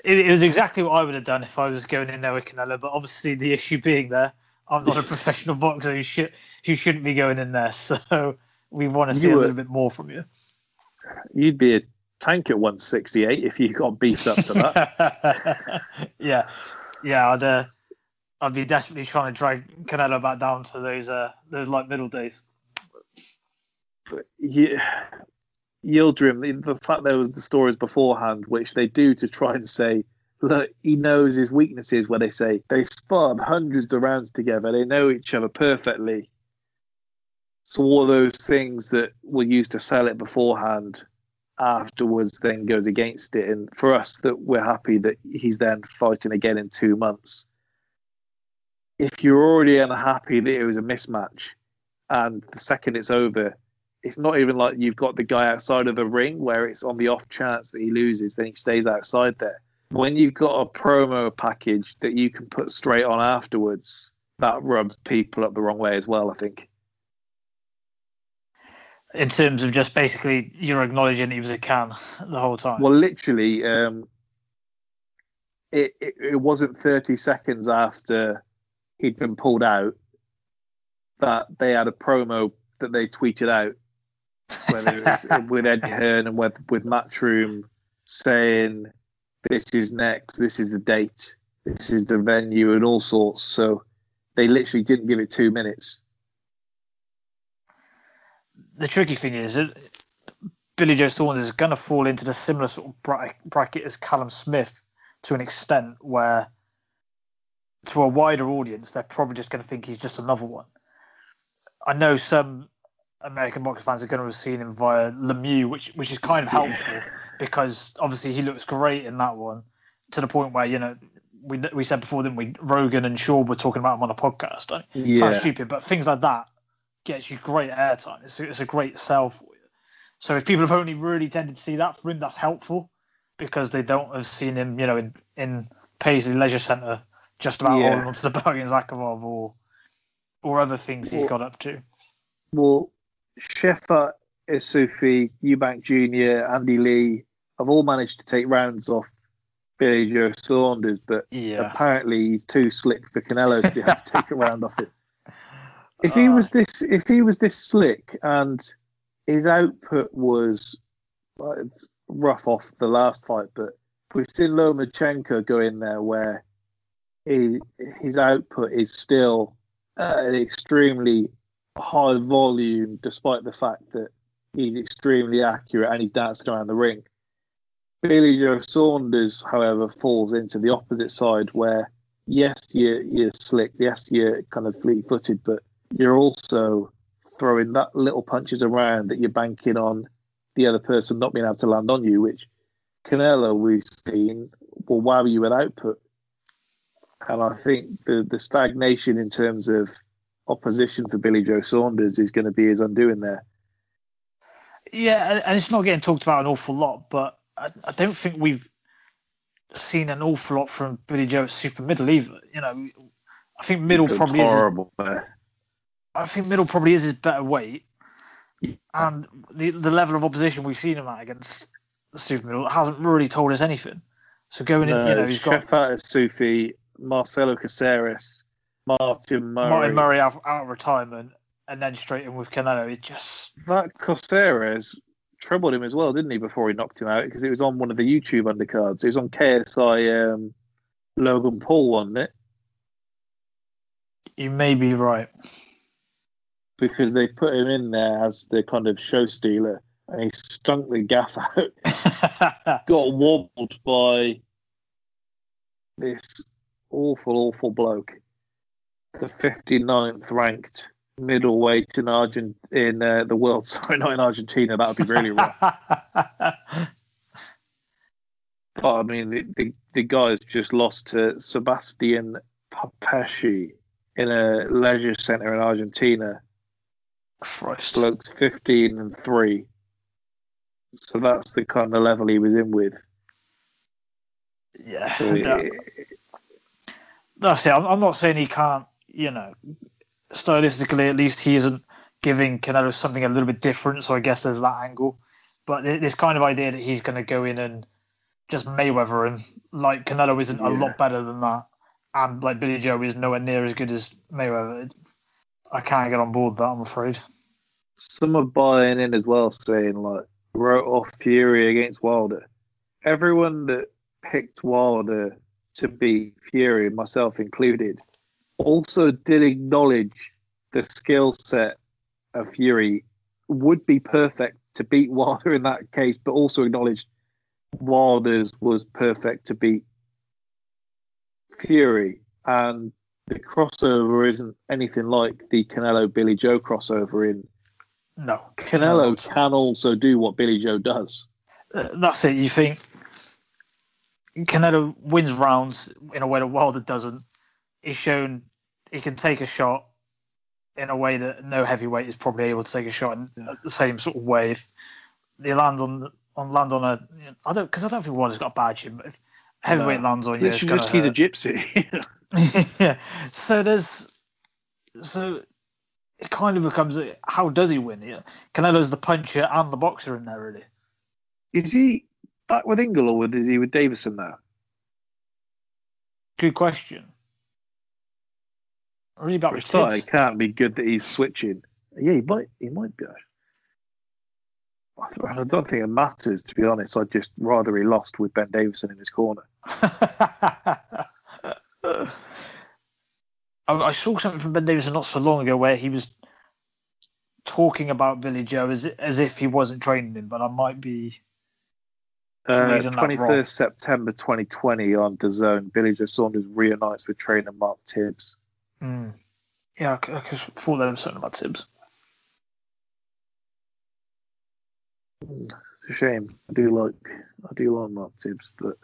it, it was exactly what I would have done if I was going in there with Canelo. But obviously, the issue being there, I'm not a [laughs] professional boxer who should who shouldn't be going in there. [laughs] So we want to see You a little bit more from you. You'd be a tank at 168 if you got beefed up to that. yeah, yeah, I'd uh, I'd be desperately trying to drag Canelo back down to those uh those like middle days. You, Yildirim, the, fact there was the stories beforehand, which they do to try and say, look, he knows his weaknesses. Where they say they sparred hundreds of rounds together, they know each other perfectly. So all those things that were used to sell it beforehand, afterwards then goes against it. And for us, that we're happy that he's then fighting again in two months. If you're already unhappy that it was a mismatch, and the second it's over, it's not even like you've got the guy outside of the ring where it's on the off chance that he loses, then he stays outside there. When you've got a promo package that you can put straight on afterwards, that rubs people up the wrong way as well, I think. In terms of just basically you're acknowledging he was a can the whole time. Well, literally, um, it, it it wasn't 30 seconds after he'd been pulled out that they had a promo that they tweeted out, whether it was [laughs] with Eddie Hearn and with with Matchroom saying this is next, this is the date, this is the venue, and all sorts. So they literally didn't give it two minutes. the tricky thing is that Billy Joe Saunders is going to fall into the similar sort of bracket as Callum Smith to an extent where, to a wider audience, they're probably just going to think he's just another one. I know some American boxing fans are going to have seen him via Lemieux, which which is kind of helpful because obviously he looks great in that one to the point where you know we we said before, didn't we? Rogan and Shaw were talking about him on a podcast. It Yeah. sounds stupid, but things like that gets you great airtime. It's a, it's a great sell for you. So if people have only really tended to see that for him, that's helpful because they don't have seen him, you know, in in Paisley Leisure Centre just about Yeah. holding onto the [laughs] in Zakharov or or other things he's got up to. Well, Shefat, Isufi, Eubank Jr., Andy Lee have all managed to take rounds off Billy Joe Saunders, but Yeah. apparently he's too slick for Canelo to able to take a round off him. [laughs] If he was this, if he was this slick and his output was well, it's rough off the last fight, but we've seen Lomachenko go in there where he, his output is still uh, an extremely high volume, despite the fact that he's extremely accurate and he's dancing around the ring. Billy Joe Saunders, however, falls into the opposite side where, yes, you're, you're slick, yes, you're kind of fleet footed, but you're also throwing that little punches around that you're banking on the other person not being able to land on you, which Canelo, we've seen, will wow you with output. And I think the, the stagnation in terms of opposition for Billy Joe Saunders is going to be his undoing there. Yeah, and- it's not getting talked about an awful lot, but I, I don't think we've seen an awful lot from Billy Joe at super middle either. You know, I think middle probably is. horrible there. I think middle probably is his better weight, and the the level of opposition we've seen him at against the super middle hasn't really told us anything. So going in, you know, he's got Shefat Isufi Marcelo Caceres, Martin Murray. Martin Murray out, out of retirement and then straight in with Canelo. It just That Caceres troubled him as well, didn't he? Before he knocked him out because it was on one of the YouTube undercards. It was on KSI um, Logan Paul, wasn't it? you may be right. Because they put him in there as the kind of show stealer, and he stunk the gaff [laughs] out. [laughs] Got wobbled by this awful, awful bloke, the 59th ranked middleweight in Argent in uh, the world. [laughs] Sorry, not in Argentina. That would be really rough. [laughs] But I mean, the, the, the guy's just lost to Sebastian Papeschi in a leisure centre in Argentina. Christ. Bloke's 15 and 3. So that's the kind of level he was in with. Yeah. So no. it- That's it. I'm not saying he can't, you know, stylistically at least he isn't giving Canelo something a little bit different. So I guess there's that angle. But this kind of idea that he's going to go in and just Mayweather him, like Canelo isn't a lot better than that, and like Billy Joe is nowhere near as good as Mayweather. I can't get on board that. I'm afraid. some are buying in as well, saying like wrote off Fury against Wilder. Everyone that picked Wilder to beat Fury, myself included, also did acknowledge the skill set of Fury would be perfect to beat Wilder in that case, but also acknowledged Wilder's was perfect to beat Fury. And the crossover isn't anything like the Canelo Billy Joe crossover in No, Canelo can also do what Billy Joe does. Uh, that's it. You think Canelo wins rounds in a way that Wilder doesn't. He's shown he can take a shot in a way that no heavyweight is probably able to take a shot in the same sort of way. If they land on on land on a, I don't because I don't think Wilder's got a bad chin, but if heavyweight No. lands on you, it's Literally gonna just he's a gypsy. [laughs] yeah. So there's so it kind of becomes how does he win? Canelo's the puncher and the boxer in there really. is he back with Ingle or is he with Davison now? Good question. Or is he back For a with start, Tibbs? it can't be good that he's switching. Yeah, he might. He might be. I don't think it matters, to be honest. I'd just rather he lost with Ben Davison in his corner. [laughs] I, I saw something from Ben Davison not so long ago where he was talking about Billy Joe as as if he wasn't training him, but I might be. Uh, Reading that wrong. 21st September 2020 on the zone, Billy Joe Saunders reunites with trainer Mark Tibbs. Hmm. Yeah, I, I c- thought there was something about Tibbs. It's a shame. I do like I do like Mark Tibbs, but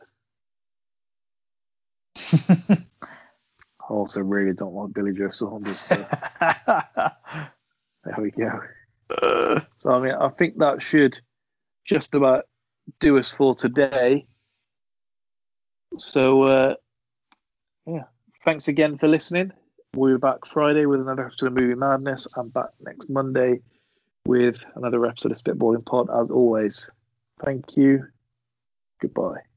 [laughs] I also really don't like Billy Joe Saunders. So [laughs] there we go. So I mean, I think that should just about do us for today. So uh, yeah, thanks again for listening. We'll be back Friday with another episode of Movie Madness. I'm back next Monday with another episode of Spitballing Pod. As always, thank you. Goodbye.